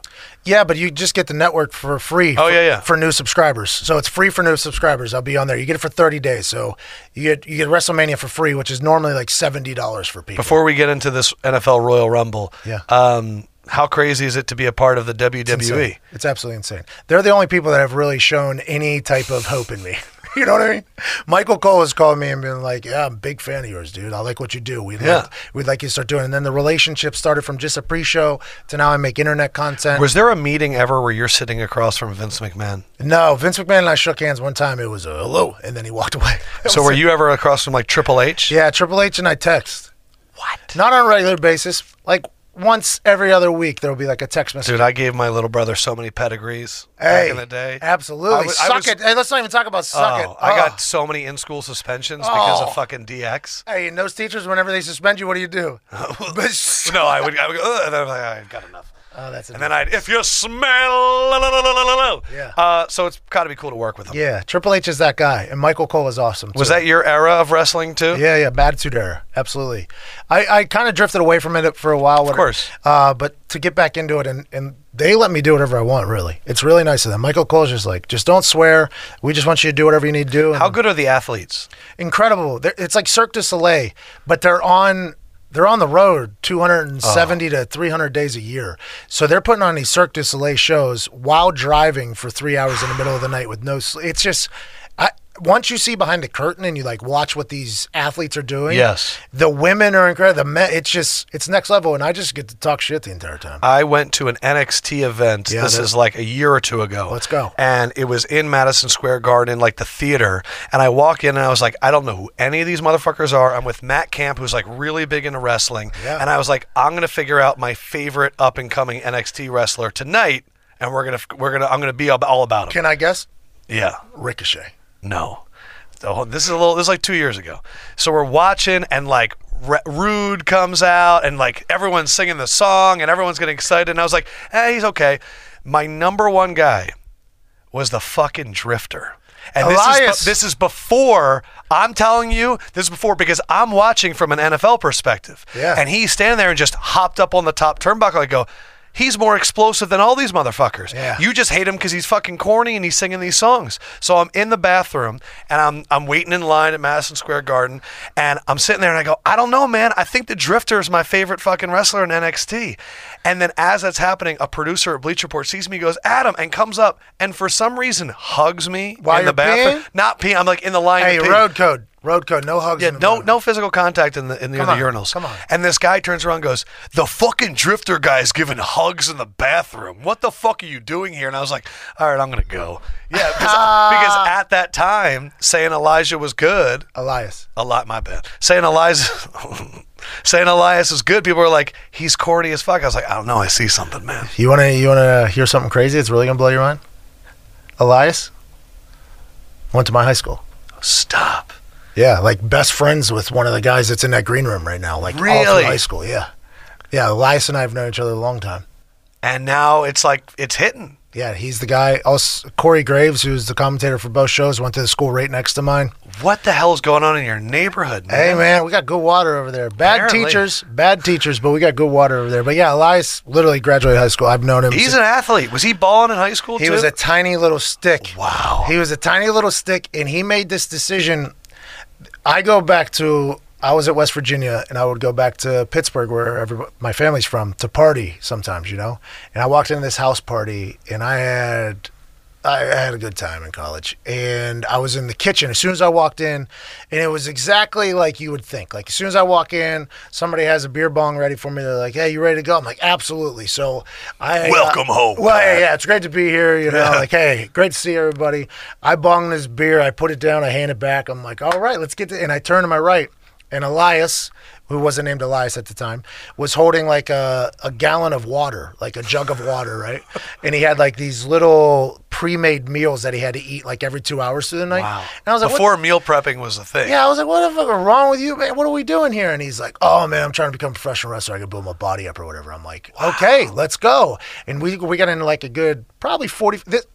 Yeah, but you just get the network for free. Oh, for, yeah, yeah. For new subscribers, so it's free for new subscribers. I'll be on there. You get it for 30 days, so you get you get WrestleMania for free, which is normally like seventy dollars for people. Before we get into this NFL Royal Rumble, Yeah. um, how crazy is it to be a part of the WWE? It's. It's absolutely insane. They're the only people that have really shown any type of hope in me. *laughs* *laughs* you know what I mean? Michael Cole has called me and been like, "Yeah, I'm a big fan of yours, dude. I like what you do. We'd Yeah. like we'd like you to start doing." And then the relationship started from just a pre-show to now I make internet content. Was there a meeting ever where you're sitting across from Vince McMahon? no, Vince McMahon and I shook hands one time. It was a hello, and then he walked away. *laughs* So were you ever across from like Triple H? Yeah, Triple H and I text. What? Not on a regular basis. Like once every other week, there will be like a text message. Dude, I gave my little brother so many pedigrees hey, back in the day. Absolutely. I was- suck was- it. Hey, let's not even talk about suck Oh, it. I Oh. got so many in school suspensions because Oh. of fucking DX. Hey, and those teachers, whenever they suspend you, what do you do? *laughs* No, I would, I would go, and then I'm like, I've got enough. Oh, that's And then I'd, if you smell. Yeah. Uh, so it's got to be cool to work with him. yeah, Triple H is that guy, and Michael Cole is awesome. Was that your era of wrestling too? Yeah, yeah, Attitude Era, absolutely. I, I kind of drifted away from it for a while. Of course. Uh, but to get back into it, and, and they let me do whatever I want, really. It's really nice of them. Michael Cole's just like, just don't swear. We just want you to do whatever you need to do. How good are the athletes? Incredible. They're, it's like Cirque du Soleil, but they're on. They're on the road 270 Oh. to 300 days a year. So they're putting on these Cirque du Soleil shows while driving for three hours in the middle of the night with no sleep. It's just, once you see behind the curtain and you like watch what these athletes are doing, Yes. the women are incredible. The men, it's just, it's next level. And I just get to talk shit the entire time. I went to an NXT event. Yeah, this is like a year or two ago. Let's go. And it was in Madison Square Garden, like the theater. And I walk in and I was like, I don't know who any of these motherfuckers are. I'm with Matt Camp, who's like really big into wrestling. Yeah. And I was like, I'm gonna figure out my favorite up and coming NXT wrestler tonight, and we're gonna we're gonna I'm gonna be all about him. Can I guess? yeah. Ricochet. No. Oh, this is a little. This is like two years ago. So we're watching, and like Roode comes out, and like everyone's singing the song, and everyone's getting excited. And I was like, "Eh, he's okay." My number one guy was the fucking Drifter. And this is this is before I'm telling you this is before because I'm watching from an NFL perspective. Yeah. And he's standing there and just hopped up on the top turnbuckle. I go, he's more explosive than all these motherfuckers. Yeah. You just hate him because he's fucking corny and he's singing these songs. So I'm in the bathroom and I'm I'm waiting in line at Madison Square Garden and I'm sitting there and I go, I don't know, man. I think the Drifter is my favorite fucking wrestler in NXT. And then as that's happening, a producer at Bleacher Report sees me, goes, Adam, and comes up and for some reason hugs me While in the bathroom. peeing? Not peeing. I'm like in the line. Hey, road code. Road code, no hugs. Yeah, in the no no physical contact in the in the, Come the on, urinals. come on. And this guy turns around and goes, The fucking drifter guy's giving hugs in the bathroom. What the fuck are you doing here? And I was like, All right, I'm gonna go. Yeah, because, *laughs* because at that time, saying Elijah was good, Elias. a lot my bad. Saying Elias *laughs* saying Elias is good, people are like, He's corny as fuck. I was like, I don't know, I see something, man. You want to you want to hear something crazy? It's really gonna blow your mind. Elias went to my high school. Stop. Yeah, like best friends with one of the guys that's in that green room right now. Like all Really? through high school. Yeah, yeah. Elias and I have known each other a long time. And now it's like it's hitting. Yeah, he's the guy. Oh, also, Corey Graves, who's the commentator for both shows, went to the school right next to mine. What the hell is going on in your neighborhood, man? Hey man, we got good water over there. Bad Apparently. teachers, bad teachers, but we got good water over there. But yeah, Elias literally graduated high school. I've known him. He's since- an athlete. Was he balling in high school He too? was a tiny little stick. Wow. He was a tiny little stick, and he made this decision. I go back to I was at West Virginia, and I would go back to Pittsburgh, where everybody, my family's from, to party sometimes, you know. And I walked into this house party, and I had I had a good time in college, and I was in the kitchen as soon as I walked in, and it was exactly like you would think. Like as soon as I walk in, somebody has a beer bong ready for me. They're like, "Hey, you ready to go?" I'm like, "Absolutely." So I uh, Welcome home, Well, yeah, yeah, it's great to be here. You know, like, hey, great to see everybody. I bong this beer, I put it down, I hand it back. I'm like, all right, let's get to. And I turn to my right, and Elias, who wasn't named Elias at the time, was holding like a, a gallon of water, like a jug of water, right? *laughs* And he had like these little pre-made meals that he had to eat like every two hours through the night. Wow. And I was like, what- Before meal prepping was a thing. yeah, I was like, what the fuck is wrong with you, man? What are we doing here? And he's like, oh, man, I'm trying to become a professional wrestler. I can build my body up or whatever. I'm like, okay, let's go. And we, we got into like a good, probably 40. This,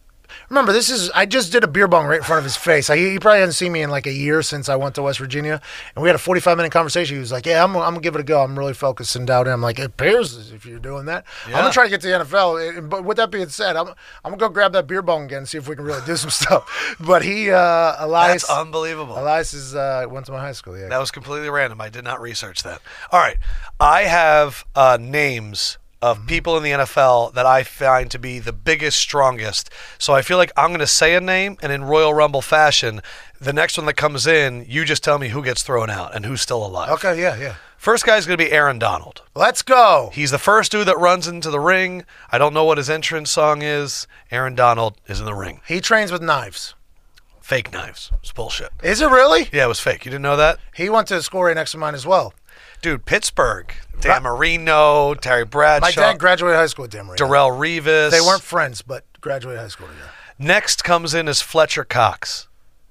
remember, this is, I just did a beer bong right in front of his face. I, he probably hasn't seen me in like a year since I went to West Virginia. And we had a 45 minute conversation. He was like, yeah, I'm, I'm going to give it a go. I'm really focused and doubting. I'm like, it appears as if you're doing that. I'm going to try to get to the NFL. But with that being said, I'm, I'm going to go grab that beer bong again and see if we can really do some *laughs* stuff. But he, uh, Elias. That's unbelievable. Elias is uh, went to my high school. Yeah. That was completely random. I did not research that. All right. I have uh, names of Mm-hmm. people in the NFL that I find to be the biggest, strongest. So I feel like I'm going to say a name, and in Royal Rumble fashion, the next one that comes in, you just tell me who gets thrown out and who's still alive. okay. Yeah. Yeah. First guy's going to be Aaron Donald. Let's go. He's the first dude that runs into the ring. I don't know what his entrance song is. Aaron Donald is in the ring. He trains with knives. Fake knives. It's bullshit. Is it really? Yeah, it was fake. You didn't know that? He went to the school right next to mine as well. Dude, Pittsburgh. Dan Marino, Terry Bradshaw. My dad graduated high school with Demery. Darrelle Revis. They weren't friends, but graduated high school together. Next comes in is Fletcher Cox.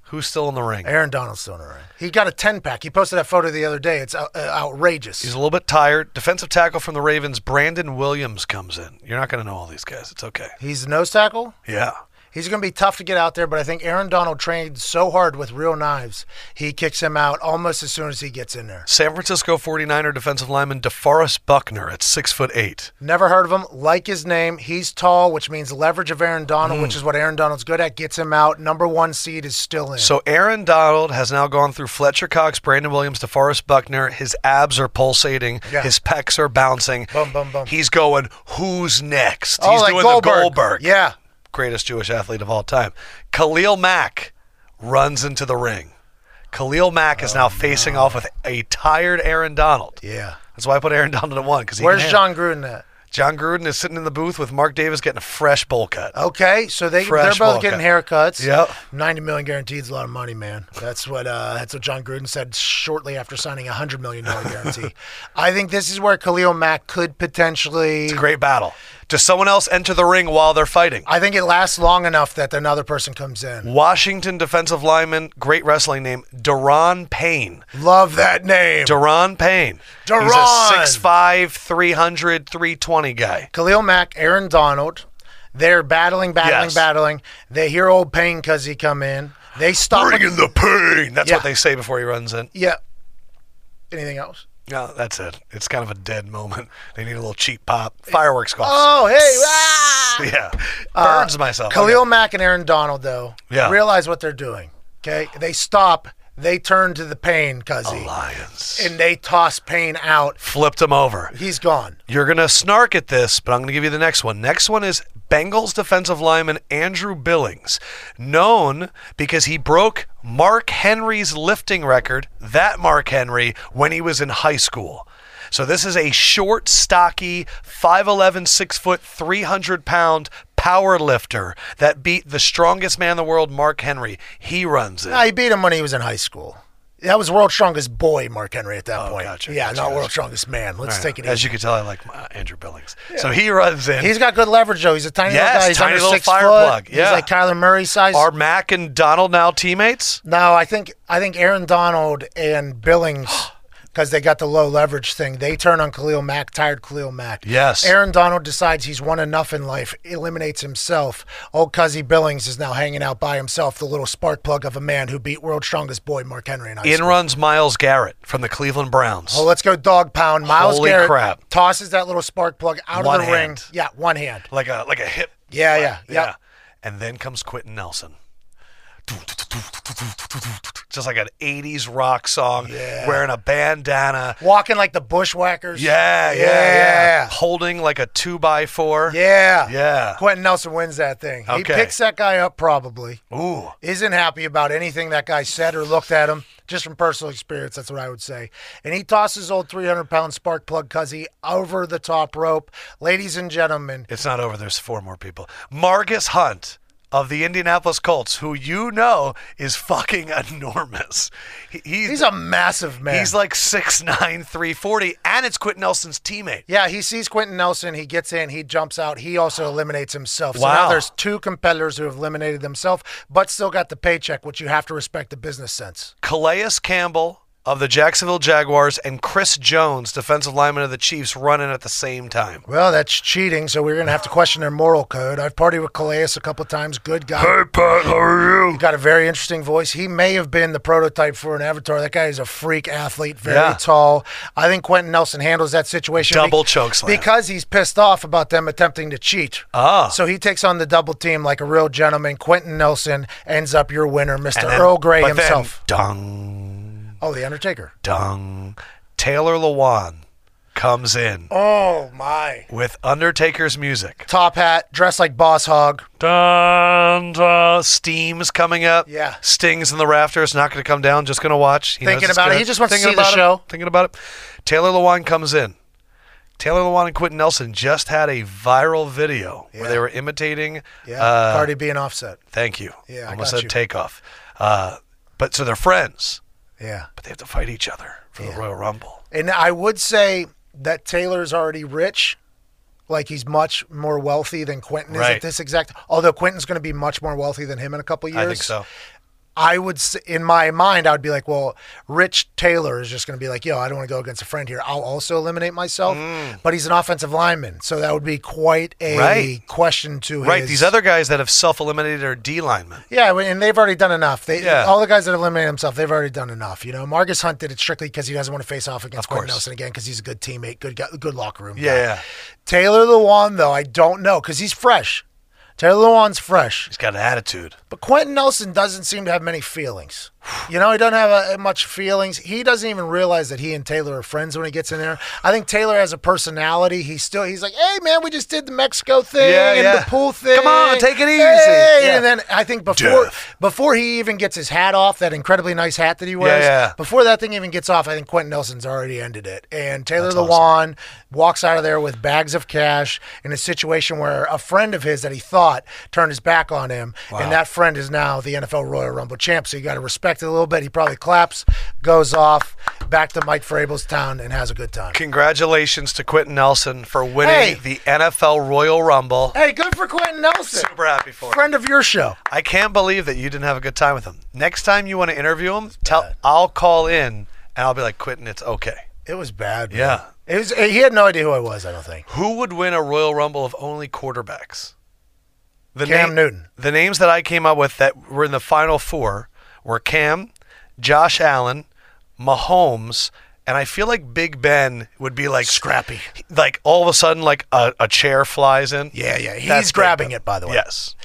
Who's still in the ring? Aaron Donald's still in the ring. He got a 10 pack. He posted that photo the other day. It's out, uh, outrageous. He's a little bit tired. Defensive tackle from the Ravens, Brandon Williams comes in. You're not going to know all these guys. It's okay. He's a nose tackle. Yeah. He's going to be tough to get out there, but I think Aaron Donald trained so hard with real knives, he kicks him out almost as soon as he gets in there. San Francisco 49er defensive lineman DeForest Buckner at six foot eight. Never heard of him. Like his name. He's tall, which means leverage of Aaron Donald, Hmm. which is what Aaron Donald's good at, gets him out. Number one seed is still in. So Aaron Donald has now gone through Fletcher Cox, Brandon Williams, DeForest Buckner. His abs are pulsating. Yeah. His pecs are bouncing. Bum, bum, bum. He's going, who's next? oh, He's like doing Goldberg. the Goldberg. Yeah. Greatest Jewish athlete of all time. Khalil Mack runs into the ring. Khalil Mack is now facing off with a tired Aaron Donald. Yeah. That's why I put Aaron Donald at one because Where's Jon Gruden at? Jon Gruden is sitting in the booth with Mark Davis getting a fresh bowl cut. Okay, so they Fresh they're both getting cut. haircuts. Yep. ninety million guaranteed is a lot of money, man. That's what uh, that's what Jon Gruden said shortly after signing a hundred million dollar guarantee. *laughs* I think this is where Khalil Mack could potentially. It's a great battle. Does someone else enter the ring while they're fighting? I think it lasts long enough that another person comes in. Washington defensive lineman, great wrestling name, Daron Payne. Love that name. Daron Payne. He's a Deron. 6'5", 300, 320 guy. Khalil Mack, Aaron Donald. They're battling, battling, Yes. battling. They hear old Payne because he come in. They stop. Bring in the pain. That's Yeah. what they say before he runs in. Yeah. Anything else? No, that's it. It's kind of a dead moment. They need a little cheap pop. Fireworks cost. Oh, hey! Ah! Yeah. Uh, Burns myself. Khalil Okay. Mack and Aaron Donald, though, Yeah. realize what they're doing. Okay, they stop. They turn to the Payne, Cuzzy. Alliance. And they toss pain out. Flipped him over. He's gone. You're going to snark at this, but I'm going to give you the next one. Next one is Bengals defensive lineman Andrew Billings, known because he broke Mark Henry's lifting record, that Mark Henry, when he was in high school. So this is a short, stocky, 5'11, 6 foot, 300 pound power lifter that beat the strongest man in the world, Mark Henry. He runs it. Nah, he beat him when he was in high school. That was world's strongest boy, Mark Henry, at that point. Oh, gotcha, yeah, gotcha, not gotcha. world's strongest man. Let's All right. take it As easy. you can tell, I like uh, Andrew Billings. So he runs in. He's got good leverage, though. He's a tiny Yes, little guy. He's tiny under little six fire foot. plug, yeah. He's like Kyler Murray size. Are Mac and Donald now teammates? No, I think I think Aaron Donald and Billings, *gasps* because they got the low leverage thing, they turn on Khalil Mack, tired Khalil Mack. Yes. Aaron Donald decides he's won enough in life, eliminates himself. Old Cuzzy Billings is now hanging out by himself, the little spark plug of a man who beat world's strongest boy, Mark Henry, in high In school. runs Myles Garrett from the Cleveland Browns. Oh, let's go dog pound. Myles Holy Garrett crap. tosses that little spark plug out One of the ring. Yeah, one hand. like a like a hip. Yeah, yeah, yeah. yep. And then comes Quenton Nelson. Just like an 80s rock song, wearing a bandana. Walking like the bushwhackers. Yeah, yeah, yeah, Yeah. Holding like a two by four. Yeah. Yeah. Quenton Nelson wins that thing. He picks that guy up probably. Ooh. Isn't happy about anything that guy said or looked at him. Just from personal experience, that's what I would say. And he tosses old 300 pound spark plug Cuzzy over the top rope. Ladies and gentlemen, It's not over. There's four more people. Margus Hunt of the Indianapolis Colts, who you know is fucking enormous. He, he's, he's a massive man. he's like 6'9", 340, and it's Quenton Nelson's teammate. Yeah, he sees Quenton Nelson. He gets in. He jumps out. He also eliminates himself. So Wow. now there's two competitors who have eliminated themselves, but still got the paycheck, which you have to respect the business sense. Calais Campbell of the Jacksonville Jaguars and Chris Jones, defensive lineman of the Chiefs, running at the same time. Well, that's cheating, so we're going to have to question their moral code. I've partied with Calais a couple of times. Good guy. Hey, Pat, how are you? He got a very interesting voice. He may have been the prototype for an avatar. That guy is a freak athlete, very Yeah. tall. I think Quenton Nelson handles that situation. Double be- choke slam. Because he's pissed off about them attempting to cheat. Ah. So he takes on the double team like a real gentleman. Quenton Nelson ends up your winner, Mr. Then- Earl Grey but then, himself. Oh, The Undertaker. dung. Taylor Lewan comes in Oh, my. with Undertaker's music. Top hat, dressed like Boss Hog. Dun, dun, Steam's coming up. Yeah. Stings in the rafters, not going to come down, just going to watch. He knows Thinking it's about it. good. He just wants to Thinking see the about it, show. Thinking about it. Taylor Lewan comes in. Taylor Lewan and Quenton Nelson just had a viral video where they were imitating. Yeah. uh, Cardi B and Offset. Thank you. Yeah, I Almost got said you. takeoff. Uh, but so they're friends, Yeah. but they have to fight each other for the Royal Rumble. And I would say that Taylor's already rich. Like he's much more wealthy than Quenton is Right. at this exact. Although Quenton's going to be much more wealthy than him in a couple years. I think so. I would, in my mind, I would be like, well, Rich Taylor is just going to be like, yo, I don't want to go against a friend here. I'll also eliminate myself. But he's an offensive lineman, so that would be quite a Mm. Right. question to Right. his- These other guys that have self eliminated are D linemen. Yeah, and they've already done enough. They, Yeah. All the guys that have eliminated himself, they've already done enough. You know, Margus Hunt did it strictly because he doesn't want to face off against Quenton. Nelson again because he's a good teammate, good good locker room. Yeah, guy. yeah. Taylor Lewan, though, I don't know because he's fresh. Taylor Lewan's fresh, He's got an attitude. but Quenton Nelson doesn't seem to have many feelings. You know, he doesn't have uh much feelings. He doesn't even realize that he and Taylor are friends when he gets in there. I think Taylor has a personality. He's still, he's like, hey, man, we just did the Mexico thing Yeah, and yeah. the pool thing. Come on, take it easy. Hey, Yeah. And then I think before before he even gets his hat off, that incredibly nice hat that he wears, before that thing even gets off, I think Quenton Nelson's already ended it. And Taylor That's Lewan walks out of there with bags of cash in a situation where a friend of his that he thought turned his back on him, and that friend is now the NFL Royal Rumble champ. So you got to respect a little bit. He probably claps, goes off, back to Mike Vrabel's town, and has a good time. Congratulations to Quenton Nelson for winning Hey. the NFL Royal Rumble. Hey, good for Quenton Nelson, Super happy for him. friend of your show. I can't believe that you didn't have a good time with him. Next time you want to interview him, tell I'll call in and I'll be like, Quenton, it's okay. It was bad. man. Yeah. It was. He had no idea who I was. I don't think. Who would win a Royal Rumble of only quarterbacks? The Cam Newton. The names that I came up with that were in the final four were Cam, Josh Allen, Mahomes, and I feel like Big Ben would be like Scrappy. Like all of a sudden, like a, a chair flies in. Yeah, yeah. He's That's grabbing it, by the way. Yes.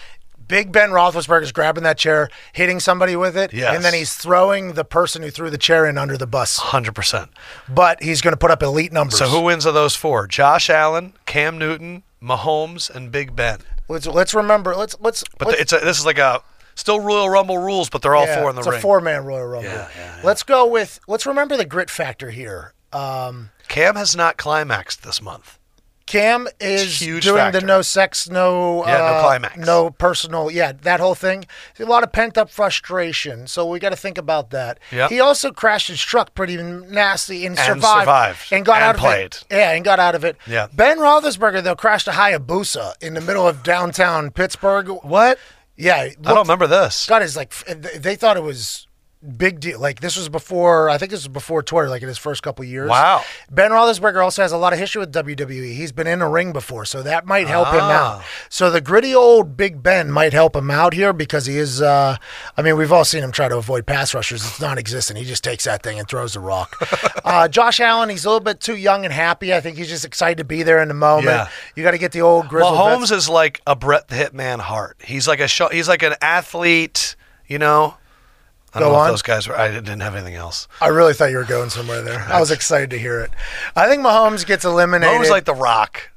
Big Ben Roethlisberger's grabbing that chair, hitting somebody with it, Yes. and then he's throwing the person who threw the chair in under the bus. Hundred percent. But he's going to put up elite numbers. So who wins of those four? Josh Allen, Cam Newton, Mahomes, and Big Ben. Let's let's remember. Let's let's. But let's, it's a, this is like a still Royal Rumble rules, but they're all yeah, four in the it's ring. It's a four-man Royal Rumble. Let's go with. Let's remember the grit factor here. Um, Cam has not climaxed this month. Cam is Huge doing factor. the no sex, no Yeah, no uh, climax. no personal, yeah, that whole thing. A lot of pent up frustration, so we got to think about that. Yep. He also crashed his truck pretty nasty and, And survived, survived. and got And out of it. Yeah, and got out of it. Yeah. Ben Roethlisberger though crashed a Hayabusa in the middle of downtown Pittsburgh. What? Yeah, I don't remember this. God is like they thought it was big deal. Like this was before I think this was before Twitter, like in his first couple years. Wow. Ben Roethlisberger also has a lot of history with WWE. He's been in a ring before, so that might help him Ah. out. So the gritty old Big Ben might help him out here because he is. Uh, I mean, we've all seen him try to avoid pass rushers. It's non-existent. He just takes that thing and throws the rock. *laughs* uh, Josh Allen, he's a little bit too young and happy. I think he's just excited to be there in the moment. Yeah. You got to get the old grizzled. Holmes vets- is like a Bret the Hitman Hart. He's like a show, he's like an athlete. You know. I don't Go know on. if those guys were. I didn't have anything else. I really thought you were going somewhere there. I was excited to hear it. I think Mahomes gets eliminated. Mahomes like the Rock.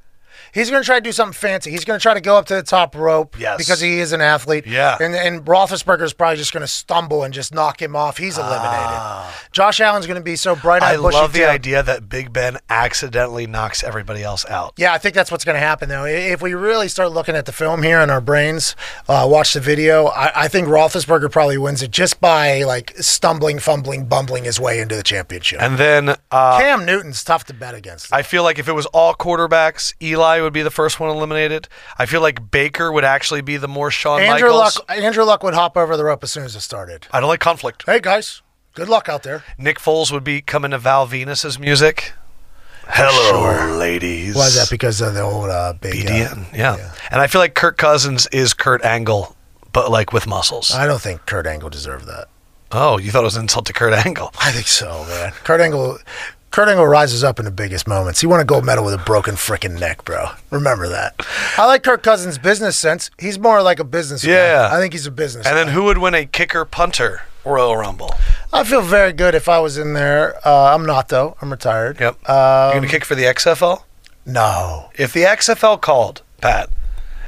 He's going to try to do something fancy. He's going to try to go up to the top rope Yes. because he is an athlete. Yeah. And, and Roethlisberger is probably just going to stumble and just knock him off. He's eliminated. Josh Allen's going to be so bright Ah. I love the tailed. idea that Big Ben accidentally knocks everybody else out. Yeah, I think that's what's going to happen, though. If we really start looking at the film here in our brains, uh, watch the video, I, I think Roethlisberger probably wins it just by like stumbling, fumbling, bumbling his way into the championship. And then uh, Cam Newton's tough to bet against. I feel like if it was all quarterbacks, Eli would be the first one eliminated. I feel like Baker would actually be the more Shawn Andrew Michaels. Luck, Andrew Luck would hop over the rope as soon as it started. I don't like conflict. Hey guys, good luck out there. Nick Foles would be coming to Val Venis's music. Hello, ladies. Why is that? Because of the old uh, big. uh, BDN, yeah. And I feel like Kirk Cousins is Kurt Angle, but like with muscles. I don't think Kurt Angle deserved that. oh, you thought it was an insult to Kurt Angle? I think so, man. Kurt Angle, Kurt Angle rises up in the biggest moments. He won a gold medal with a broken freaking neck, bro. Remember that. I like Kirk Cousins' business sense. He's more like a business. Yeah. guy. I think he's a business. And then guy. who would win a kicker punter Royal Rumble? I feel very good if I was in there. Uh, I'm not though. I'm retired. Yep. Um, you gonna kick for the XFL? no. If the XFL called Pat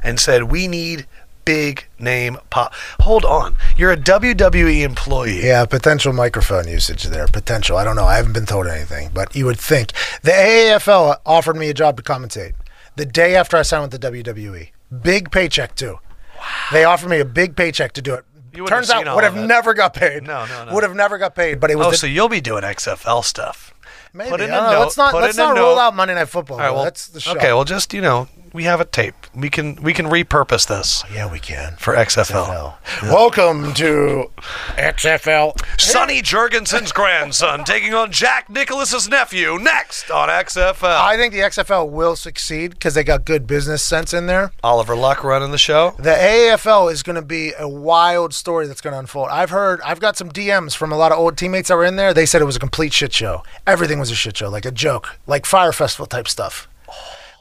and said we need big name pop, hold on, you're a WWE employee. Yeah, potential microphone usage there. Potential. I don't know. I haven't been told anything, but you would think the AAFL offered me a job to commentate the day after I signed with the WWE. Big paycheck too. Wow. They offered me a big paycheck to do it. Turns out would have never got paid. No, no, no. Would have never got paid. But it was Oh, the, so you'll be doing XFL stuff. maybe. put in a uh, know. note- Let's not let's not rule note. out Monday Night Football. All right, well, that's the show. okay. Well, just you know, we have a tape. We can we can repurpose this yeah, we can. for XFL. Welcome to XFL. Sonny Jurgensen's grandson taking on Jack Nicklaus's nephew next on XFL. I think the XFL will succeed because they got good business sense in there. Oliver Luck running the show. The AAFL is going to be a wild story that's going to unfold. I've heard, I've got some DMs from a lot of old teammates that were in there. They said it was a complete shit show. Everything was a shit show, like a joke, like Fyre Festival type stuff.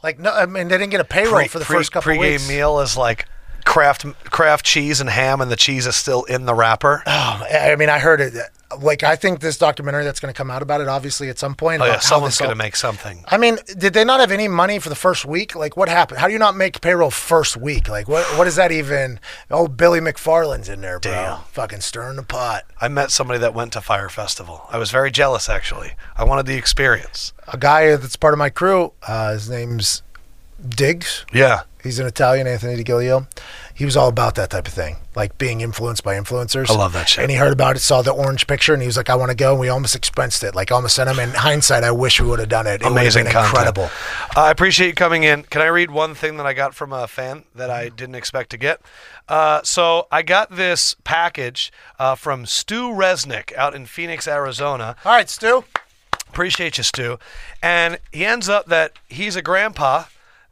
Like no, I mean they didn't get a payroll Pre- for the pre- first couple pregame weeks. meal is like craft craft cheese and ham, and the cheese is still in the wrapper. Oh, I mean, I heard it. Like I think this documentary that's going to come out about it, obviously at some point. Oh yeah, someone's going to make something. I mean, did they not have any money for the first week? Like, what happened? How do you not make payroll first week? Like, what what is that even? Oh, Billy McFarland's in there, bro. Damn. Fucking stirring the pot. I met somebody that went to Fyre Festival. I was very jealous, actually. I wanted the experience. A guy that's part of my crew. Uh, his name's Diggs. Yeah. He's an Italian, Anthony DiGilio. He was all about that type of thing, like being influenced by influencers. I love that shit. And he heard about it, saw the orange picture, and he was like, "I want to go." And we almost expensed it, like almost sent him. In hindsight, I wish we would have done it. It Amazing incredible. I appreciate you coming in. Can I read one thing that I got from a fan that I didn't expect to get? Uh, so I got this package uh, from Stu Resnick out in Phoenix, Arizona. All right, Stu. Appreciate you, Stu. And he ends up that he's a grandpa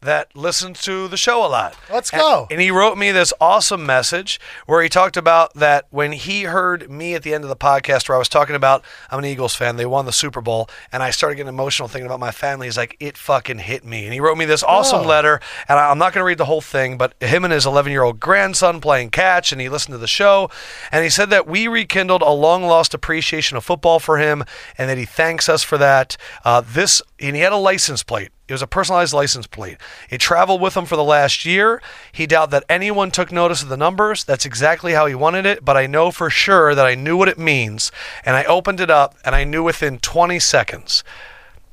that listens to the show a lot. Let's And- go. And he wrote me this awesome message where he talked about that when he heard me at the end of the podcast where I was talking about I'm an Eagles fan, they won the Super Bowl, and I started getting emotional thinking about my family. He's like, it fucking hit me. And he wrote me this awesome Oh. letter, and I, I'm not going to read the whole thing, but him and his 11 year old grandson playing catch, and he listened to the show, and he said that we rekindled a long lost appreciation of football for him, and that he thanks us for that. Uh, this, and he had a license plate. It was a personalized license plate. It traveled with him for the last year. He doubted that anyone took notice of the numbers. That's exactly how he wanted it, but I know for sure that I knew what it means. And I opened it up and I knew within 20 seconds.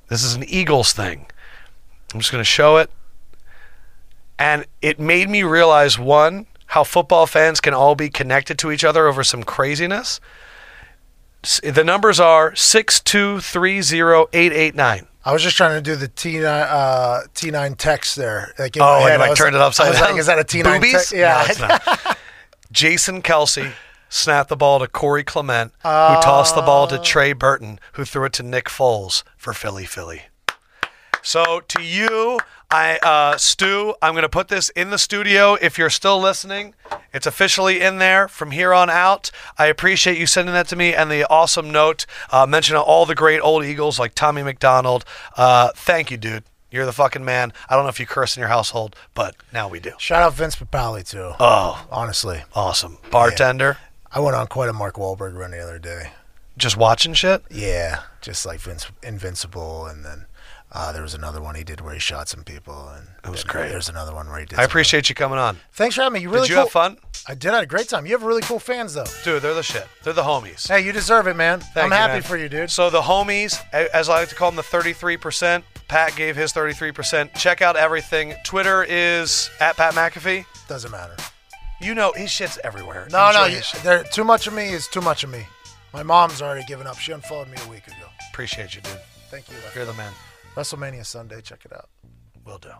This is an Eagles thing. I'm just going to show it. And it made me realize one, how football fans can all be connected to each other over some craziness. The numbers are 6230889. I was just trying to do the T9 uh, T9 text there. Like in Oh, my and head, like, I was- turned it upside down? Like, is that a T9 Boobies? text? Yeah. No. *laughs* Jason Kelce snapped the ball to Corey Clement, who tossed the ball to Trey Burton, who threw it to Nick Foles for Philly Philly. So to you, I uh, Stu, I'm going to put this in the studio. If you're still listening, it's officially in there from here on out. I appreciate you sending that to me and the awesome note uh, mentioning all the great old Eagles like Tommy McDonald. Uh, thank you, dude. You're the fucking man. I don't know if you curse in your household, but now we do. Shout out Vince Papale too. Oh, honestly, awesome bartender. I went on quite a Mark Wahlberg run the other day. Just watching shit. Yeah, just like Vince Invincible, and then uh, there was another one he did where he shot some people, and It was great. There's another one where he did. I appreciate you coming on. Thanks for having me. You really Did you cool. have fun? I did. I had a great time. You have really cool fans though. Dude, they're the shit. They're the homies. Hey, you deserve it, man. Thank I'm you, happy man. for you, dude. So the homies, as I like to call them, the 33%. Pat gave his 33%. Check out everything. Twitter is at Pat McAfee. Doesn't matter. You know his shit's everywhere. No, Enjoy no, you, there, too much of me is too much of me. My mom's already given up. She unfollowed me a week ago. Appreciate you, dude. Thank you. You're the man. WrestleMania Sunday. Check it out. Will do.